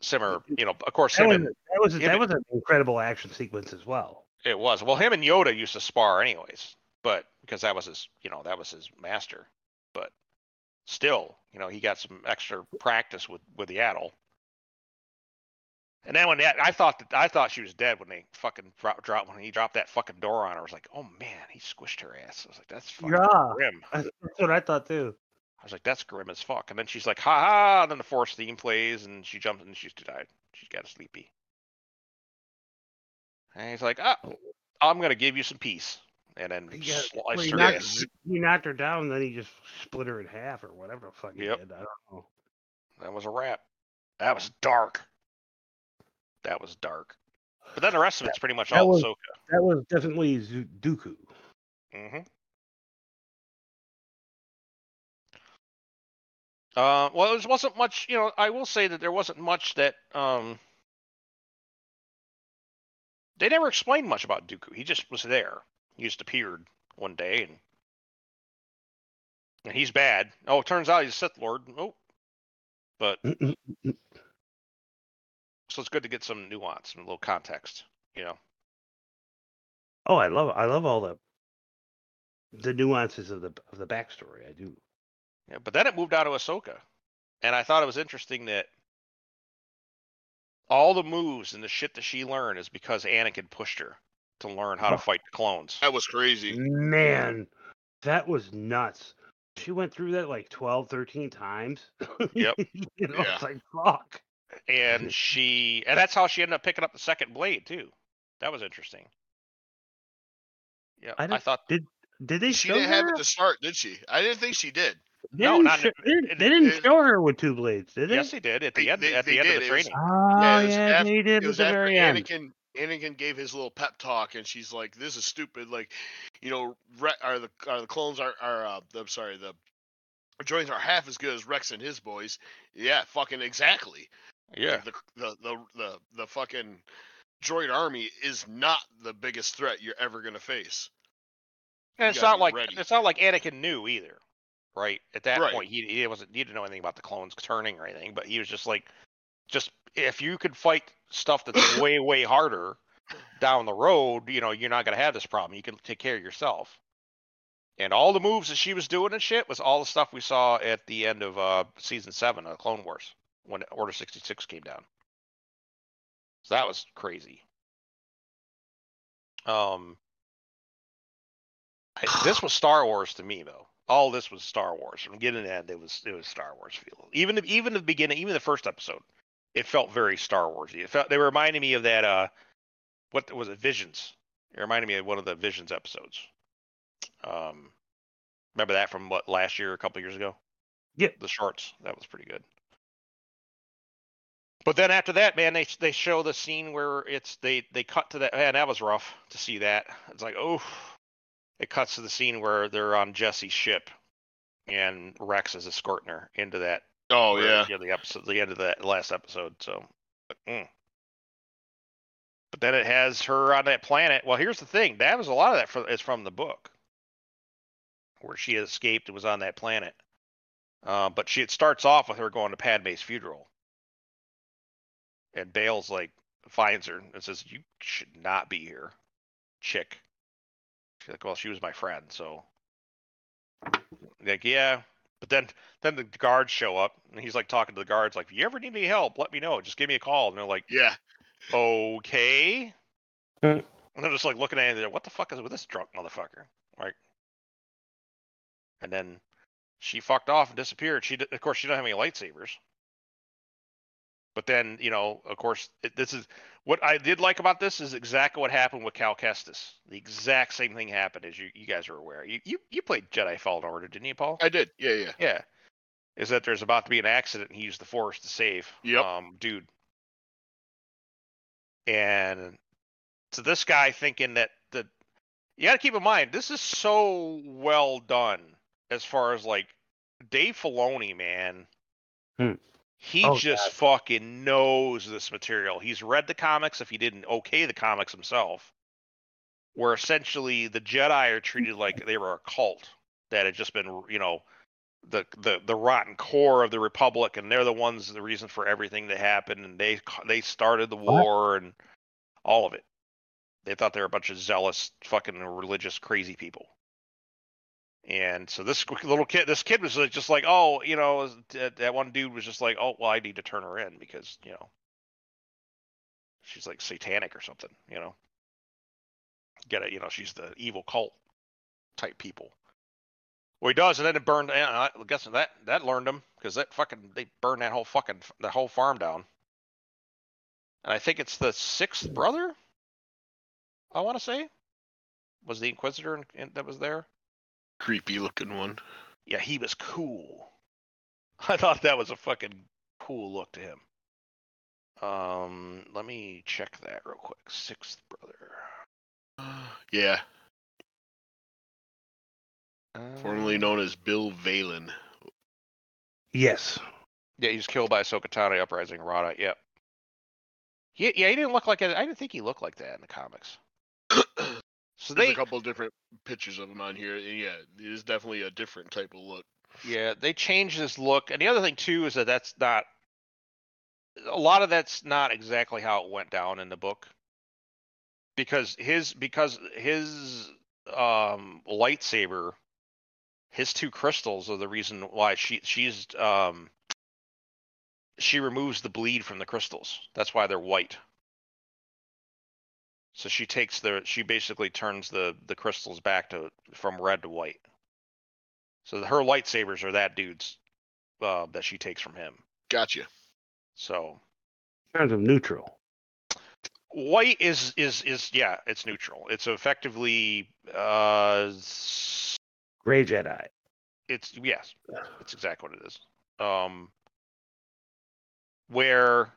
Simmer, you know, of course, That him was, and that was that and- was an incredible action sequence as well. It was. Well, him and Yoda used to spar anyways, but because that was his, you know, that was his master. But still, you know, he got some extra practice with with Yaddle. And then when that, I thought that I thought she was dead when they fucking dropped drop when he dropped that fucking door on her. I was like, oh man, he squished her ass. I was like, that's fucking Yeah, grim. that's what I thought too. I was like, that's grim as fuck. And then she's like, ha ha. And then the force theme plays, and she jumps and she's died. She's got a sleepy. And he's like, ah, I'm gonna give you some peace. And then He, got- well, he, her knocked, he knocked her down, then he just split her in half or whatever the fuck he Yep. did. I don't know. That was a wrap. That was dark. That was dark. But then the rest of it's pretty much that all was- Ahsoka. That was definitely Dooku. Mm-hmm. Uh, well, there wasn't much. You know, I will say that there wasn't much that. Um, they never explained much about Dooku. He just was there. He just appeared one day, and and he's bad. Oh, it turns out he's a Sith Lord. Oh, but so it's good to get some nuance and a little context. You know. Oh, I love I love all the the nuances of the of the backstory. I do. Yeah, but then it moved out to Ahsoka, and I thought it was interesting that all the moves and the shit that she learned is because Anakin pushed her to learn how to fight the clones. That was crazy. Man, that was nuts. She went through that like 12, 13 times. [LAUGHS] Yep. you know, Yeah. it's like fuck. And she, and that's how she ended up picking up the second blade too. That was interesting. Yeah, I I, don't- thought Did they She show didn't have it to start, did she? I didn't think she did. They No, didn't not show, in- they, didn't- in- they didn't in- show her with two blades, did they? yes, he did at the They- end. they- at they the end of the It was- training. Oh Yeah, yeah, it was af- they did It at was the after very end. Anakin. Anakin gave his little pep talk, and she's like, "This is stupid. Like, you know, Re- are the are the clones are are uh, I'm sorry, the droids are half as good as Rex and his boys. Yeah, fucking exactly. yeah, the, the the the the fucking droid army is not the biggest threat you're ever gonna face. and you it's not like ready. it's not like Anakin knew either, right? At that Right. point, he he wasn't he didn't know anything about the clones turning or anything, but he was just like, just if you could fight stuff that's [COUGHS] way way harder down the road, you know, you're not gonna have this problem. You can take care of yourself. And all the moves that she was doing and shit was all the stuff we saw at the end of uh season seven of Clone Wars when Order sixty six came down. So that was crazy. Um, I, this [SIGHS] was Star Wars to me though. All this was Star Wars from beginning to end. It was it was Star Wars feel. Even the, even the beginning, even the first episode, it felt very Star Warsy. It felt they reminded me of that. Uh, what was it? Visions. It reminded me of one of the Visions episodes. Um, remember that from what last year, a couple years ago? Yep. The shorts. That was pretty good. But then after that, man, they they show the scene where it's they they cut to that. Man, that was rough to see that. It's like, oh, it cuts to the scene where they're on Jesse's ship, and Rex is escorting her into that. Oh yeah. yeah, the episode, the end of that last episode. So, but, mm. but then it has her on that planet. Well, here's the thing. That was a lot of that for, is from the book, where she escaped and was on that planet. Uh, but she it starts off with her going to Padme's funeral, and Bail's like finds her and says, "You should not be here, chick." She's like, "Well, she was my friend, so." Like, yeah, but then then the guards show up and he's like talking to the guards, like, "If you ever need any help, let me know. Just give me a call." And they're like, Yeah. "Okay." And they're just like looking at it. They're, what the fuck is with this drunk motherfucker? Like, and then she fucked off and disappeared. She, of course, she doesn't have any lightsabers. But then, you know, of course, it, this is what I did like about this is exactly what happened with Cal Kestis. The exact same thing happened, as you, you guys are aware. You, you you played Jedi Fallen Order, didn't you, Paul? I did. Yeah, yeah. Yeah. Is that there's about to be an accident and he used the force to save Yep. um dude. And so this guy thinking that the you gotta keep in mind, this is so well done as far as like Dave Filoni, man. Hmm. He Oh, just fucking knows this material. He's read the comics if he didn't okay the comics himself. Where essentially the Jedi are treated like they were a cult that had just been, you know, the the the rotten core of the republic and they're the ones the reason for everything that happened and they they started the war and all of it they thought they were a bunch of zealous fucking religious crazy people and so this little kid this kid was uh, just like oh you know that, uh, that one dude was just like oh well i need to turn her in because you know she's like satanic or something you know get it you know she's the evil cult type people well, he does, and then it burned. And I guess that that learned him because that fucking they burned that whole fucking the whole farm down. And I think it's the sixth brother. I want to say was the Inquisitor in, in, that was there. Creepy looking one. Yeah, he was cool. [LAUGHS] I thought that was a fucking cool look to him. Um, let me check that real quick. Sixth brother. [SIGHS] Yeah. Formerly Um, known as Bil Valen. Yes. Yeah, he was killed by Ahsoka Tano uprising Raada. Yep. Yeah, yeah, he didn't look like it. I didn't think he looked like that in the comics. [CLEARS THROAT] So There's they, a couple different pictures of him on here. and yeah, it is definitely a different type of look. yeah, they changed his look. And the other thing too is that that's not a lot of that's not exactly how it went down in the book. Because his because his um lightsaber his two crystals are the reason why she she's um she removes the bleed from the crystals. That's why they're white. So she takes the she basically turns the the crystals back to from red to white. So her lightsabers are that dude's uh, that she takes from him. Gotcha. So In terms of neutral. white is is is yeah, it's neutral. It's effectively uh Gray Jedi. it's yes, that's exactly what it is. Um where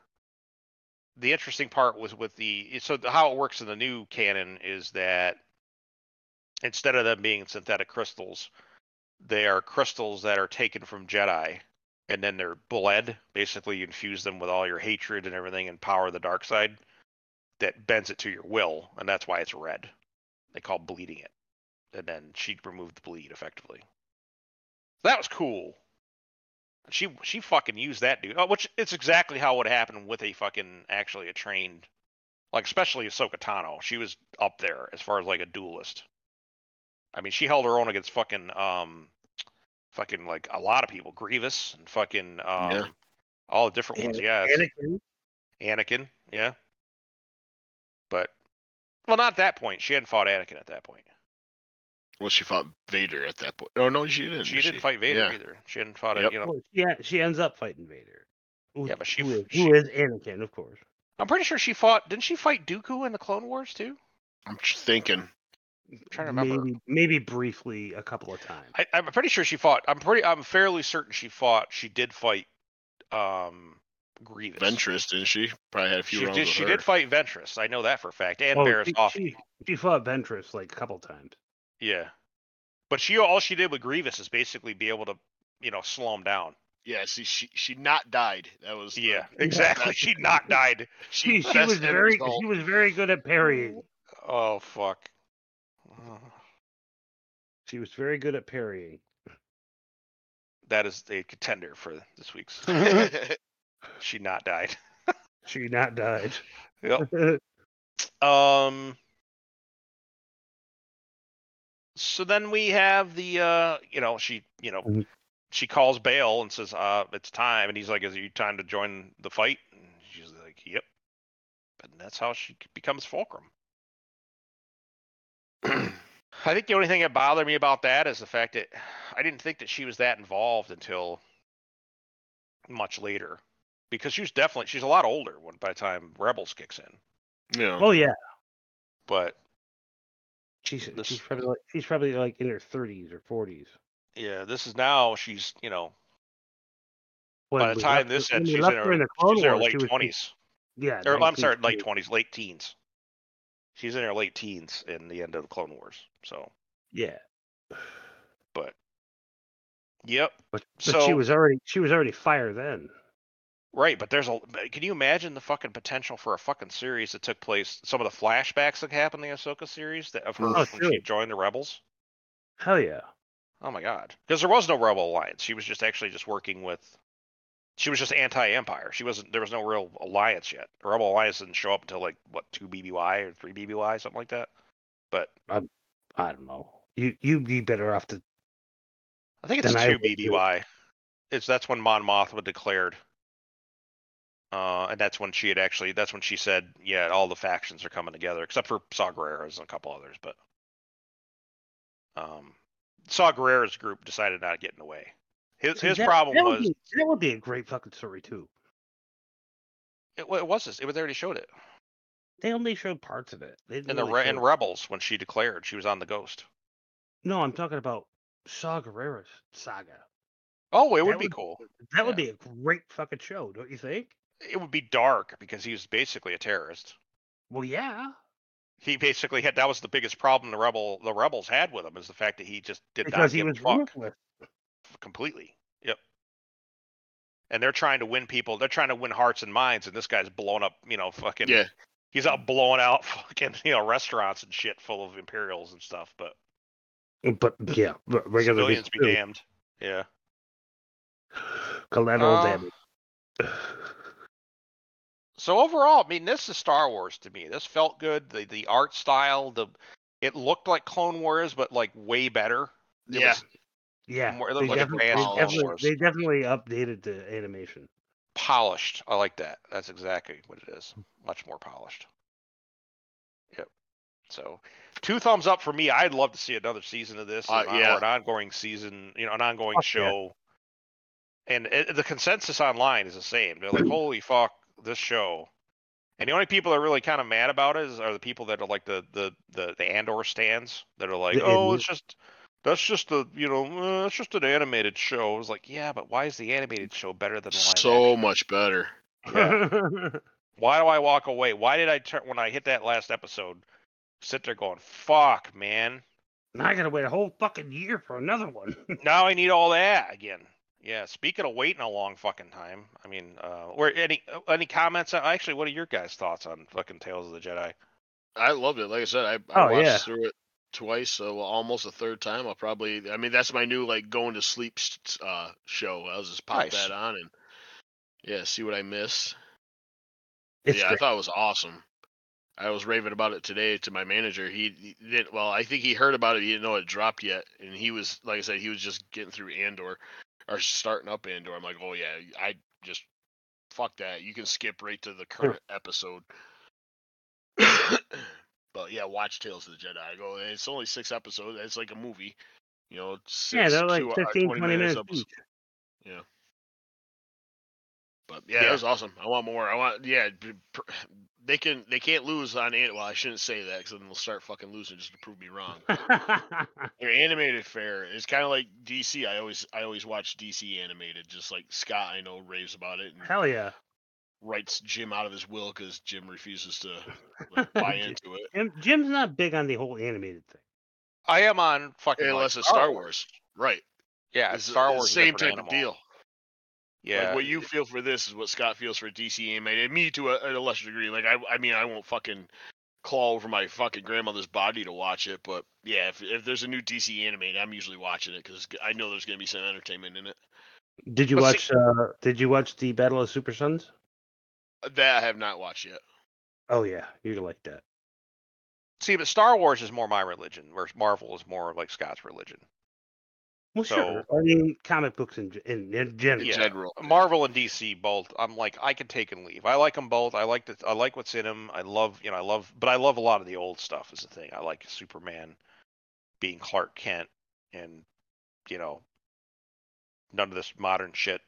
the interesting part was with the so how it works in the new canon is that instead of them being synthetic crystals, they are crystals that are taken from Jedi and then they're bled. Basically, you infuse them with all your hatred and everything and power of the dark side that bends it to your will, and that's why it's red. They call bleeding it. And then she removed the bleed effectively. That was cool. She she fucking used that dude. Oh, which it's exactly how it would happen with a fucking actually a trained, like especially Ahsoka Tano. She was up there as far as like a duelist. I mean, she held her own against fucking um, fucking like a lot of people, Grievous and fucking um, Yeah. all the different ones. Yeah, Anakin. Anakin. Yeah, but well, not at that point. She hadn't fought Anakin at that point. Well, she fought Vader at that point. Oh no, she didn't. She did didn't fight Vader Yeah. either. She hadn't fought Yep. it. You know, Well, she, she ends up fighting Vader. Who- Yeah, but she- who is, she- who is Anakin, of course. I'm pretty sure she fought. Didn't she fight Dooku in the Clone Wars too? I'm just thinking. trying to remember. Maybe, maybe briefly a couple of times. I, I'm pretty sure she fought. I'm pretty. I'm fairly certain she fought. She did fight. Um, Grievous. Ventress, didn't she? Probably had a few She rounds did. with She her. did fight Ventress. I know that for a fact. And Oh, Barriss off. she, she fought Ventress like a couple times. Yeah. But she all she did with Grievous is basically be able to, you know, slow him down. Yeah, see, she she not died. That was the- Yeah, [LAUGHS] exactly. She not died. [LAUGHS] She, she best was very result. she was very good at parrying. Oh fuck. She was very good at parrying. That is a contender for this week's. [LAUGHS] She not died. She not died. Yep. Um. So then we have the, uh, you know, she, you know, Mhm. she calls Bail and says, "Uh, it's time," and he's like, "Is it time to join the fight?" And she's like, "Yep." And that's how she becomes Fulcrum. [CLEARS THROAT] I think the only thing that bothered me about that is the fact that I didn't think that she was that involved until much later, because she's definitely she's a lot older when by the time Rebels kicks in. yeah. Oh yeah, But she's This- she's probably like she's probably like in her thirties or forties. yeah, this is now she's you know When by the time left this ends she's in her her, in the Clone she's in her late twenties. Yeah, Or I'm sorry, late twenties, late teens. She's in her late teens in the end of the Clone Wars. So, Yeah, but yep, but, but she was already she was already fire then. Right. But there's a. Can you imagine the fucking potential for a fucking series that took place? Some of the flashbacks that happened in the Ahsoka series that of her Oh, when sure. she joined the Rebels. Hell yeah. Oh my god, because there was no Rebel Alliance. She was just actually just working with. She was just anti-Empire. She wasn't. There was no real alliance yet. The Rebel Alliance didn't show up until like what two BBY or three BBY, something like that. But I don't know. You you'd be better off to. I think it's I two. BBY. It's that's when Mon Mothma declared. Uh, and that's when she had actually. That's when she said, "Yeah, all the factions are coming together, except for Saw Gerrera's and a couple others." But um, Saw Gerrera's group decided not to get in the way. His his that- problem that was be, that would be a great fucking story too. it, it was this. It was they already showed it They only showed parts of it. They in the really Re- in show- Rebels when she declared she was on the Ghost. No, I'm talking about Saw Gerrera's saga. Oh, it would That be would- cool. That would be a great fucking show, don't you think? It would be dark because he was basically a terrorist. Well, yeah. he basically had that was the biggest problem the rebel the rebels had with him is the fact that he just did not Because he give a fuck ruthless. completely. Yep. And they're trying to win people. They're trying to win hearts and minds, and this guy's blowing up. You know, fucking. Yeah. He's out blowing out [LAUGHS] fucking you know restaurants and shit full of Imperials and stuff. But But yeah, r- regular civilians be people damned. Yeah. Collateral Uh, damage. So overall, I mean, this is Star Wars to me. This felt good. The the art style, the it looked like Clone Wars, but like way better. It Yeah. was Yeah, more- they like definitely, they, definitely, they definitely updated the animation. polished. I like that. That's exactly what it is. Much more polished. Yep. So, two thumbs up for me. I'd love to see another season of this, Uh, yeah. or an ongoing season. You know, an ongoing Fuck yeah. show. And it, the consensus online is the same. They're like, [CLEARS THROAT] "Holy fuck, this show!" And the only people that are really kind of mad about it is, are the people that are like the the the, the Andor stands that are like, The "Oh, Andor- it's just." That's just a, you know, uh, it's just an animated show. I was like, yeah, but why is the animated show better than the live So action? much better. Yeah. [LAUGHS] Why do I walk away? Why did I turn when I hit that last episode? Sit there going, "Fuck, man! now I gotta wait a whole fucking year for another one. Now I need all that again." Yeah. Speaking of waiting a long fucking time, I mean, uh, were any uh, any comments? Actually, what are your guys' thoughts on fucking Tales of the Jedi? I loved it. Like I said, I, I Oh, watched yeah. through it twice, so almost a third time. I'll probably. I mean, that's my new like going to sleep uh, show. I'll just pop Nice. that on and yeah, see what I miss. It's yeah, I thought it was awesome. I was raving about it today to my manager. He, he didn't. Well, I think he heard about it. He didn't know it dropped yet, and he was like I said, he was just getting through Andor or starting up Andor. I'm like, oh yeah, I just fuck that. You can skip right to the current episode. but yeah, watch Tales of the Jedi. I go, it's only six episodes. It's like a movie. You know, six, yeah, they're like two, uh, 15, 20 minutes episodes. each. But yeah, Yeah. it was awesome. I want more. I want yeah. B- pr- They can they can't lose on an- well. I shouldn't say that because then they'll start fucking losing just to prove me wrong. [LAUGHS] Their animated fare is kind of like DC. I always I always watch DC animated. Just like Scott, I know raves about it. And Hell yeah. writes Jim out of his will because Jim refuses to like, [LAUGHS] buy into it. Jim, Jim's not big on the whole animated thing. I am on fucking. like, Unless it's Star Wars, right? Yeah, It's Star Wars. same different type of deal. Yeah. Like what you feel for this is what Scott feels for DC animated. And me to a, a lesser degree. Like I, I mean, I won't fucking claw over my fucking grandmother's body to watch it, but yeah, if if there's a new DC animated, I'm usually watching it because I know there's gonna be some entertainment in it. Did you But watch? see- uh, did you watch the Battle of Super Sons? That I have not watched yet. Oh yeah, you like that. See, but Star Wars is more my religion, whereas Marvel is more like Scott's religion. Well, So- sure. I mean, comic books in in, in general. Yeah. general, Marvel and DC both. I'm like I can take and leave. I like them both. I like the I like what's in them. I love you know I love, but I love a lot of the old stuff. Is the thing. I like Superman being Clark Kent, and you know none of this modern shit.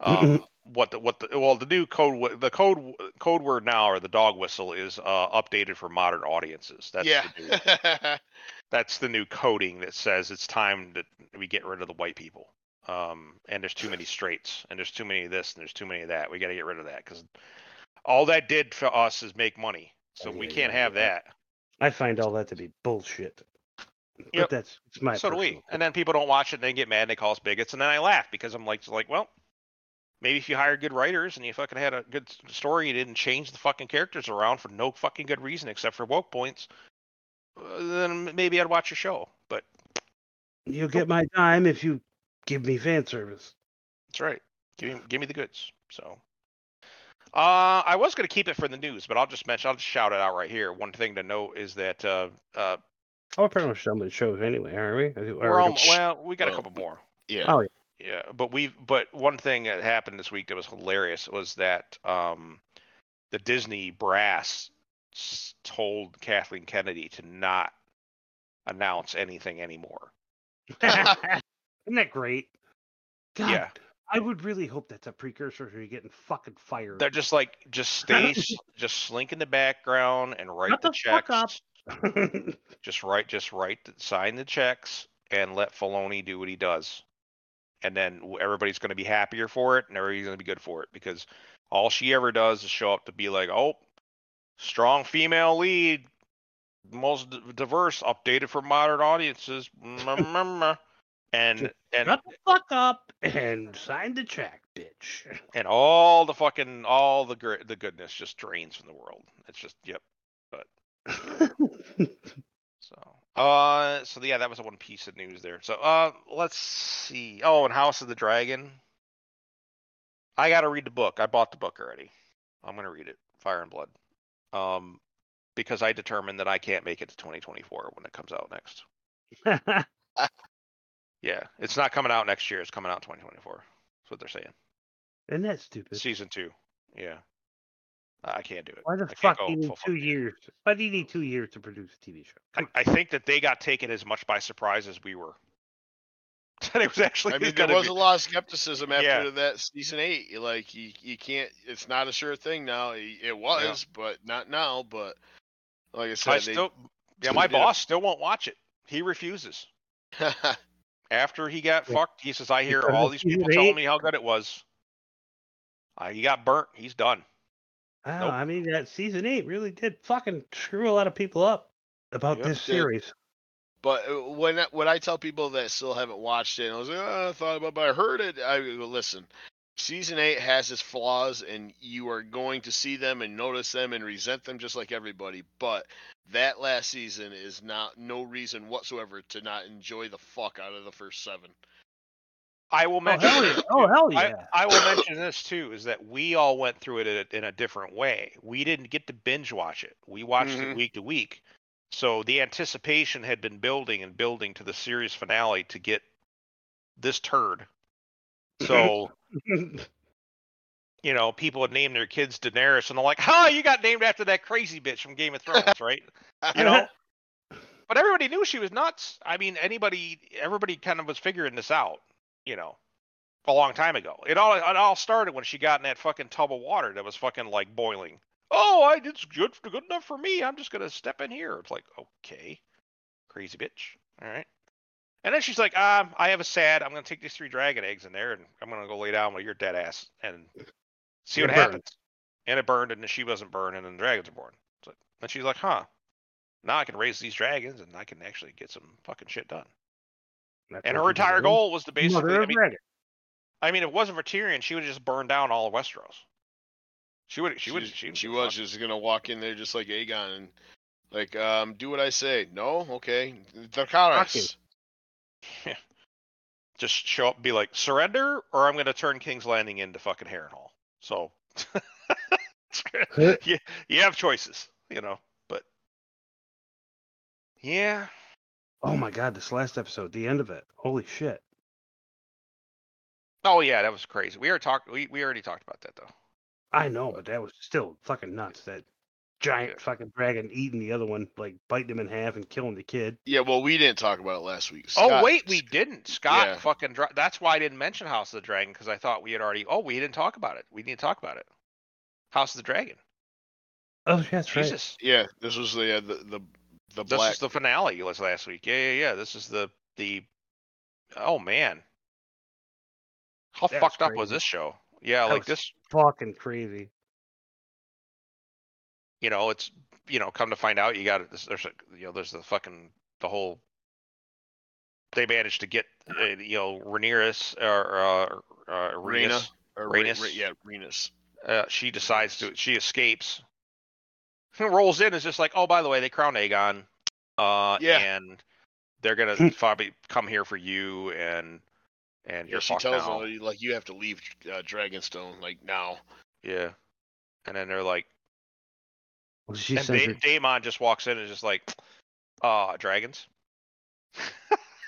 Um, what the what the well the new code wo- the code code word now or the dog whistle is uh, updated for modern audiences. That's yeah. [LAUGHS] that's the new coding that says it's time that we get rid of the white people. Um, and there's too many straights, and there's too many of this, and there's too many of that. We got to get rid of that because all that did for us is make money. So Oh, we can't yeah, have yeah. that. I find all that to be bullshit. Yep. But that's it's my. so do we. personal And then people don't watch it, and they get mad, and they call us bigots, and then I laugh because I'm like, like, well, maybe if you hired good writers and you fucking had a good story, you didn't change the fucking characters around for no fucking good reason except for woke points, then maybe I'd watch a show. But You'll get my dime if you give me fan service. That's right. Give me, give me the goods. So, uh, I was going to keep it for the news, but I'll just mention, I'll just shout it out right here. One thing to note is that uh, uh, Oh, we're pretty much done with the shows anyway, aren't we? I think- we're or- almost, well, we got a Oh. couple more. yeah. Oh, yeah. Yeah, but we, but one thing that happened this week that was hilarious was that um, the Disney brass s- told Kathleen Kennedy to not announce anything anymore. [LAUGHS] [LAUGHS] Isn't that great? God, Yeah. I would really hope that's a precursor to you getting fucking fired. They're just like, just [LAUGHS] stay, just slink in the background and write Shut the, the fuck checks. up. Just write, just write, the, sign the checks, and let Filoni do what he does, and then everybody's going to be happier for it, and everybody's going to be good for it because all she ever does is show up to be like, oh, strong female lead, most d- diverse, updated for modern audiences, [LAUGHS] and and Shut the fuck up and sign the check, bitch. [LAUGHS] and all the fucking all the gr- the goodness just drains from the world. It's just yep. But [LAUGHS] So, uh, so yeah, that was one piece of news there. So, uh, let's see. Oh, and House of the Dragon. I got to read the book. I bought the book already. I'm gonna read it. Fire and Blood. Um, because I determined that I can't make it to 2024 when it comes out next. [LAUGHS] Yeah, it's not coming out next year. It's coming out 2024. That's what they're saying. Isn't that stupid? Season two. Yeah. I can't do it. Why the I fuck do you need two years? Why do you need two years to produce a TV show? I, I think that they got taken as much by surprise as we were. [LAUGHS] that it was actually I mean, there was be- a lot of skepticism after Yeah. that season eight. Like, you, you can't. It's not a sure thing now. It it was, but not now. But like I said, I they, still, yeah, [LAUGHS] my did a- boss still won't watch it. He refuses. [LAUGHS] After he got Yeah. fucked, he says, "I hear Because all these season people telling me how good it was." Uh, he got burnt. He's done. Wow, Nope. I mean that season eight really did fucking screw a lot of people up about Yep, this it did. series. But uh, when I- when I tell people that still haven't watched it, and I was like, oh, I thought about, it, but I heard it. I go, listen. Season eight has its flaws, and you are going to see them and notice them and resent them just like everybody. But that last season is not no reason whatsoever to not enjoy the fuck out of the first seven. I will Oh mention. hell this yeah! Oh too. hell yeah! I will mention this too: is that we all went through it in a, in a different way. We didn't get to binge watch it. We watched it Mhm. week to week. So the anticipation had been building and building to the series finale to get this turd. So mm-hmm. [LAUGHS] you know, people had named their kids Daenerys, and they're like, "Oh, you got named after that crazy bitch from Game of Thrones, right?" You know. [LAUGHS] But everybody knew she was nuts. I mean, anybody, everybody kind of was figuring this out, you know, a long time ago. It all, it all started when she got in that fucking tub of water that was fucking like boiling. Oh, I it's good, good enough for me. I'm just gonna step in here. It's like, okay, crazy bitch. All right. And then she's like, um, I have a sad. I'm gonna take these three dragon eggs in there, and I'm gonna go lay down with your dead ass and see what happens. and it burned, and she wasn't burned, and then the dragons are born. So, and she's like, huh. Now I can raise these dragons, and I can actually get some fucking shit done. That's And her entire goal was to basically, I mean. I mean, if it wasn't for Tyrion, she would have just burned down all of Westeros. She would, she She, would, was- she, she was just gonna walk in there just like Aegon and like, um, do what I say. No, okay, Dracarys. just show up and be like, surrender, or I'm gonna turn King's Landing into fucking Harrenhal. So, [LAUGHS] you, you have choices, you know. But yeah, Oh my god, this last episode, the end of it. Holy shit. oh yeah, that was crazy. We already talked. We we already talked about that though. I know, but that was still fucking nuts. That giant fucking dragon eating the other one, like biting him in half and killing the kid. Yeah, well, we didn't talk about it last week. oh wait, we didn't. Scott Yeah. fucking. Dra- that's why I didn't mention House of the Dragon because I thought we had already. Oh, we didn't talk about it. We need to talk about it. House of the Dragon. Oh, yeah, that's right. Jesus. Yeah, this was the uh, the the the This black. is the finale was last week. Yeah, yeah, yeah. This is the the. Oh man. How That was fucked up was crazy. this show? Yeah, That like was- this. Fucking crazy. You know, it's you know, come to find out, you got this. There's a you know, there's the fucking the whole. They managed to get uh, you know Rhaenyra or uh, uh, Rhaena. Rhaenys. or Ra- Ra- Rhaenys. yeah, Rhaenys. Uh, she decides to. She escapes. Rolls in is just like, oh, by the way, they crown Aegon. Uh, Yeah. and they're gonna [CLEARS THROAT] probably come here for you and and Yeah, you're she fucked tells now. them like you have to leave uh, Dragonstone like now. Yeah. And then they're like, Well, she and sends da- Daemon just walks in and just like, [SNIFFS] uh, dragons. [LAUGHS]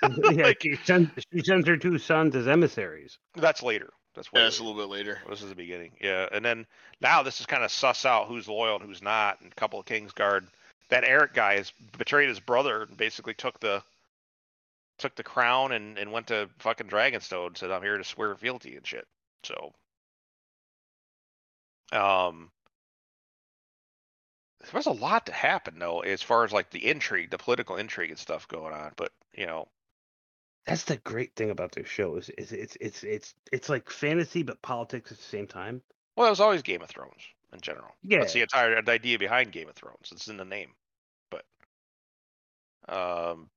yeah, [LAUGHS] like, she, sends, she sends her two sons as emissaries. that's later. That's way Yeah, that's a little bit later. This is the beginning. Yeah. And then now this is kind of suss out who's loyal and who's not. And a couple of Kingsguard. That Erryk guy has betrayed his brother and basically took the took the crown and, and went to fucking Dragonstone and said, I'm here to swear fealty and shit. So um there was a lot to happen though, as far as like the intrigue, the political intrigue and stuff going on. But you know, That's the great thing about this show is, is it's it's it's it's like fantasy but politics at the same time. well, it was always Game of Thrones in general. Yeah. That's the entire the idea behind Game of Thrones. It's in the name. But um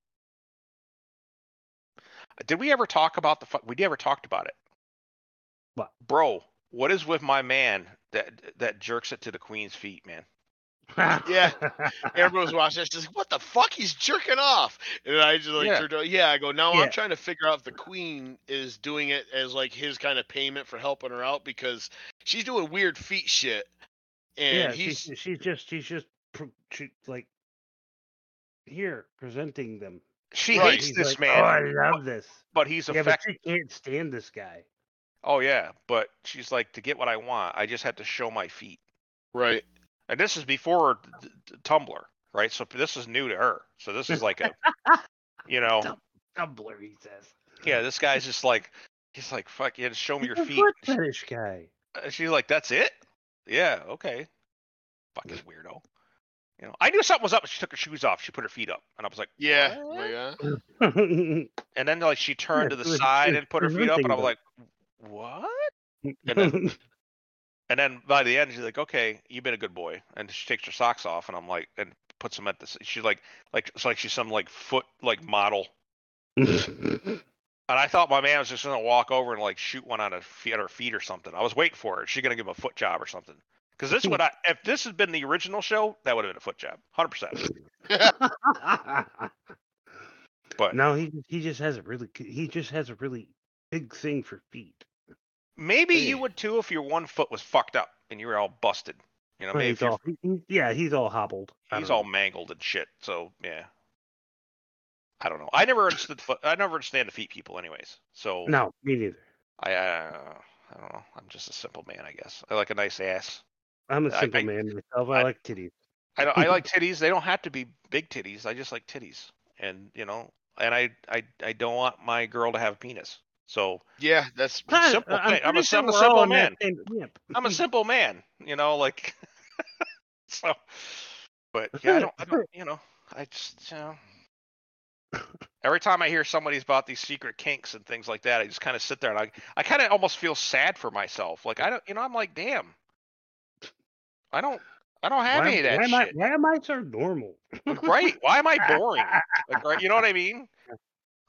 did we ever talk about the fu- we never talked about it. What? Bro, what is with my man that that jerks it to the queen's feet, man? [LAUGHS] Yeah. Everyone's watching this, just like, what the fuck? He's jerking off. And I just like, Yeah. yeah, I go, now Yeah. I'm trying to figure out if the queen is doing it as like his kind of payment for helping her out because she's doing weird feet shit. And yeah, he's, she's she's just she's just pr- she, like here presenting them. She Right. hates He's this like, man, Oh, I love this. but he's Yeah, but she can't stand this guy. Oh yeah, but she's like to get what I want, I just have to show my feet. right. And this is before t- t- Tumblr, right? So this is new to her. So this is like a, [LAUGHS] you know, Tumblr, he says. yeah, this guy's just like, he's like, fuck, yeah, just show me He's your a feet. foot fetish guy. And she's like, that's it? Yeah, okay. Fucking weirdo. You know, I knew something was up. when She took her shoes off. She put her feet up, and I was like, Yeah. "What?" Like, [LAUGHS] And then like she turned to the she side she and put her feet up, and I was like, what? And then, [LAUGHS] and then by the end, she's like, okay, you've been a good boy, and she takes her socks off, and I'm like, and puts them at the. She's like, like it's like she's some like foot like model, [LAUGHS] and I thought my man was just gonna walk over and like shoot one on her feet, at her feet or something. I was waiting for it. She gonna give him a foot job or something. Because this would [LAUGHS] I if this had been the original show, that would have been a foot job, hundred percent. [LAUGHS] But no, he he just has a really he just has a really big thing for feet. maybe you would too if your one foot was fucked up and you were all busted. You know, maybe he's all, he- yeah, he's all hobbled. He's all know. mangled and shit. So yeah, I don't know. I never understood. Foot, I never understand the feet people, anyways. So No, me neither. I uh, I don't know. I'm just a simple man, I guess. I like a nice ass. I'm a simple I- man myself. I, I- like titties. I don't, I like [LAUGHS] titties. They don't have to be big titties. I just like titties, and you know, and I I I don't want my girl to have a penis. So yeah, that's Kind of- simple uh, I'm thing. I'm a pretty sure sim- we're simple all in that man. I'm a simple man, you know, like [LAUGHS] so. But yeah, I don't, I don't, you know, I just, you know, every time I hear somebody's about these secret kinks and things like that, I just kind of sit there and I, I kind of almost feel sad for myself. Like I don't, you know, I'm like, damn, I don't. I don't have why, any of that why am I, why am I so normal? Right? Why am I [LAUGHS] boring? Like, right? You know what I mean?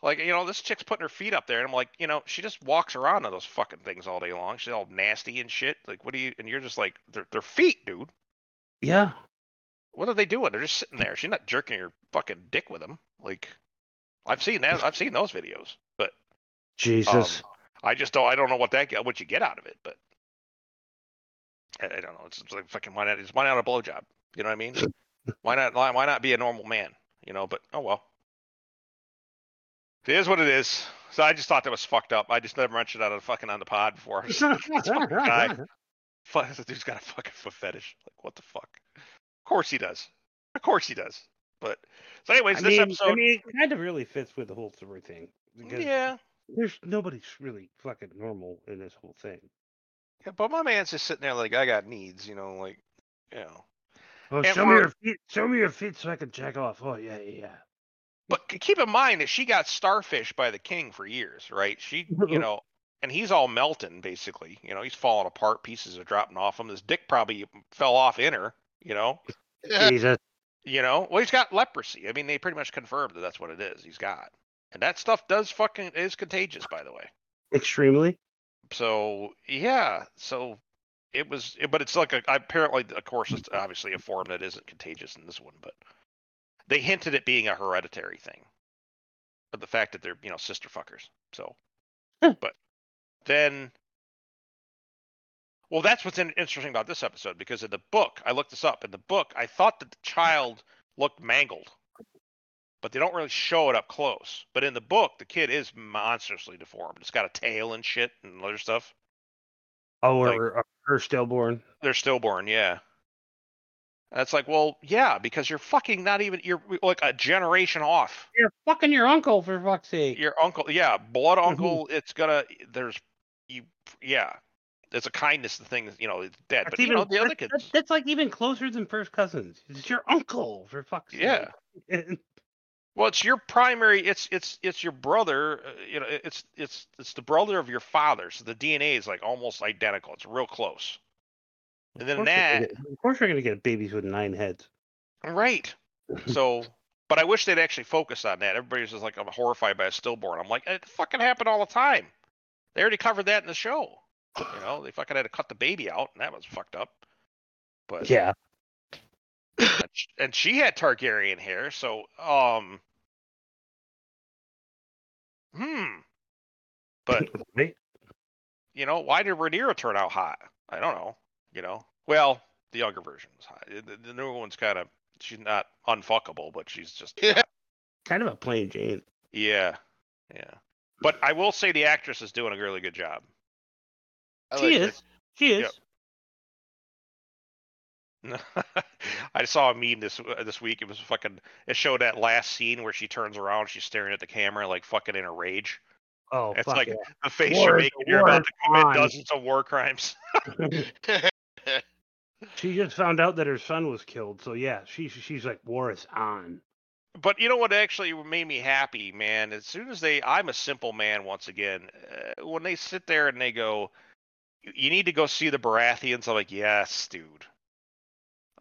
Like, you know, this chick's putting her feet up there, and I'm like, you know, she just walks around on those fucking things all day long. She's all nasty and shit. Like, what do you? And you're just like, they're, they're feet, dude. Yeah. What are they doing? They're just sitting there. She's not jerking her fucking dick with them. Like, I've seen that. I've seen those videos, but Jesus. um, I just don't. I don't know what that what you get out of it, but I, I don't know. It's, it's like fucking why not? It's why not a blowjob? You know what I mean? why not? Why, why not be a normal man? You know? But oh well. It is what it is. So I just thought that was fucked up. I just never mentioned that on fucking on the pod before. This fucking guy. Fuck, this dude's got a fucking foot fetish. Like what the fuck? Of course he does. Of course he does. But so, anyways, I this mean, episode. I mean, it kind of really fits with the whole story thing. Yeah, There's nobody's really fucking normal in this whole thing. Yeah, but my man's just sitting there like I got needs, you know, like you know. And show me your feet. Show me your feet so I can check off. Oh yeah, yeah, yeah. But keep in mind that she got starfish by the king for years, right? She, you [LAUGHS] know, and he's all melting basically. You know, he's falling apart. Pieces are dropping off him. His dick probably fell off in her. You know, [LAUGHS] Jesus. you know. Well, he's got leprosy. I mean, they pretty much confirmed that that's what it is. He's got, and that stuff does fucking is contagious, by the way. Extremely. So yeah, so it was, it- but it's like a apparently, of course, it's obviously a form that isn't contagious in this one, but they hinted at being a hereditary thing, but the fact that they're you know sister fuckers. So, but then, well, that's what's interesting about this episode because in the book, I looked this up. In the book, I thought that the child looked mangled, but they don't really show it up close. But in the book, the kid is monstrously deformed. It's got a tail and shit and other stuff. Oh, Like- or, or her stillborn. They're stillborn, yeah. And it's like, well, yeah, because you're fucking not even you're like a generation off. You're fucking your uncle for fuck's sake. Your uncle, yeah, blood Mhm. uncle. It's gonna there's you, yeah. It's a kindness The thing, you know, it's dead. That's But you know, the other kids, that- that's like even closer than first cousins. It's your uncle for fuck's sake. yeah. [LAUGHS] Well, it's your primary. It's it's it's your brother. Uh, you know, it's it's it's the brother of your father. So the DNA is like almost identical. It's real close. And then Of course we're gonna that, get- of course, you're gonna get babies with nine heads. right? [LAUGHS] So, but I wish they'd actually focus on that. Everybody's just like, I'm horrified by a stillborn. I'm like, it fucking happened all the time. They already covered that in the show. You know, they fucking had to cut the baby out, and that was fucked up. But Yeah. and and she had Targaryen hair, so um, hmm. But [LAUGHS] Right? you know, why did Rhaenyra turn out hot? I don't know. You know, well, the younger version was hot. The, the newer one's kind of she's not unfuckable, but she's just Yeah. Kind of a plain Jane. yeah, yeah. But I will say the actress is doing a really good job. I she like is. it. She is. Yep. [LAUGHS] I saw a meme this uh, this week. It was fucking. It showed that last scene where she turns around, she's staring at the camera like fucking in a rage. Oh, It's like yeah. the face War you're making. You're about to commit on. dozens of war crimes. [LAUGHS] She just found out that her son was killed, so yeah, she she's like, war is on. But you know what actually made me happy, man? As soon as they, I'm a simple man once again. Uh, when they sit there and they go, "You- "You need to go see the Baratheons," I'm like, "Yes, dude.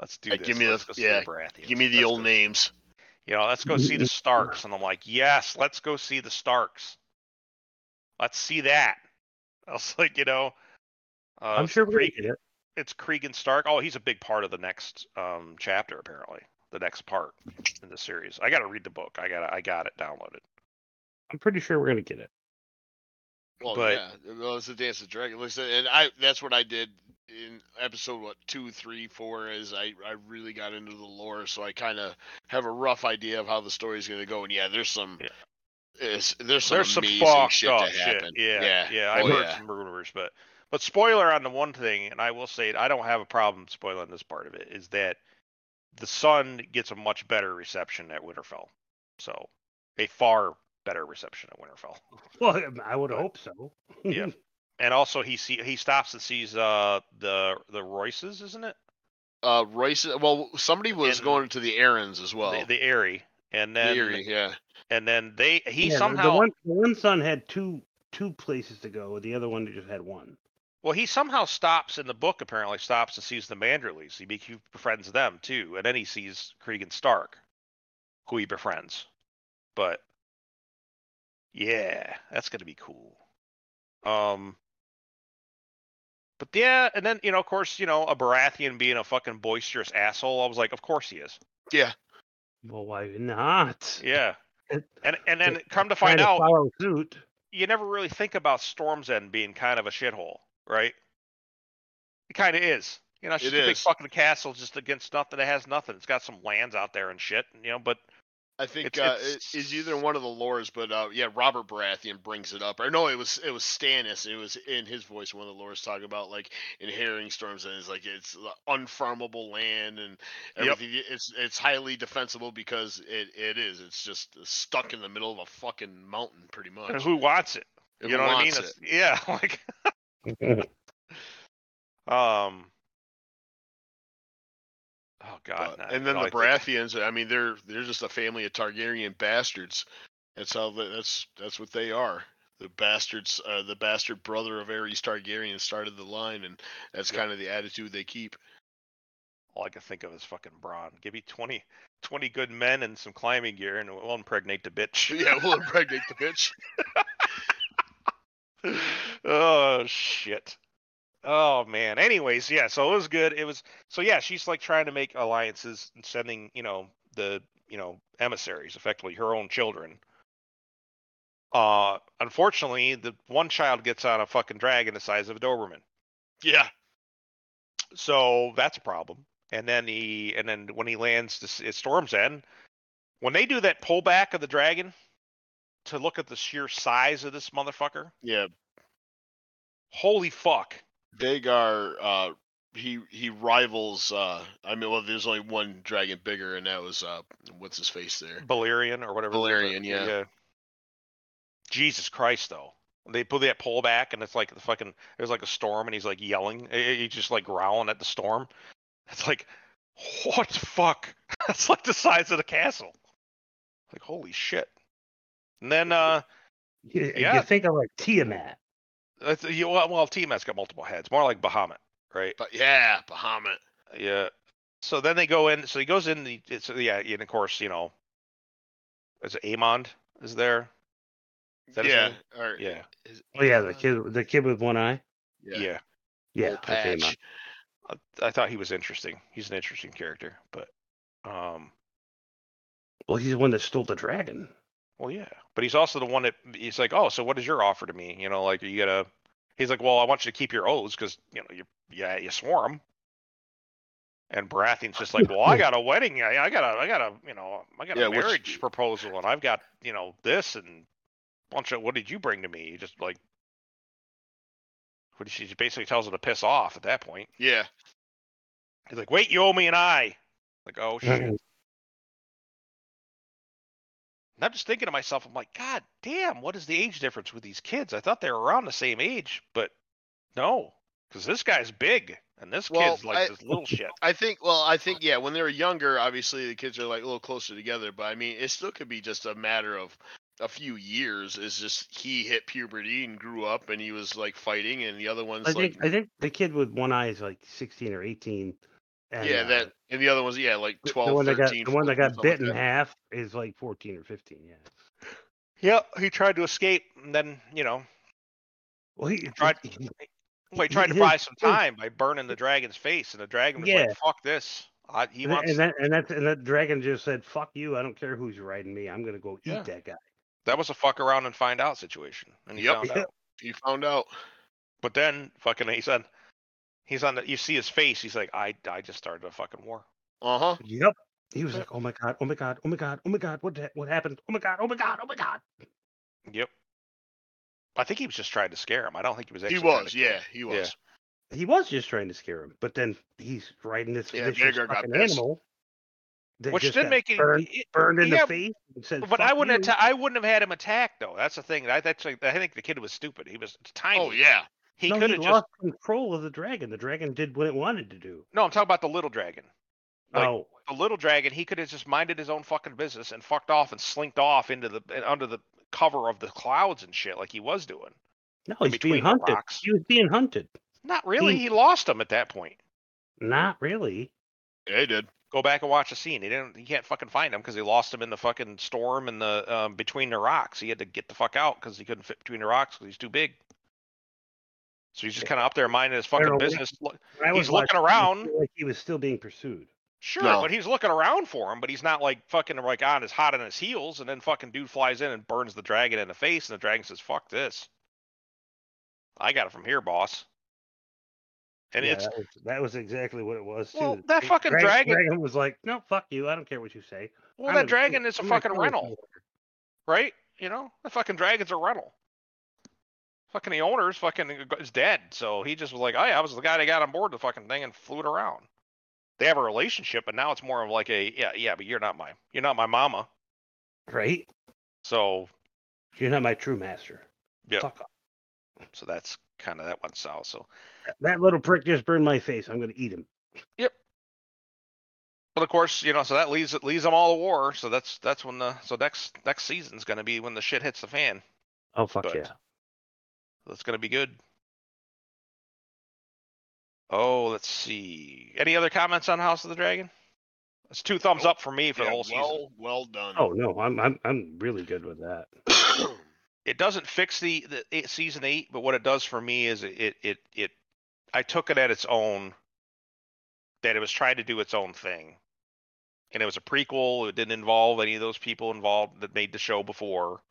Let's do Like, this. give me Let's the- yeah, Baratheons. Give me the Let's old go- names. You know, let's go see the Starks." And I'm like, "Yes, let's go see the Starks. Let's see that." [LAUGHS] I was like, you know, uh, I'm sure we're gonna get it. it's Cregan Stark. Oh, he's a big part of the next um, chapter, apparently. The next part in the series. I got to read the book. I got I got it downloaded. I'm pretty sure we're gonna get it. Well, But- yeah, well, it's a Dance of Dragons. And I that's what I did in episode what two, three, four. Is I I really got into the lore, so I kind of have a rough idea of how the story's going to go. And yeah, there's some. Yeah. There's some There's some amazing fucked shit up shit. Yeah, yeah, yeah. I've Oh, heard yeah. some rumors, but but spoiler on the one thing, and I will say it, I don't have a problem spoiling this part of it. Is that the Son gets a much better reception at Winterfell, so a far better reception at Winterfell. Well, I would hope so. Yeah. [LAUGHS] And also he see he stops and sees uh the the Royces, isn't it? Uh, Royce. Well, somebody was And- going to the Arryns as well. the, the Eyrie, and The then Eyrie, yeah. and then they he Yeah, somehow the one the one son had two two places to go. The other one just had one. Well, he somehow stops in the book. Apparently, stops and sees the Manderleys. He, be- he befriends them too, and then he sees Cregan Stark, who he befriends. But yeah, that's gonna be cool. Um, but yeah, and then you know, of course, you know, a Baratheon being a fucking boisterous asshole. I was like, of course he is. Yeah. Well, why not? Yeah, It- and and then it- come to Trying find out, follow suit. you never really think about Storm's End being kind of a shithole, right? It kind of is. You know, it's It just a big fucking castle just against nothing. It has nothing. It's got some lands out there and shit, you know, but I think It's- uh, it's- it is either one of the lores, but uh, yeah, Robert Baratheon brings it up. Or no, it was it was Stannis. It was in his voice one of the lores talking about like inheriting storms and it's like it's unfarmable land and Yep. everything. It's it's highly defensible because it, it is. It's just stuck in the middle of a fucking mountain, pretty much. and who wants it? Who you know what I mean? wants Yeah, [LAUGHS] like [LAUGHS] [LAUGHS] um. Oh God! But- and then the I think- Baratheons, I mean, they're they're just a family of Targaryen bastards. That's how the, that's that's what they are. The bastards, uh, the bastard brother of Aerys Targaryen started the line, and that's kind of the attitude they keep. All I can think of is fucking Bronn. Give me 20, 20 good men and some climbing gear, and we'll impregnate the bitch. [LAUGHS] yeah, we'll impregnate the [LAUGHS] bitch. [LAUGHS] oh shit. Oh man. Anyways, yeah. So it was good. It was so yeah. She's like trying to make alliances and sending you know the you know emissaries, effectively her own children. Uh, unfortunately, the one child gets on a fucking dragon the size of a Doberman. Yeah, So that's a problem. And then he, and then when he lands this, at Storm's End, when they do that pullback of the dragon to look at the sheer size of this motherfucker, yeah. holy fuck! Vhagar, uh, he he rivals. Uh, I mean, well, there's only one dragon bigger, and that was uh, what's his face there? Balerion or whatever. the- Balerion, yeah. Jesus Christ, though. They pull that pole back, and it's like the fucking. There's like a storm, and he's like yelling. He's just like growling at the storm. It's like, what the fuck? [LAUGHS] That's like the size of the castle. Like holy shit. And then uh, You, Yeah. you think of like Tiamat. That's, you, well, well, Tiamat's got multiple heads, more like Bahamut, right? But yeah, Bahamut. Yeah. So then they go in. So he goes in. The, it's yeah, and of course, you know, is it Aemond is there? Is that Yeah, or Yeah. is- Oh yeah, the kid, the kid with one eye. Yeah. Yeah, Yeah, Old okay, patch. I, I thought he was interesting. He's an interesting character, but um, Well, he's the one that stole the dragon. Well, yeah. But he's also the one that he's like, oh, so what is your offer to me? You know, like you gotta. He's like, well, I want you to keep your oaths because you know you yeah you swore 'em. And Baratheon's just like, well, I [LAUGHS] got a wedding, I, I got a, I got a, you know, I got Yeah, a which- marriage proposal, and I've got, you know, this and bunch of. What did you bring to me? He just like, what she basically tells him to piss off at that point. yeah. He's like, wait, you owe me an eye. Like, oh [LAUGHS] shit. And I'm just thinking to myself, I'm like, God damn, what is the age difference with these kids? I thought they were around the same age, but no, because this guy's big and this Well, kid's like I- this little shit. I think. Well, I think yeah. When they were younger, obviously the kids are like a little closer together. But I mean, it still could be just a matter of a few years. Is just he hit puberty and grew up, and he was like fighting, and the other one's I like think I think the kid with one eye is like sixteen or eighteen. And, yeah, uh, that, and the other one's yeah, like the- 12, the one that got the one that got bit in like half is like fourteen or fifteen. Yeah. Yep, he tried to escape, and then you know, Well, he Tried- he- well, he tried to His- buy some his- time by burning the dragon's face, and the dragon was Yeah. like, "Fuck this." I, he and, wants. and that and that and that dragon just said, "Fuck you! I don't care who's riding me. I'm gonna go eat that guy." that was a fuck around and find out situation, and he Yep. found Yeah. [LAUGHS] out. He found out. But then, fucking, he said, he's on the. You see his face. He's like, "I, I just started a fucking war." Uh huh. Yep. He was like, "Oh my god! Oh my god! Oh my god! Oh my god! What the- what happened? Oh my god! Oh my god! Oh my god!" Yep. I think he was just trying to scare him. I don't think he was. He Actually trying was. to Yeah, he was. He was just trying to scare him, but then he's riding this Yeah, vicious got fucking animal. that Which just didn't make it. burned, it- burned in yeah, the face. And said, But I wouldn't. you." Atta- I wouldn't have had him attack though. That's the thing. I, that's like, I think the kid was stupid. He was tiny. Oh yeah. He no, could he have lost just. control of the dragon. The dragon did what it wanted to do. No, I'm talking about the little dragon. Like, oh, The little dragon. He could have just minded his own fucking business and fucked off and slinked off into the under the cover of the clouds and shit like he was doing. no, he's between being hunted. rocks. He was being hunted. Not really. He- He lost him at that point. Not really. Yeah, he did. Go back and watch the scene. He didn't. He can't fucking find him because he lost him in the fucking storm and the um, between the rocks. He had to get the fuck out because he couldn't fit between the rocks because he's too big. So he's just kind of up there minding his fucking business. When I He's was looking watching, around. Like he was still being pursued. Sure, No. but he's looking around for him, but he's not like fucking like on his hot on his heels, and then fucking dude flies in and burns the dragon in the face, and the dragon says, "Fuck this." I got it from here, boss. And Yeah, it's that was, that was exactly what it was too. Well, that The fucking drag- dragon- dragon was like, "No, fuck you. I don't care what you say." well, I'm that gonna- dragon is a I'm fucking rental, right? You know, the fucking dragon's a rental. Fucking the owner's fucking is dead, so he just was like, "Oh yeah, I was the guy that got on board the fucking thing and flew it around." They have a relationship, but now it's more of like a yeah, yeah, but you're not my you're not my mama, Right? so You're not my true master. Off. so that's kind of that went south. So That little prick just burned my face. I'm gonna eat him. Yep. But of course, you know, so that leaves it leaves them all to war. So that's that's when the so next next season's gonna be when the shit hits the fan. Oh fuck But- yeah. That's gonna be good. Oh, let's see. Any other comments on House of the Dragon? It's two thumbs Nope. up for me for Yeah, the whole season. well, well done. Oh no, I'm I'm I'm really good with that. [CLEARS THROAT] It doesn't fix the, the eight, season eight, but what it does for me is it, it it it I took it at its own that it was trying to do its own thing. And it was a prequel, it didn't involve any of those people involved that made the show before.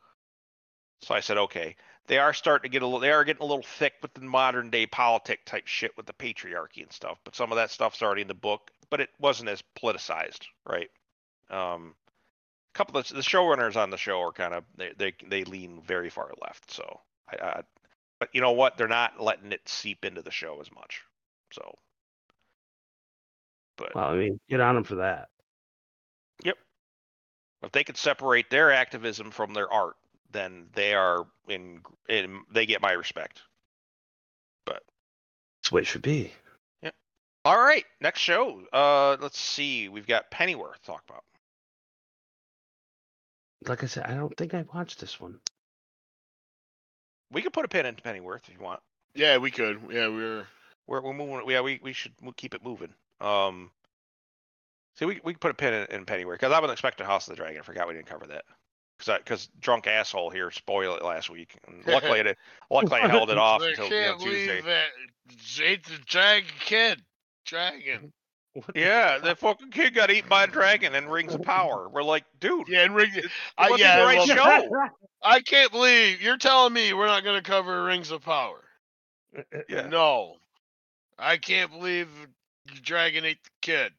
So I said, okay, they are starting to get a little they are getting a little thick with the modern day politic type shit with the patriarchy and stuff, but some of that stuff's already in the book, but it wasn't as politicized, right? Um a couple of the showrunners on the show are kind of they, they they lean very far left. So I, I, but you know what? They're not letting it seep into the show as much. So, but Well, I mean, get on them for that. Yep if they could separate their activism from their art, then they are in, in they get my respect. But that's what it should be. Yeah. All right, next show. Uh, let's see. We've got Pennyworth to talk about. Like I said, I don't think I watched this one. We could put a pin in Pennyworth if you want. yeah, we could. Yeah, we were. We're we're moving. Yeah, we we should keep it moving. Um, see, we we can put a pin in, in Pennyworth because I wasn't expecting House of the Dragon. I forgot we didn't cover that. Because because drunk asshole here spoiled it last week. And [LAUGHS] luckily, it luckily I held it off I [LAUGHS] until you know, can't Tuesday. believe that ate the dragon kid. Dragon. What the Yeah, fuck? that fucking kid got eaten by a dragon in Rings of Power. We're like, dude, Yeah, and Ring. it I, wasn't yeah, the right well, show. [LAUGHS] I can't believe you're telling me we're not going to cover Rings of Power. Yeah. No, I can't believe dragon ate the kid.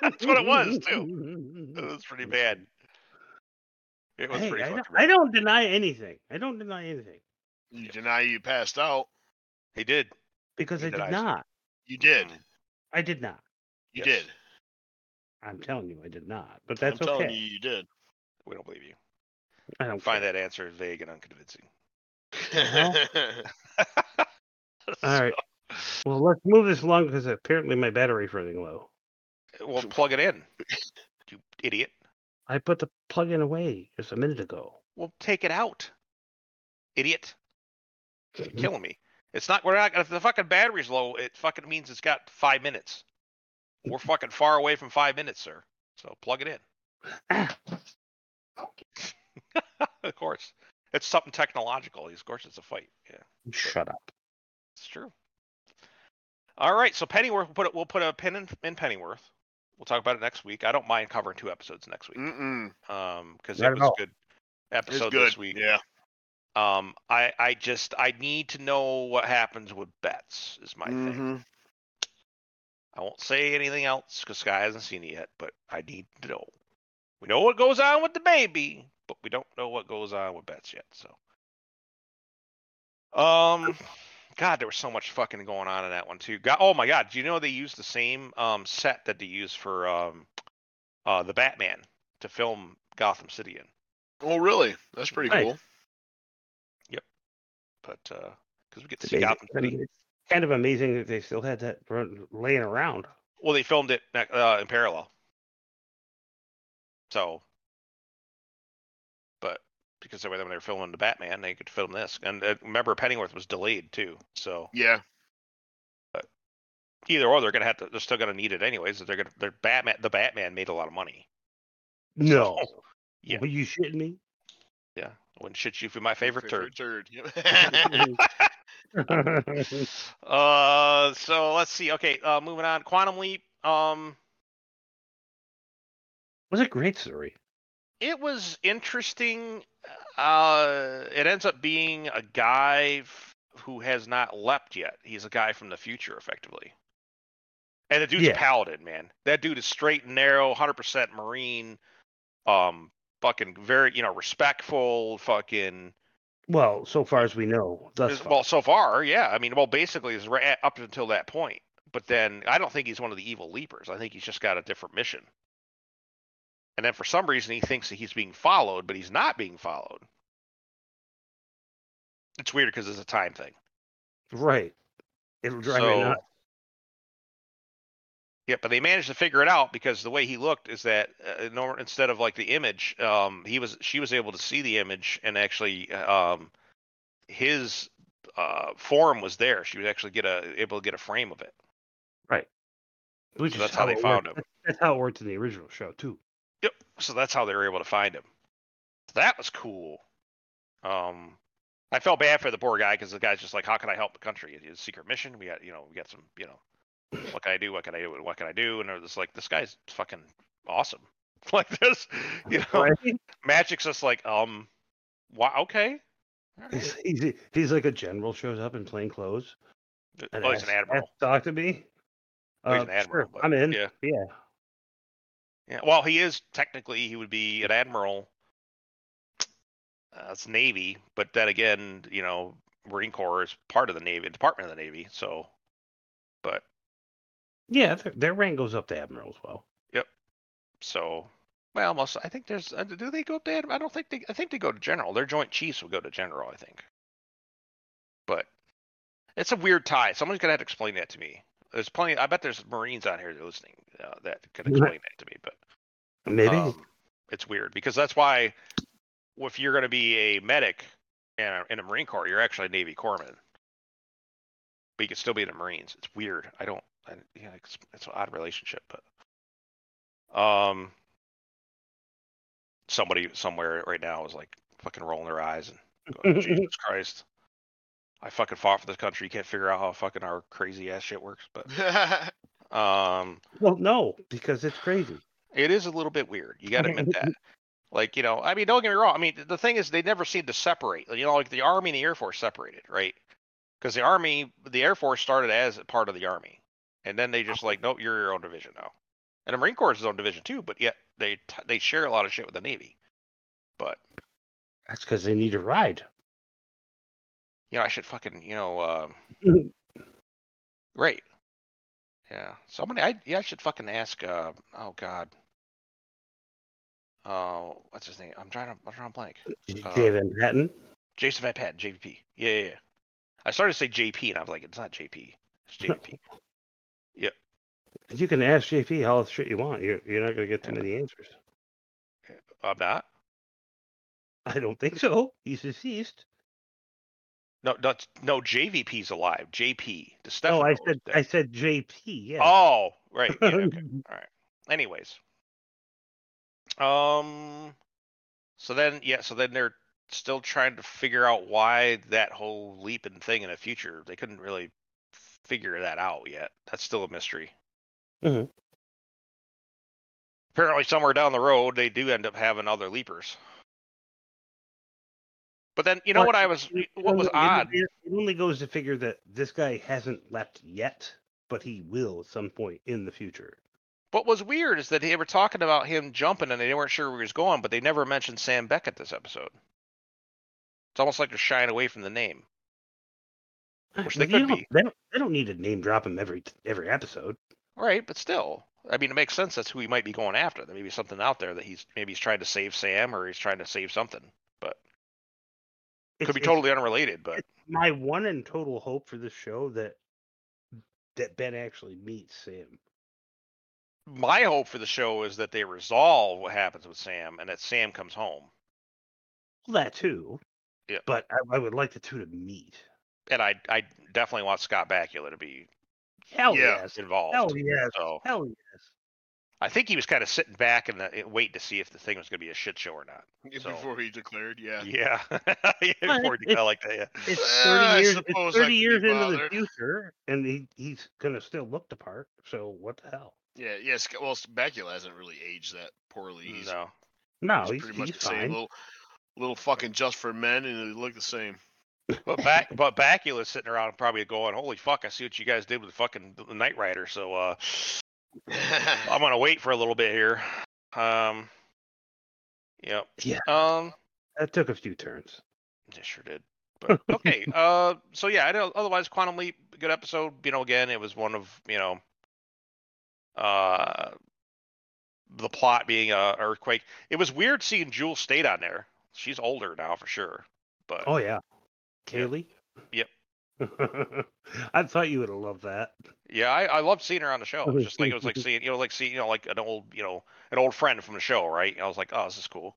That's what it was too. It was pretty bad. It was Hey, pretty I, fucking don't. I don't deny anything. I don't deny anything You deny you passed out. He did. because He I did denies not. You did. Mm. I did not. You Yes. did. I'm telling you, I did not. But that's I'm telling okay. you, you did. We don't believe you. I don't Find care. that answer vague and unconvincing. [LAUGHS] All right. Well, let's move this along because apparently my battery's running low. Well, plug it in. You idiot. I put the plug in away just a minute ago. Well, take it out. Idiot. You're mm-hmm. killing me. It's not. We're not. If the fucking battery's low, it fucking means it's got five minutes. We're [LAUGHS] fucking far away from five minutes, sir. So plug it in. [LAUGHS] Of course, it's something technological. Of course, it's a fight. Yeah, shut up. it's true. All right, so Pennyworth. We'll put it. We'll put a pin in, in Pennyworth. We'll talk about it next week. I don't mind covering two episodes next week. Mm-mm. Um, because Not it was all. a good episode good. this week. Yeah. Um, I I just I need to know what happens with bets. Is my thing. Mhm. I won't say anything else because Sky hasn't seen it yet, but I need to know. We know what goes on with the baby, but we don't know what goes on with Bets yet. So, um, God, there was so much fucking going on in that one too. God, oh my God, do you know they used the same um set that they used for um uh the Batman to film Gotham City in? Oh, really? That's pretty Nice. cool. Yep. But uh, because we get to It's see amazing. Gotham I City. it's kind of amazing that they still had that laying around. Well, they filmed it uh, in parallel. So, but because when they were filming the Batman, they could film this. And uh, remember, Pennyworth was delayed too, so Yeah. either or they're gonna have to. They're still gonna need it anyways. They're gonna. They're Batman. The Batman made a lot of money. No. [LAUGHS] Yeah. Are you shitting me? Yeah, I wouldn't shit you for my favorite turd. turd. Yep. [LAUGHS] [LAUGHS] Uh, so let's see. Okay, uh, moving on. Quantum Leap. Um, was a great story. It was interesting. Uh, it ends up being a guy f- who has not leapt yet. He's a guy from the future, effectively. And the dude's Yeah. a paladin, man. That dude is straight and narrow, hundred percent marine. Um, fucking very, you know, respectful. Fucking. Well, so far as we know, thus far. well, so far, yeah. I mean, well, basically, is right up until that point. But then I don't think he's one of the evil leapers. I think he's just got a different mission. And then for some reason he thinks that he's being followed, but he's not being followed. It's weird because it's a time thing. right. It'll drive me nuts. Yeah, but they managed to figure it out because the way he looked is that uh, nor- instead of like the image, um, he was she was able to see the image and actually um, his uh, form was there. She was actually get a able to get a frame of it. Which So that's how they found worked. him. That's how it worked in the original show too. So that's how they were able to find him. So that was cool. Um, I felt bad for the poor guy because the guy's just like, how can I help the country? It's a secret mission. We got, you know, we got some, you know, what can I do? What can I do? What can I do? And they're just like, this guy's fucking awesome. [LAUGHS] Like this, you know, Right? Magic's just like, um, wow, okay. He's, he's, he's like a general shows up in plain clothes. Oh, he's an admiral. Talk to me. Oh, he's Uh, an admiral, sure, but I'm in. yeah. yeah. Yeah. Well, he is technically he would be an admiral. Uh, it's Navy, but then again, you know, Marine Corps is part of the Navy, Department of the Navy. So, but Yeah, their, their rank goes up to admiral as well. Yep. So, well, most I think there's. Uh, do they go up to? admiral? I don't think they. I think they go to general. Their Joint Chiefs will go to general. I think. But it's a weird tie. Someone's gonna have to explain that to me. There's plenty. I bet there's Marines out here that listening uh, that can explain that to me. But Maybe. Um, it's weird because that's why if you're going to be a medic in a, in a Marine Corps, you're actually a Navy corpsman, but you can still be in the Marines. It's weird. I don't. I, yeah, it's, it's an odd relationship, but um, somebody somewhere right now is like fucking rolling their eyes and going, [LAUGHS] Jesus Christ. I fucking fought for this country. You can't figure out how fucking our crazy ass shit works, but [LAUGHS] um, well, no, because it's crazy. It is a little bit weird. You got to admit that. [LAUGHS] Like, you know, I mean, don't get me wrong. I mean, the thing is, they never seem to separate. You know, like the Army and the Air Force separated, right? Because the Army, the Air Force started as a part of the Army. And then they just like, nope, you're your own division now. And the Marine Corps is its own division too, but yet they t- they share a lot of shit with the Navy. But, That's because they need a ride. You know, I should fucking, you know, [LAUGHS] um, right. Yeah. Somebody, I, yeah, I should fucking ask, uh, oh God. Uh, what's his name? I'm trying to, I'm trying to blank. Uh, David Patton. Jason Van Patten, JVP. Yeah, yeah, yeah. I started to say JP, and I was like, it's not JP. It's JVP. [LAUGHS] Yeah. You can ask JP all the shit you want. You're, you're not going to get too many answers. I'm not. I don't think so. He's deceased. No, no, it's- no. JVP's alive. JP. The Oh, Stefano I said dead. I said JP. Yeah. Oh, right. [LAUGHS] Yeah, okay. All right. Anyways. Um. So then, yeah. So then they're still trying to figure out why that whole leaping thing in the future. They couldn't really figure that out yet. That's still a mystery. Mhm. Apparently, somewhere down the road, they do end up having other leapers. But then, you know But what I was, It what was it- odd? It, only goes to figure that this guy hasn't left yet, but he will at some point in the future. What was weird is that they were talking about him jumping and they weren't sure where he was going, but they never mentioned Sam Beckett this episode. It's almost like they're shying away from the name. Which they could don't- be. They don't, they don't need to name drop him every every episode. Right, but still. I mean, it makes sense that's who he might be going after. There may be something out there that he's maybe he's trying to save Sam or he's trying to save something. Could be totally unrelated, but my one and total hope for this show that that Ben actually meets Sam. my hope for the show is that they resolve what happens with Sam and that Sam comes home. that too. Yeah. But I, I would like the two to meet. And I I definitely want Scott Bakula to be Hell Yeah. yes. involved. Hell yes. So Hell yes. I think he was kind of sitting back and uh, waiting to see if the thing was going to be a shit show or not. So- Before he declared, yeah. Yeah, [LAUGHS] yeah before he it- like that. Yeah. It's Eh, thirty I years. It's thirty years be into the future, and he he's gonna still look the part. So what the hell? Yeah, yes. Well, Bakula hasn't really aged that poorly. He's, No, No, he's he's, pretty much he's the same. fine. Little, little fucking just for men, and they look the same. but back but Bakula's sitting around probably going, "Holy fuck! I see what you guys did with the fucking the Knight Rider." So uh, [LAUGHS] I'm gonna wait for a little bit here. Um, yep. Yeah. Um, That took a few turns. Yeah, sure did. But [LAUGHS] okay. uh, so yeah, I don't, otherwise, Quantum Leap, good episode. You know, again, it was one of you know, uh, the plot being a earthquake. It was weird seeing Jewel Staite on there. She's older now for sure. But Oh yeah, Yeah. Kaylee. Yep. [LAUGHS] I thought you would have loved that. yeah, I, I loved seeing her on the show. It was just like it was like [LAUGHS] seeing you know like seeing you know like an old you know an old friend from the show, right? I was like, oh, this is cool.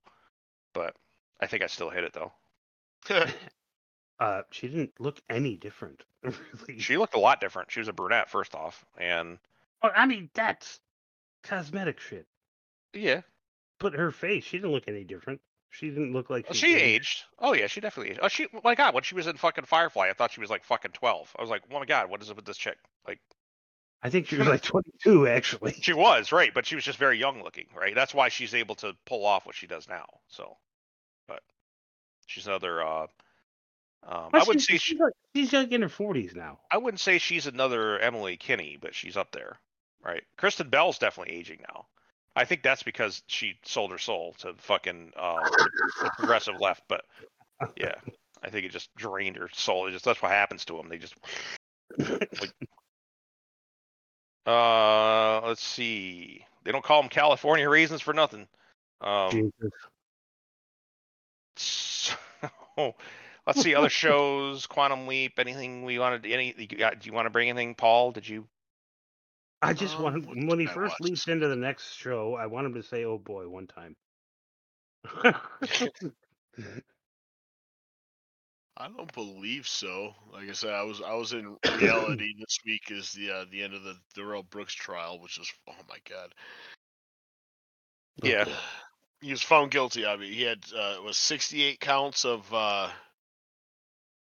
But I think I still hit it though. [LAUGHS] Uh, she didn't look any different. Really. She looked a lot different. She was a brunette first off, and Well, I mean, that's cosmetic shit. yeah, But her face, she didn't look any different. She didn't look like Well, she aged. Oh yeah, she definitely aged. Oh, she. My God, when she was in fucking Firefly, I thought she was like fucking twelve. I was like, oh my God, what is it with this chick? Like, I think she was like 22, actually. she was right, but she was just very young looking, right? That's why she's able to pull off what she does now. So, but she's another. uh um, I wouldn't she's, say she's, she, like, she's like in her 40s now. I wouldn't say she's another Emily Kinney, but she's up there, right? Kristen Bell's definitely aging now. I think that's because she sold her soul to the fucking uh, the progressive left, but yeah, I think it just drained her soul. It just that's what happens to them. They just [COUGHS] uh, let's see. They don't call them California raisins for nothing. Um, Jesus. so, [LAUGHS] let's see other shows. Quantum Leap. Anything we wanted? Any? You got, do you want to bring anything, Paul? Did you? I just Um, want when he I first watch leaps into the next show, I want him to say, "Oh boy," one time. [LAUGHS] [LAUGHS] I don't believe so. Like I said, I was I was in reality [COUGHS] this week is the uh, the end of the Darrell Brooks trial, which is oh my god. Yeah. He was found guilty I mean, He had uh, it was 68 counts of uh,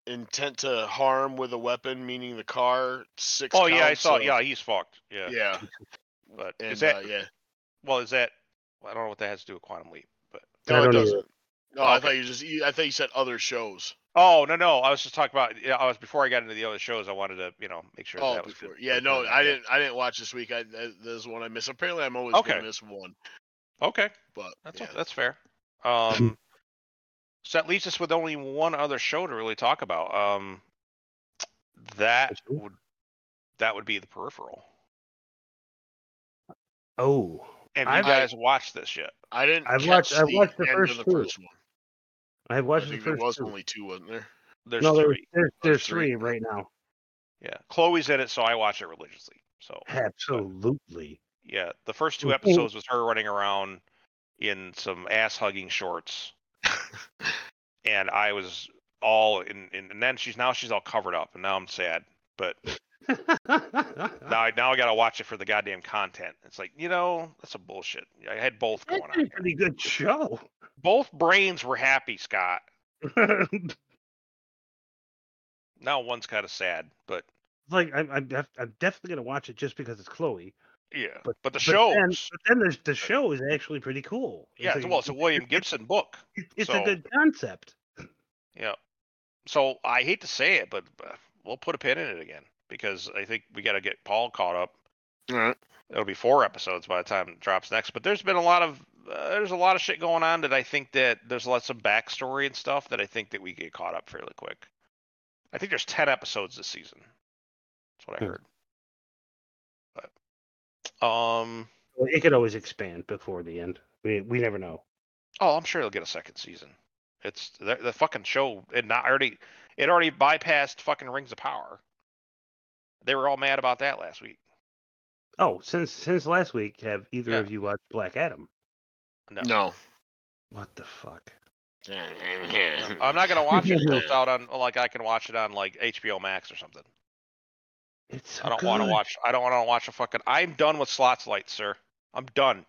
intent to harm with a weapon, meaning the car. Six. Oh yeah, I saw. of- Yeah, he's fucked. Yeah. Yeah. But And is that? uh, yeah. Well, is that? I don't know what that has to do with Quantum Leap, but. I No, it don't either. doesn't. No, I Okay. thought you just. you- I thought you said other shows. Oh no no, I was just talking about. Yeah, I was before I got into the other shows. I wanted to you know make sure Oh, that was before. good. Yeah, no, content, I didn't. I didn't watch this week. I th- this one I missed. Apparently, I'm always Okay. gonna miss one. Okay, But that's yeah. that's fair. Um, [LAUGHS] so that leaves us with only one other show to really talk about. Um, that Which would that would be the Peripheral. oh, Have you I've- guys watched this yet? I didn't. I've watched- I've the watched the first the two. first one. I've I watched the think there was two. only two, wasn't there? There's no, three. there's, there's three. three right now. Yeah, Chloe's in it, so I watch it religiously. So Absolutely. yeah, the first two episodes was her running around in some ass hugging shorts, [LAUGHS] and I was all in, in. And then she's now she's all covered up, and now I'm sad. But [LAUGHS] now I now I gotta watch it for the goddamn content. It's like you know that's a bullshit. I had both going That's on. a pretty good show. Both brains were happy, Scott. [LAUGHS] Now one's kind of sad, but like I'm, I'm, def- I'm definitely gonna watch it just because it's Chloe. Yeah. But- But, the But shows, then, but then there's the show is actually pretty cool. yeah. like well, it's a William Gibson book. it's so- a good concept. Yeah. So I hate to say it, but uh, we'll put a pin in it again because I think we got to get Paul caught up. All right. It'll be four episodes by the time it drops next. But there's been a lot of uh, there's a lot of shit going on that I think that there's lots of backstory and stuff that I think that we get caught up fairly quick. I think there's ten episodes this season. That's what I Hmm. heard. But um, Well, It could always expand before the end. We we never know. oh, I'm sure they'll get a second season. It's the, the fucking show. It not already it already bypassed fucking Rings of Power. They were all mad about that last week. Oh, since since last week, have either Yeah. of you watched Black Adam? No. No. What the fuck? I'm not gonna watch it. until It's out on like I can watch it on like HBO Max or something. It's so I don't want to watch. I don't want to watch a fucking. I'm done with slots lights, sir. I'm done.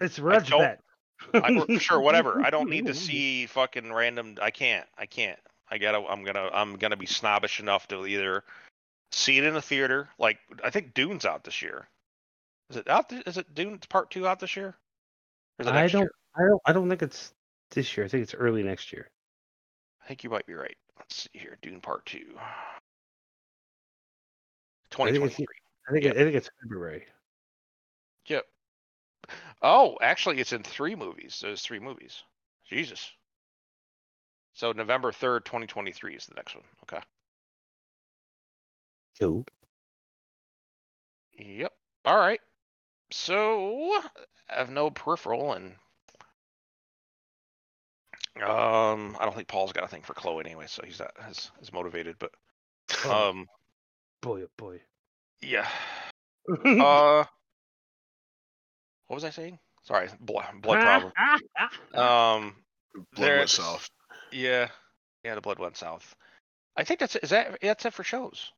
It's Reg don't- Bet. I, sure, whatever. I don't need to [LAUGHS] see fucking random. I can't. I can't. I gotta. I'm gonna. I'm gonna be snobbish enough to either see it in the theater. Like I think Dune's out this year. Is it out? th- Is it Dune Part Two out this year? Or is it I don't. year? I don't. I don't think it's this year. I think it's early next year. I think you might be right. Let's see here. Dune Part Two. Think it's- 2023. I think. Yep. I think it's February. Yep. Oh, actually, it's in three movies. There's three movies. Jesus. So November third, 2023 is the next one. Okay. Cool. Yep. All right. So I have no peripheral and um I don't think Paul's got a thing for Chloe anyway, so he's not as, as motivated, but Oh, um boy, oh boy. yeah. [LAUGHS] Uh what was I saying? Sorry, blood, blood problem. [LAUGHS] Um Blood There- went south. yeah. Yeah, the blood went south. I think that's it. Is that that's it for shows?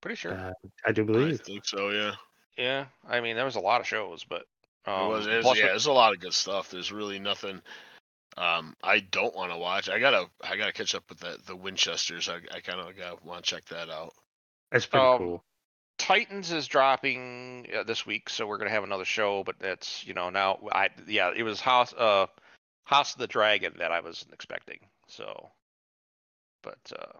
Pretty sure. Uh, I do believe. I think so. Yeah. yeah. I mean, there was a lot of shows, but um, it was, it was- yeah, there's a lot of good stuff. There's really nothing um I don't want to watch. I gotta I gotta catch up with the the Winchesters. I I kind of gotta want to check that out. That's pretty Um, cool. Titans is dropping uh, this week, so we're gonna have another show. But that's you know now I yeah it was House uh House of the Dragon that I wasn't expecting. So, but uh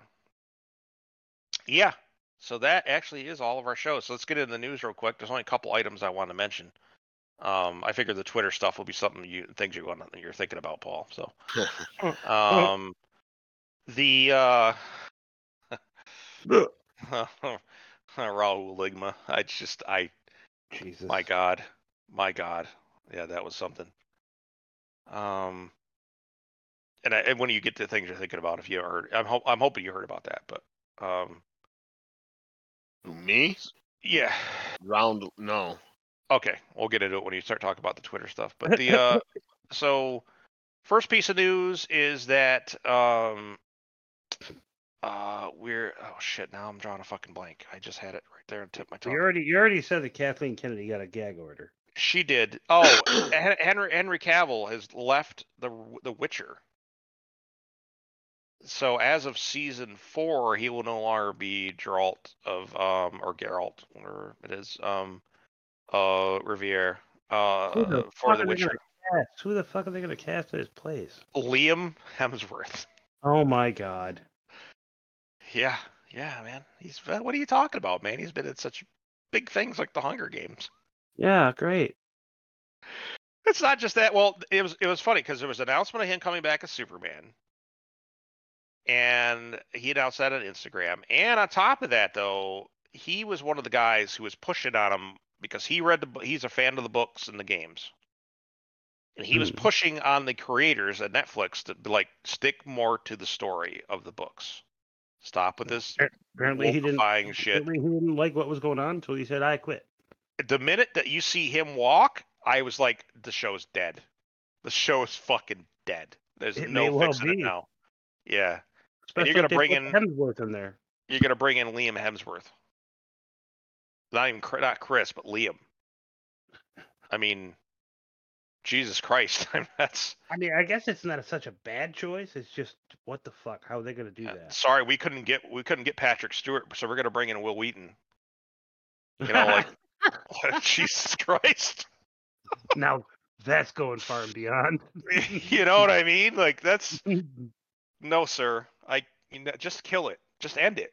yeah, so that actually is all of our shows. So let's get into the news real quick. There's only a couple items I want to mention. Um, I figure the Twitter stuff will be something you things you're going you're thinking about, Paul. So, [LAUGHS] um, the uh. [LAUGHS] [LAUGHS] Rahul Ligma. I just, I, Jesus. my God, my God, yeah, that was something. Um, and, I, and when you get to things you're thinking about, if you heard, I'm, ho- I'm hoping you heard about that, but, um, Me? yeah, Round no. okay, we'll get into it when you start talking about the Twitter stuff. But the, uh, [LAUGHS] so first piece of news is that, um, uh, we're, oh shit, now I'm drawing a fucking blank. I just had it right there and tip my tongue. You already. You already said that Kathleen Kennedy got a gag order. She did. Oh, [COUGHS] Henry Henry Cavill has left the the Witcher. So as of season four, he will no longer be Geralt of um or Geralt, whatever it is, um, uh, Riviere, uh, Who the for the Witcher. Who the fuck are they gonna cast in his place? Liam Hemsworth. Oh my god. Yeah, yeah, man. He's what are you talking about, man? He's been in such big things like the Hunger Games. Yeah, great. It's not just that. Well, it was it was funny because there was an announcement of him coming back as Superman, and he announced that on Instagram. And on top of that, though, he was one of the guys who was pushing on him because he read the he's a fan of the books and the games, and he was Hmm. pushing on the creators at Netflix to like stick more to the story of the books. Stop with this Apparently he didn't. wolfifying shit. Apparently he didn't like what was going on until he said, "I quit." the minute that you see him walk, I was like, the show's dead. The show is fucking dead. There's It no well fixing it be. now. Yeah, Especially gonna if they bring put in- Hemsworth in there. you're gonna bring in Liam Hemsworth. Not even not Chris, but Liam. I mean, Jesus Christ, I mean, that's. I mean, I guess it's not a, such a bad choice. It's just what the fuck? How are they gonna do uh, that? Sorry, we couldn't get we couldn't get Patrick Stewart, so we're gonna bring in Wil Wheaton. You know, like [LAUGHS] [LAUGHS] Jesus Christ. [LAUGHS] now that's going far and beyond. you know what I mean? Like that's No, sir. I you know, just kill it. Just end it.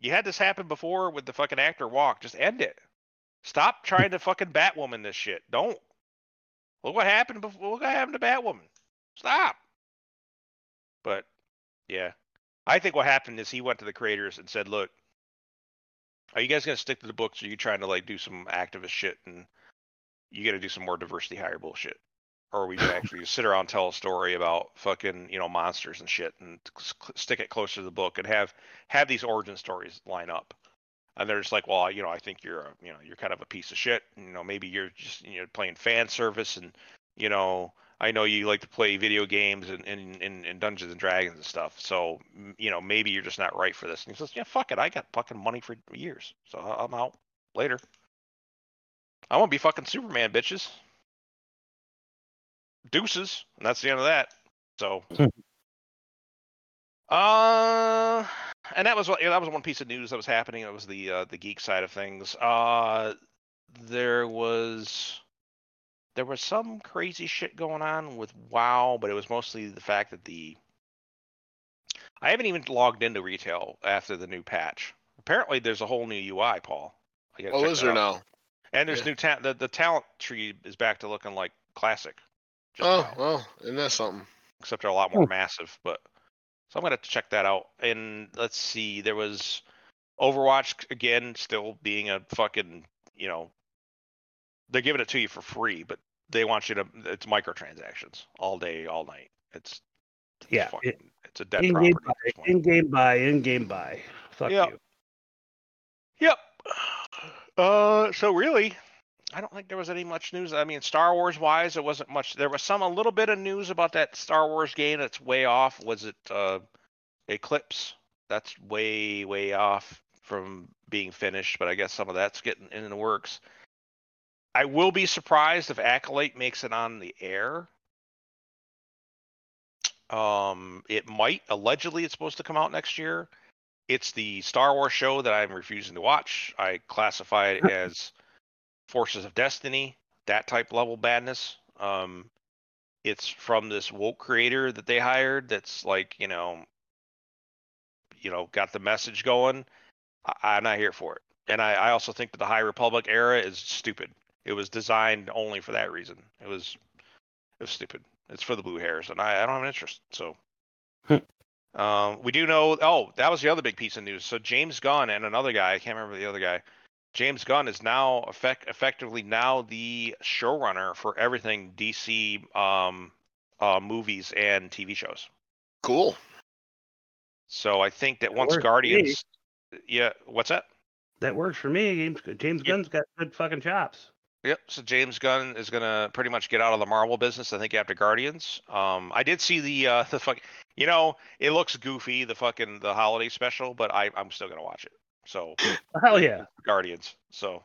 You had this happen before with the fucking actor walk. Just end it. Stop trying to fucking Batwoman this shit. Don't. Look what happened before. Look what happened to Batwoman. Stop. But yeah, I think what happened is he went to the creators and said, "Look, are you guys gonna stick to the books? Or are you trying to like do some activist shit and you got to do some more diversity hire bullshit?" or we actually [LAUGHS] sit around and tell a story about fucking you know monsters and shit and stick it closer to the book and have have these origin stories line up and they're just like well you know i think you're a, you know you're kind of a piece of shit you know maybe you're just you know playing fan service and you know I know you like to play video games and, and, and, and Dungeons and Dragons and stuff. So, you know, maybe you're just not right for this. And he says, yeah, fuck it. I got fucking money for years. So I'm out later. I want to be fucking Superman, bitches. Deuces. And that's the end of that. So, uh, and that was what yeah, that was one piece of news that was happening. It was the uh, the geek side of things. Uh, there was there was some crazy shit going on with WoW, but it was mostly the fact that the I haven't even logged into retail after the new patch. Apparently, there's a whole new UI, Paul. I gotta Oh, is there now? And there's Yeah. new ta- the the talent tree is back to looking like classic. Oh, now, well, isn't that something? except they're a lot more massive. But so I'm gonna have to check that out. And let's see, there was Overwatch again, still being a fucking you know they're giving it to you for free, but they want you to it's microtransactions all day, all night. It's, it's Yeah, fucking, it- it's a dead in property. game buy, in game buy, in game buy. Fuck Yeah. you. Yep. [SIGHS] Uh, so really, I don't think there was any much news. I mean, Star Wars wise, it wasn't much. There was some a little bit of news about that Star Wars game that's way off. Was it uh, Eclipse? That's way way off from being finished, but I guess some of that's getting in the works. I will be surprised if Acolyte makes it on the air. Um, it might. Allegedly, it's supposed to come out next year. It's the Star Wars show that I'm refusing to watch. I classify it [LAUGHS] as Forces of Destiny, that type level badness. Um, it's from this woke creator that they hired. That's like you know, you know, got the message going. I, I'm not here for it. And I, I also think that the High Republic era is stupid. It was designed only for that reason. It was it was stupid. It's for the blue hairs, and I, I don't have an interest. So um, we do know. Oh, that was the other big piece of news. So James Gunn and another guy, I can't remember the other guy. James Gunn is now effect, effectively now the showrunner for everything DC um, uh, movies and TV shows. Cool. So I think that That once works for me. Guardians, yeah, what's that? That works for me. James James Yep. Gunn's got good fucking chops. Yep. So James Gunn is gonna pretty much get out of the Marvel business. I think after Guardians. Um, I did see the uh, [LAUGHS] the fuck. You know, it looks goofy, the fucking the holiday special, but I I'm still gonna watch it. So [LAUGHS] Hell yeah. Guardians. So,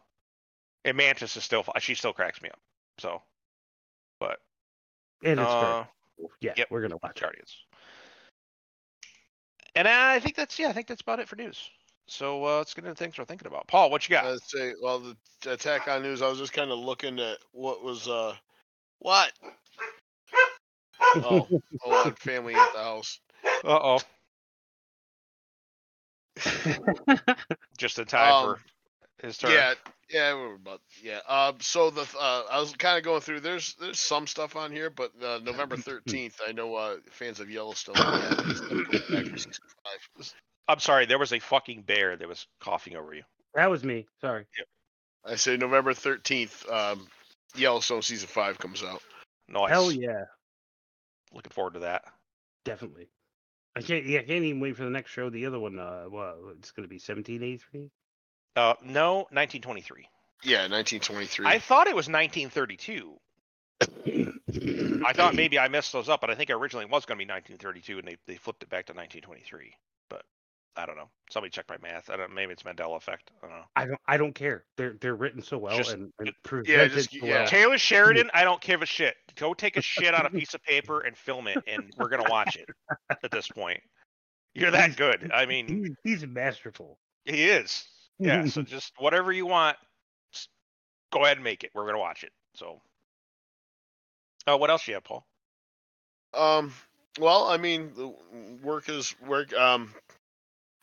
and Mantis is still she still cracks me up. So, but And it's uh, good. Yeah, yep. we're gonna watch it. Guardians. And I think that's yeah, I think that's about it for news. So uh, let's get into things we're thinking about. Paul, what you got? I'd say, well, the attack on news. I was just kind of looking at what was uh, what? [LAUGHS] Oh, hold on, family at the house. Uh oh. [LAUGHS] Just in time Um, for his turn. Yeah, yeah, we're about yeah. Um, so the uh, I was kind of going through. There's there's some stuff on here, but uh, November [LAUGHS] thirteenth, I know uh, fans of Yellowstone. Yeah, they still go back for season five. I'm sorry, there was a fucking bear that was coughing over you. that was me. Sorry. I say November thirteenth. Um, Yellowstone season five comes out. Nice. Hell yeah, Looking forward to that. definitely. I can't. Yeah, I can't even wait for the next show. The other one. Uh, well, it's gonna be 1783. Uh, no, 1923. Yeah, nineteen twenty three. I thought it was 1932. I thought maybe I messed those up, but I think originally it was going to be 1932, and they, they flipped it back to 1923. But I don't know. Somebody check my math. I don't. Maybe it's Mandela effect. I don't know. I don't. I don't care. They're they're written so well Just- and, and yeah, just- so yeah. well. Taylor Sheridan, I don't give a shit. Go take a shit on a [LAUGHS] piece of paper and film it, and we're gonna watch it. At this point, you're that good. I mean, He's, he's masterful. he is. Yeah. So [LAUGHS] just whatever you want, go ahead and make it. We're gonna watch it. So, uh, what else you have, Paul? Um. Well, I mean, work is work. Um,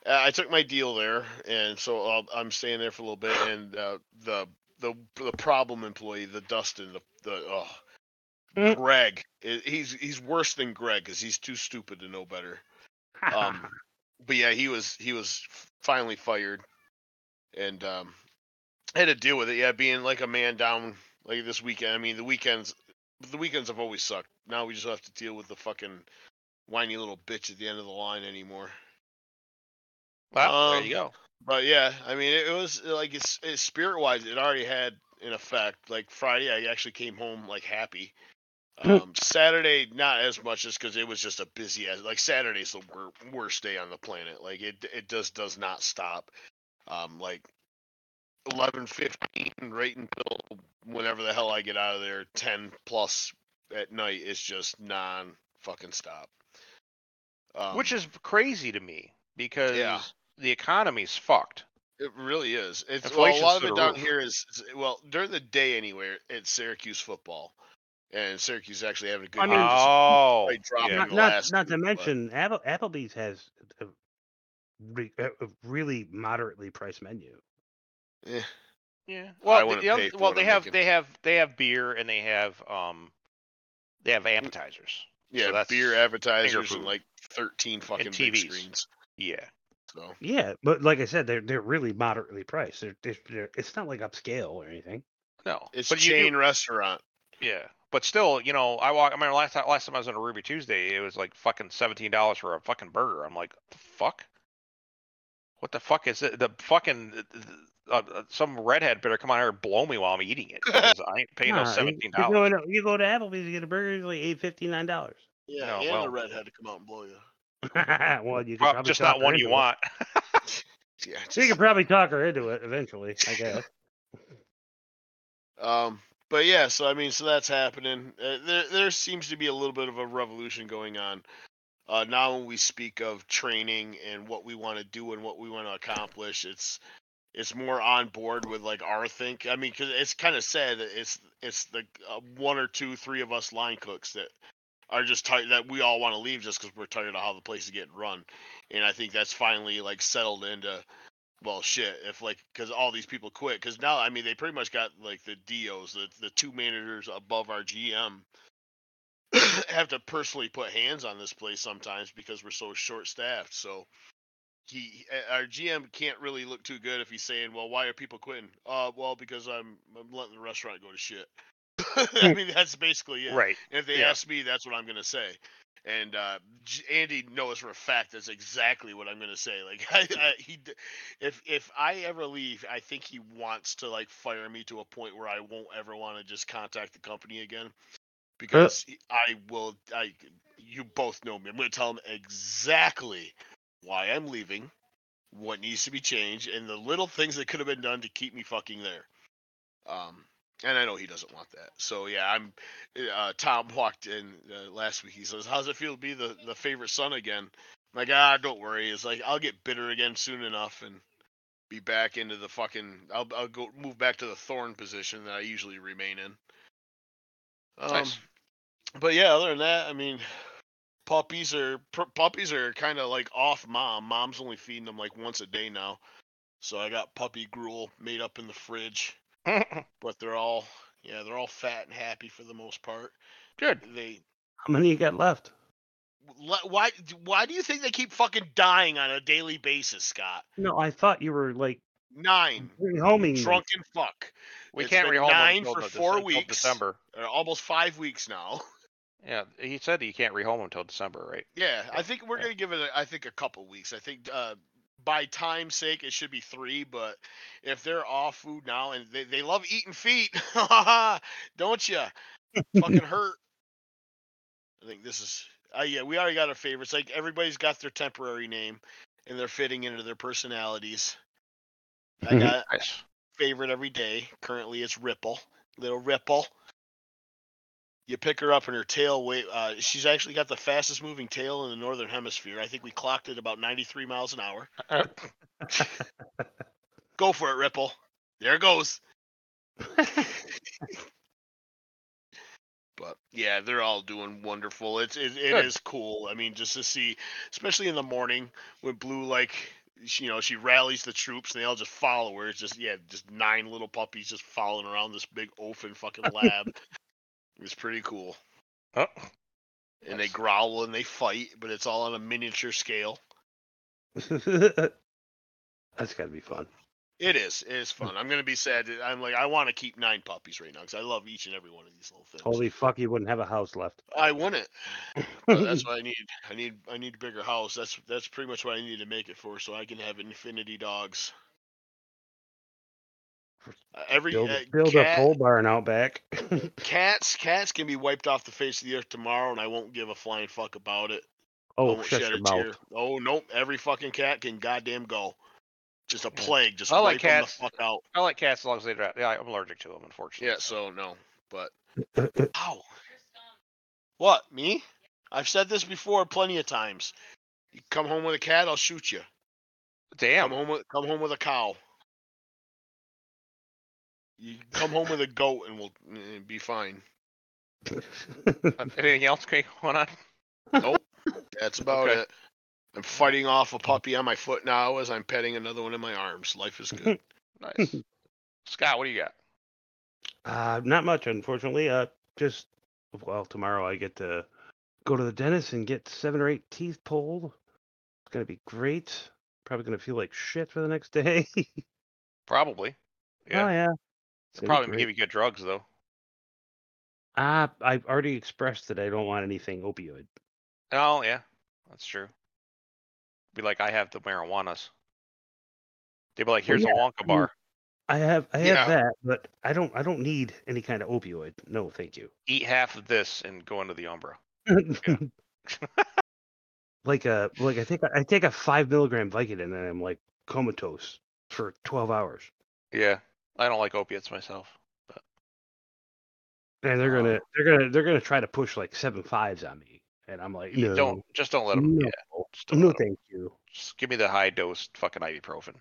I took my deal there, and so I'll, I'm staying there for a little bit. And uh, the the the problem employee, the Dustin, the the oh, Mm. Greg, he's he's worse than Greg because he's too stupid to know better. Um, [LAUGHS] but yeah, he was he was finally fired, and um, I had to deal with it. Yeah, being like a man down like this weekend. I mean, the weekends the weekends have always sucked. Now we just have to deal with the fucking whiny little bitch at the end of the line anymore. There Um, you go. But yeah, I mean, it, it was like it's, it's spirit wise, it already had an effect. Like Friday, I actually came home like happy. Um, Saturday, not as much, just because it was just a busy as like Saturday's the wor- worst day on the planet. Like it, it just does not stop. Um, like eleven fifteen, right until whenever the hell I get out of there, ten plus at night is just non fucking stop. Um, Which is crazy to me because Yeah. The economy's fucked. It really is. It's Inflation's well, a lot of it down roof. here is is- well during the day anywhere. It's Syracuse football, and Syracuse is actually having a good. I mean- Oh, yeah. not, not, not to mention Apple, Applebee's has a, re- a a really moderately priced menu. Yeah. Yeah. I Well, the- the other- well, they I'm have making. they have they have beer and they have um they have appetizers. yeah, that's beer appetizers food. and like thirteen fucking big TVs. screens. Yeah. So Yeah, but like I said, they're they're really moderately priced. They're, they're, they're it's not like upscale or anything. No. it's but you do- chain restaurant. Yeah, but still, you know, I walk. I mean, last time, last time I was on a Ruby Tuesday, it was like fucking seventeen dollars for a fucking burger. I'm like, the fuck? What the fuck is it? The fucking uh, uh, some redhead better come on here and blow me while I'm eating it. I ain't paying Nah, no you- seventeen You go, dollars. to, you go to Applebee's to get a burger, it's like eight fifty nine dollars. Yeah, No, and well- the redhead to come out and blow you. [LAUGHS] well, you probably just not one you it. want. [LAUGHS] Yeah. So you could probably talk her into it eventually, I guess. Um, but yeah, so I mean, so that's happening. Uh, there, there seems to be a little bit of a revolution going on. Uh, now when we speak of training and what we want to do and what we want to accomplish, it's it's more on board with like our think. I mean, because it's kind of sad that it's it's the uh, one or two, three of us line cooks that are just tired that we all want to leave just because we're tired of how the place is getting run, and I think that's finally like settled into well shit if like because all these people quit because now i mean they pretty much got like the dos the, the two managers above our gm [COUGHS] have to personally put hands on this place sometimes because we're so short staffed so he our gm can't really look too good if he's saying well why are people quitting? Uh well because i'm i'm letting the restaurant go to shit [LAUGHS] i mean that's basically it right. and if they Yeah. ask me, that's what I'm gonna say. And uh, Andy knows for a fact that's exactly what I'm gonna say. [LAUGHS] Like, I, I, he, if if I ever leave, I think he wants to like fire me to a point where I won't ever want to just contact the company again, because he- I will. I, you both know me. I'm gonna tell him exactly why I'm leaving, what needs to be changed, and the little things that could have been done to keep me fucking there. Um, and I know he doesn't want that. So yeah, I'm. Uh, Tom walked in uh, last week. He says, "How's it feel to be the the favorite son again?" I'm like, ah, don't worry. It's like I'll get bitter again soon enough and be back into the fucking. I'll I'll go move back to the thorn position that I usually remain in. Um, Nice. But yeah, other than that, I mean, puppies are pr- puppies are kind of like off mom. Mom's only feeding them like once a day now. So I got puppy gruel made up in the fridge [LAUGHS] but they're all yeah they're all fat and happy for the most part Good. they How many you got left? why why do you think they keep fucking dying on a daily basis scott No, I thought you were like nine homing. them. drunken fuck We It's can't been rehome nine until for the four Dece- until weeks. December. uh, almost five weeks now [LAUGHS] Yeah, he said you can't rehome them until December, right? yeah i think we're Yeah. gonna give it a, i think a couple weeks i think uh by time's sake it should be three but if they're off food now and they, they love eating feet [LAUGHS] don't you fucking [LAUGHS] hurt. I think this is. Uh, yeah, we already got our favorites. Like everybody's got their temporary name, and they're fitting into their personalities. I Mhm. got Nice. favorite every day. Currently, it's Ripple, little Ripple. You pick her up, and her tail weight. Uh, she's actually got the fastest moving tail in the northern hemisphere. I think we clocked it about 93 miles an hour. [LAUGHS] Go for it, Ripple. There it goes. [LAUGHS] but yeah, they're all doing wonderful. It's it, it Good. is cool. I mean, just to see, especially in the morning when Blue like she, you know she rallies the troops and they all just follow her. It's just yeah, just nine little puppies just following around this big open fucking lab. [LAUGHS] it's pretty cool. Oh, And they growl and they fight, but it's all on a miniature scale. [LAUGHS] That's got to be fun. It is. It is fun. I'm gonna be sad. I'm like I want to keep nine puppies right now because I love each and every one of these little things. Holy fuck, you wouldn't have a house left. I wouldn't. [LAUGHS] That's what I need. I need I need a bigger house. That's that's pretty much what I need to make it for, so I can have infinity dogs. Every build uh, build cat, a pole barn out back. [LAUGHS] cats, cats can be wiped off the face of the earth tomorrow, and I won't give a flying fuck about it. Oh, shut shed your a mouth. tear. Oh nope, every fucking cat can goddamn go. Just a plague. Just I like wipe 'em cats. the fuck out. I like cats as long as they don't. Yeah, I'm allergic to them, unfortunately. Yeah, so no, but [LAUGHS] ow. What me? I've said this before plenty of times. You come home with a cat, I'll shoot you. Damn. Come home with come home with a cow. You come home with a goat, and we'll be fine. [LAUGHS] Anything else Craig, going on? Nope, that's about Okay. it. I'm fighting off a puppy on my foot now as I'm petting another one in my arms. Life is good. [LAUGHS] Nice. Scott, what do you got? Uh, not much, unfortunately. Uh, just well, tomorrow I get to go to the dentist and get seven or eight teeth pulled. It's gonna be great. Probably gonna feel like shit for the next day. [LAUGHS] Probably. Yeah. Oh yeah. It's They'll probably give you good drugs though. Ah, I've already expressed that I don't want anything opioid. Oh yeah, that's true. Be like I have the marijuanas. They'd be like, Well, here's yeah, a Wonka bar. I have I have Yeah. that, but I don't I don't need any kind of opioid. No, thank you. Eat half of this and go into the Umbra. [LAUGHS] like a like I take I take a five milligram Vicodin and I'm like comatose for twelve hours, Yeah, I don't like opiates myself. But and they're Um, gonna they're gonna they're gonna try to push like seven fives on me, and I'm like, no, Don't just don't let them. no, Yeah, no, thank you. Just give me the high dose fucking ibuprofen.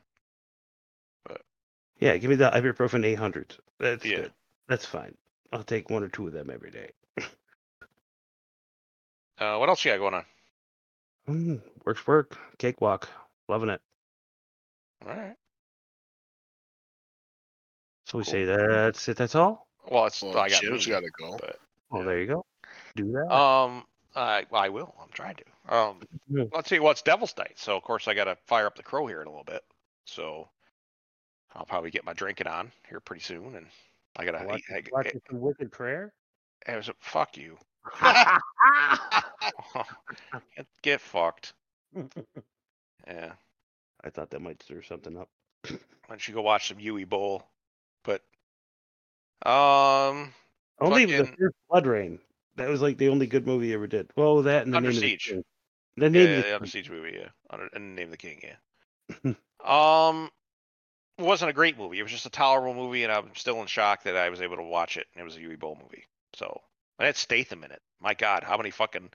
But Yeah, give me the ibuprofen eight hundred. That's Yeah. good. That's fine. I'll take one or two of them every day. [LAUGHS] Uh, what else you got going on? Mm, works work. Cakewalk. Loving it. All right. So we Cool. say that's it. That's all. Well, it's Well, I got Jim's me, got to go. but Well, Yeah. there you go. Do that. um, I I will. I'm trying to. Um, Yeah. let's see. Well, it's Devil's Night, so of course I got to fire up the crow here in a little bit. So I'll probably get my drinking on here pretty soon, and I gotta. Watch, I, I, watch some wicked prayer. I was fuck you. [LAUGHS] [LAUGHS] get, get fucked. [LAUGHS] Yeah. I thought that might stir something up. Why don't you go watch some Uwe Boll? But um, Only the Fucking- first BloodRayne. That was like the only good movie he ever did. Well, that and the Under name Siege. Of the, the name yeah, of the the Under Siege movie, yeah, Under, and Name of the King, yeah. [LAUGHS] um, it wasn't a great movie. It was just a tolerable movie, and I'm still in shock that I was able to watch it. And it was a Uwe Boll movie, so and had Statham in it. My God, how many fucking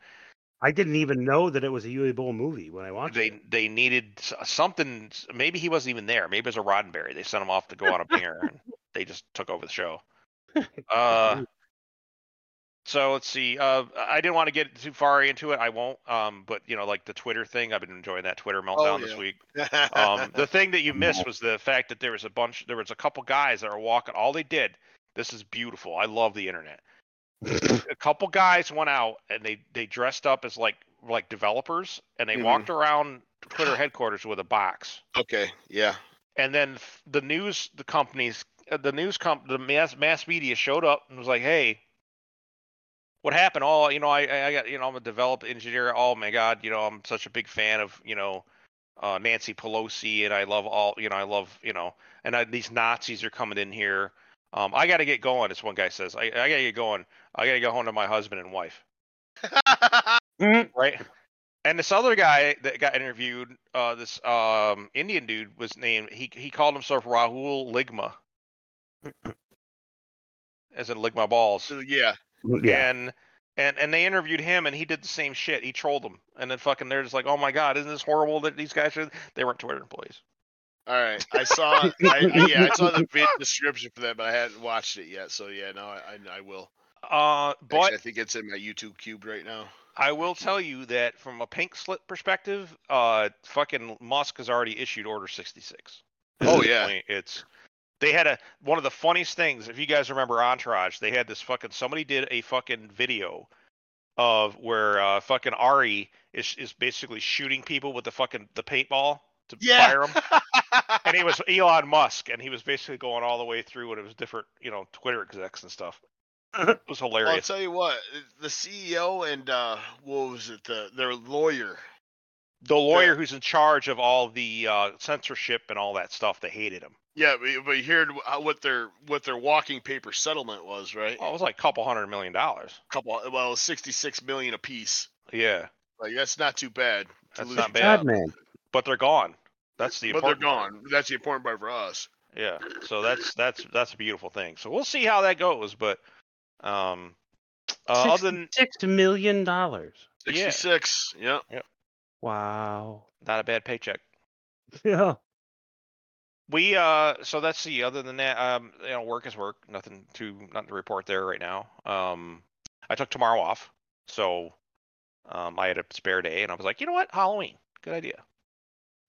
I didn't even know that it was a Uwe Boll movie when I watched they it. they needed something. Maybe he wasn't even there. Maybe it was a Roddenberry. They sent him off to go on a [LAUGHS] binger, and they just took over the show. [LAUGHS] Uh, so let's see. Uh, I didn't want to get too far into it. I won't. Um, but you know, like the Twitter thing, I've been enjoying that Twitter meltdown this yeah. week. [LAUGHS] Um, the thing that you [LAUGHS] missed was the fact that there was a bunch. There was a couple guys that were walking. All they did. This is beautiful. I love the internet. a couple guys went out and they they dressed up as like like developers and they Mhm. walked around Twitter headquarters with a box. okay, yeah. And then the news, the companies, the news comp, the mass mass media showed up and was like, "Hey, what happened? Oh, you know, I I got you know I'm a developed engineer. Oh my God, you know I'm such a big fan of you know uh, Nancy Pelosi and I love all you know I love you know and I, these Nazis are coming in here. Um, I got to get going. This one guy says, I, I got to get going. I got to go home to my husband and wife [LAUGHS] right? And this other guy that got interviewed, uh, this um, Indian dude was named. He he called himself Rahul Ligma, as in lick my balls. So, yeah. yeah. And and and they interviewed him, and he did the same shit. He trolled them, and then fucking they're just like, oh my god, isn't this horrible that these guys are? They weren't Twitter employees. All right. I saw. I, [LAUGHS] yeah, I saw the vid description for that, but I hadn't watched it yet. So yeah, no, I I, I will. Uh, but Actually, I think it's in my YouTube cube right now. I will tell you that from a pink slip perspective, uh, fucking Musk has already issued Order 66. Oh yeah. point, it's they had a one of the funniest things. If you guys remember Entourage, they had this fucking somebody did a fucking video of where uh, fucking Ari is is basically shooting people with the fucking the paintball to Yeah. fire them, [LAUGHS] and he was Elon Musk, and he was basically going all the way through, and it was different, you know, Twitter execs and stuff. [LAUGHS] It was Well, I'll tell you what, the CEO and uh, what was it? The their lawyer. the lawyer who's in charge of all the uh, censorship and all that stuff, they hated him. Yeah, but, but you heard what their what their walking paper settlement was, right? Oh, it was like a couple hundred million dollars. couple, well, sixty six million a piece. Yeah, Like that's not too bad. to That's lose not bad. job. Man. but they're gone. That's the But they're important part. gone. That's the important part for us. Yeah. So that's that's that's a beautiful thing. So we'll see how that goes. But um, uh, other than Six million dollars. Yeah. Sixty six. Yeah. Wow. not a bad paycheck. [LAUGHS] Yeah. We uh so that's the other than that um you know work is work. Nothing to nothing to report there right now. Um I took tomorrow off. So um I had a spare day and I was like you know what? Halloween. Good idea.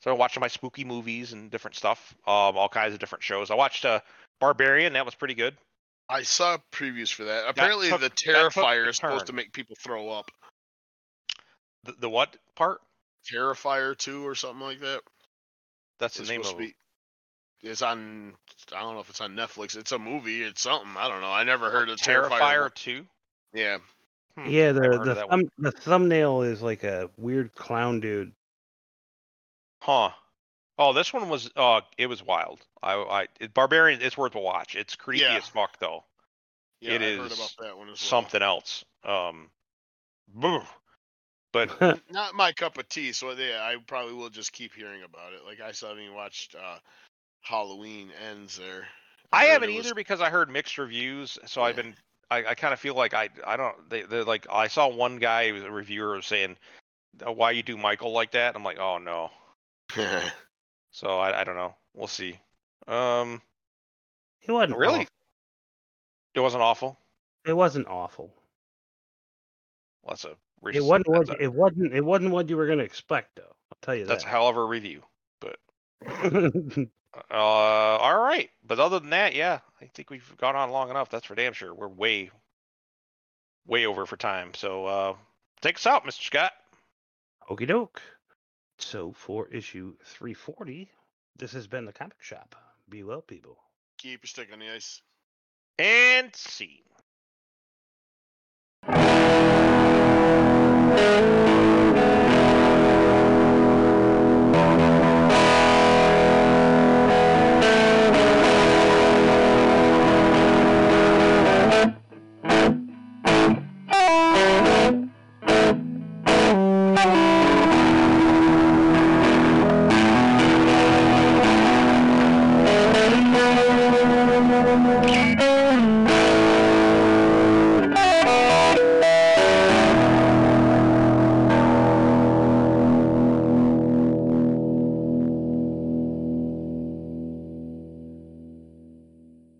So I'm watching my spooky movies and different stuff um all kinds of different shows. I watched uh Barbarian. That was pretty good. I saw previews for that. Apparently, took- the Terrifier is supposed to make people throw up. the, the what part? Terrifier two or something like that. that's the It's name of be. It's on. I don't know if it's on Netflix. It's a movie. It's something. I don't know. I never heard of Terrifier. Terrifier 2 Yeah. Hmm, Yeah, the the, thumb, the thumbnail is like a weird clown dude. Huh. Oh, this one was uh it was wild. I I it, Barbarian it's worth a watch. It's creepy Yeah. as fuck though. Yeah, It I heard about that one as well. Something else. Um boo. but [LAUGHS] Not my cup of tea. So yeah, I probably will just keep hearing about it. Like I still haven't even watched uh, Halloween Ends there. I heard haven't was- either because I heard mixed reviews, so I've been I, I kind of feel like I I don't they they're like I saw one guy who was a reviewer was saying "Uh, why you do Michael like that. I'm like, "Oh no." [LAUGHS] So I I don't know. We'll see. Um It wasn't really? awful. It wasn't awful. It wasn't awful. Well, that's a It wasn't what it wasn't it wasn't what you were gonna expect though. I'll tell you that's a that. hell of a review. [LAUGHS] Uh, all right. But other than that, yeah, I think we've gone on long enough. That's for damn sure. We're way, way over for time. So uh, take us out, Mr. Scott. Okie doke. So for issue 340, this has been the comic shop. Be well, people. Keep your stick on the ice. And see.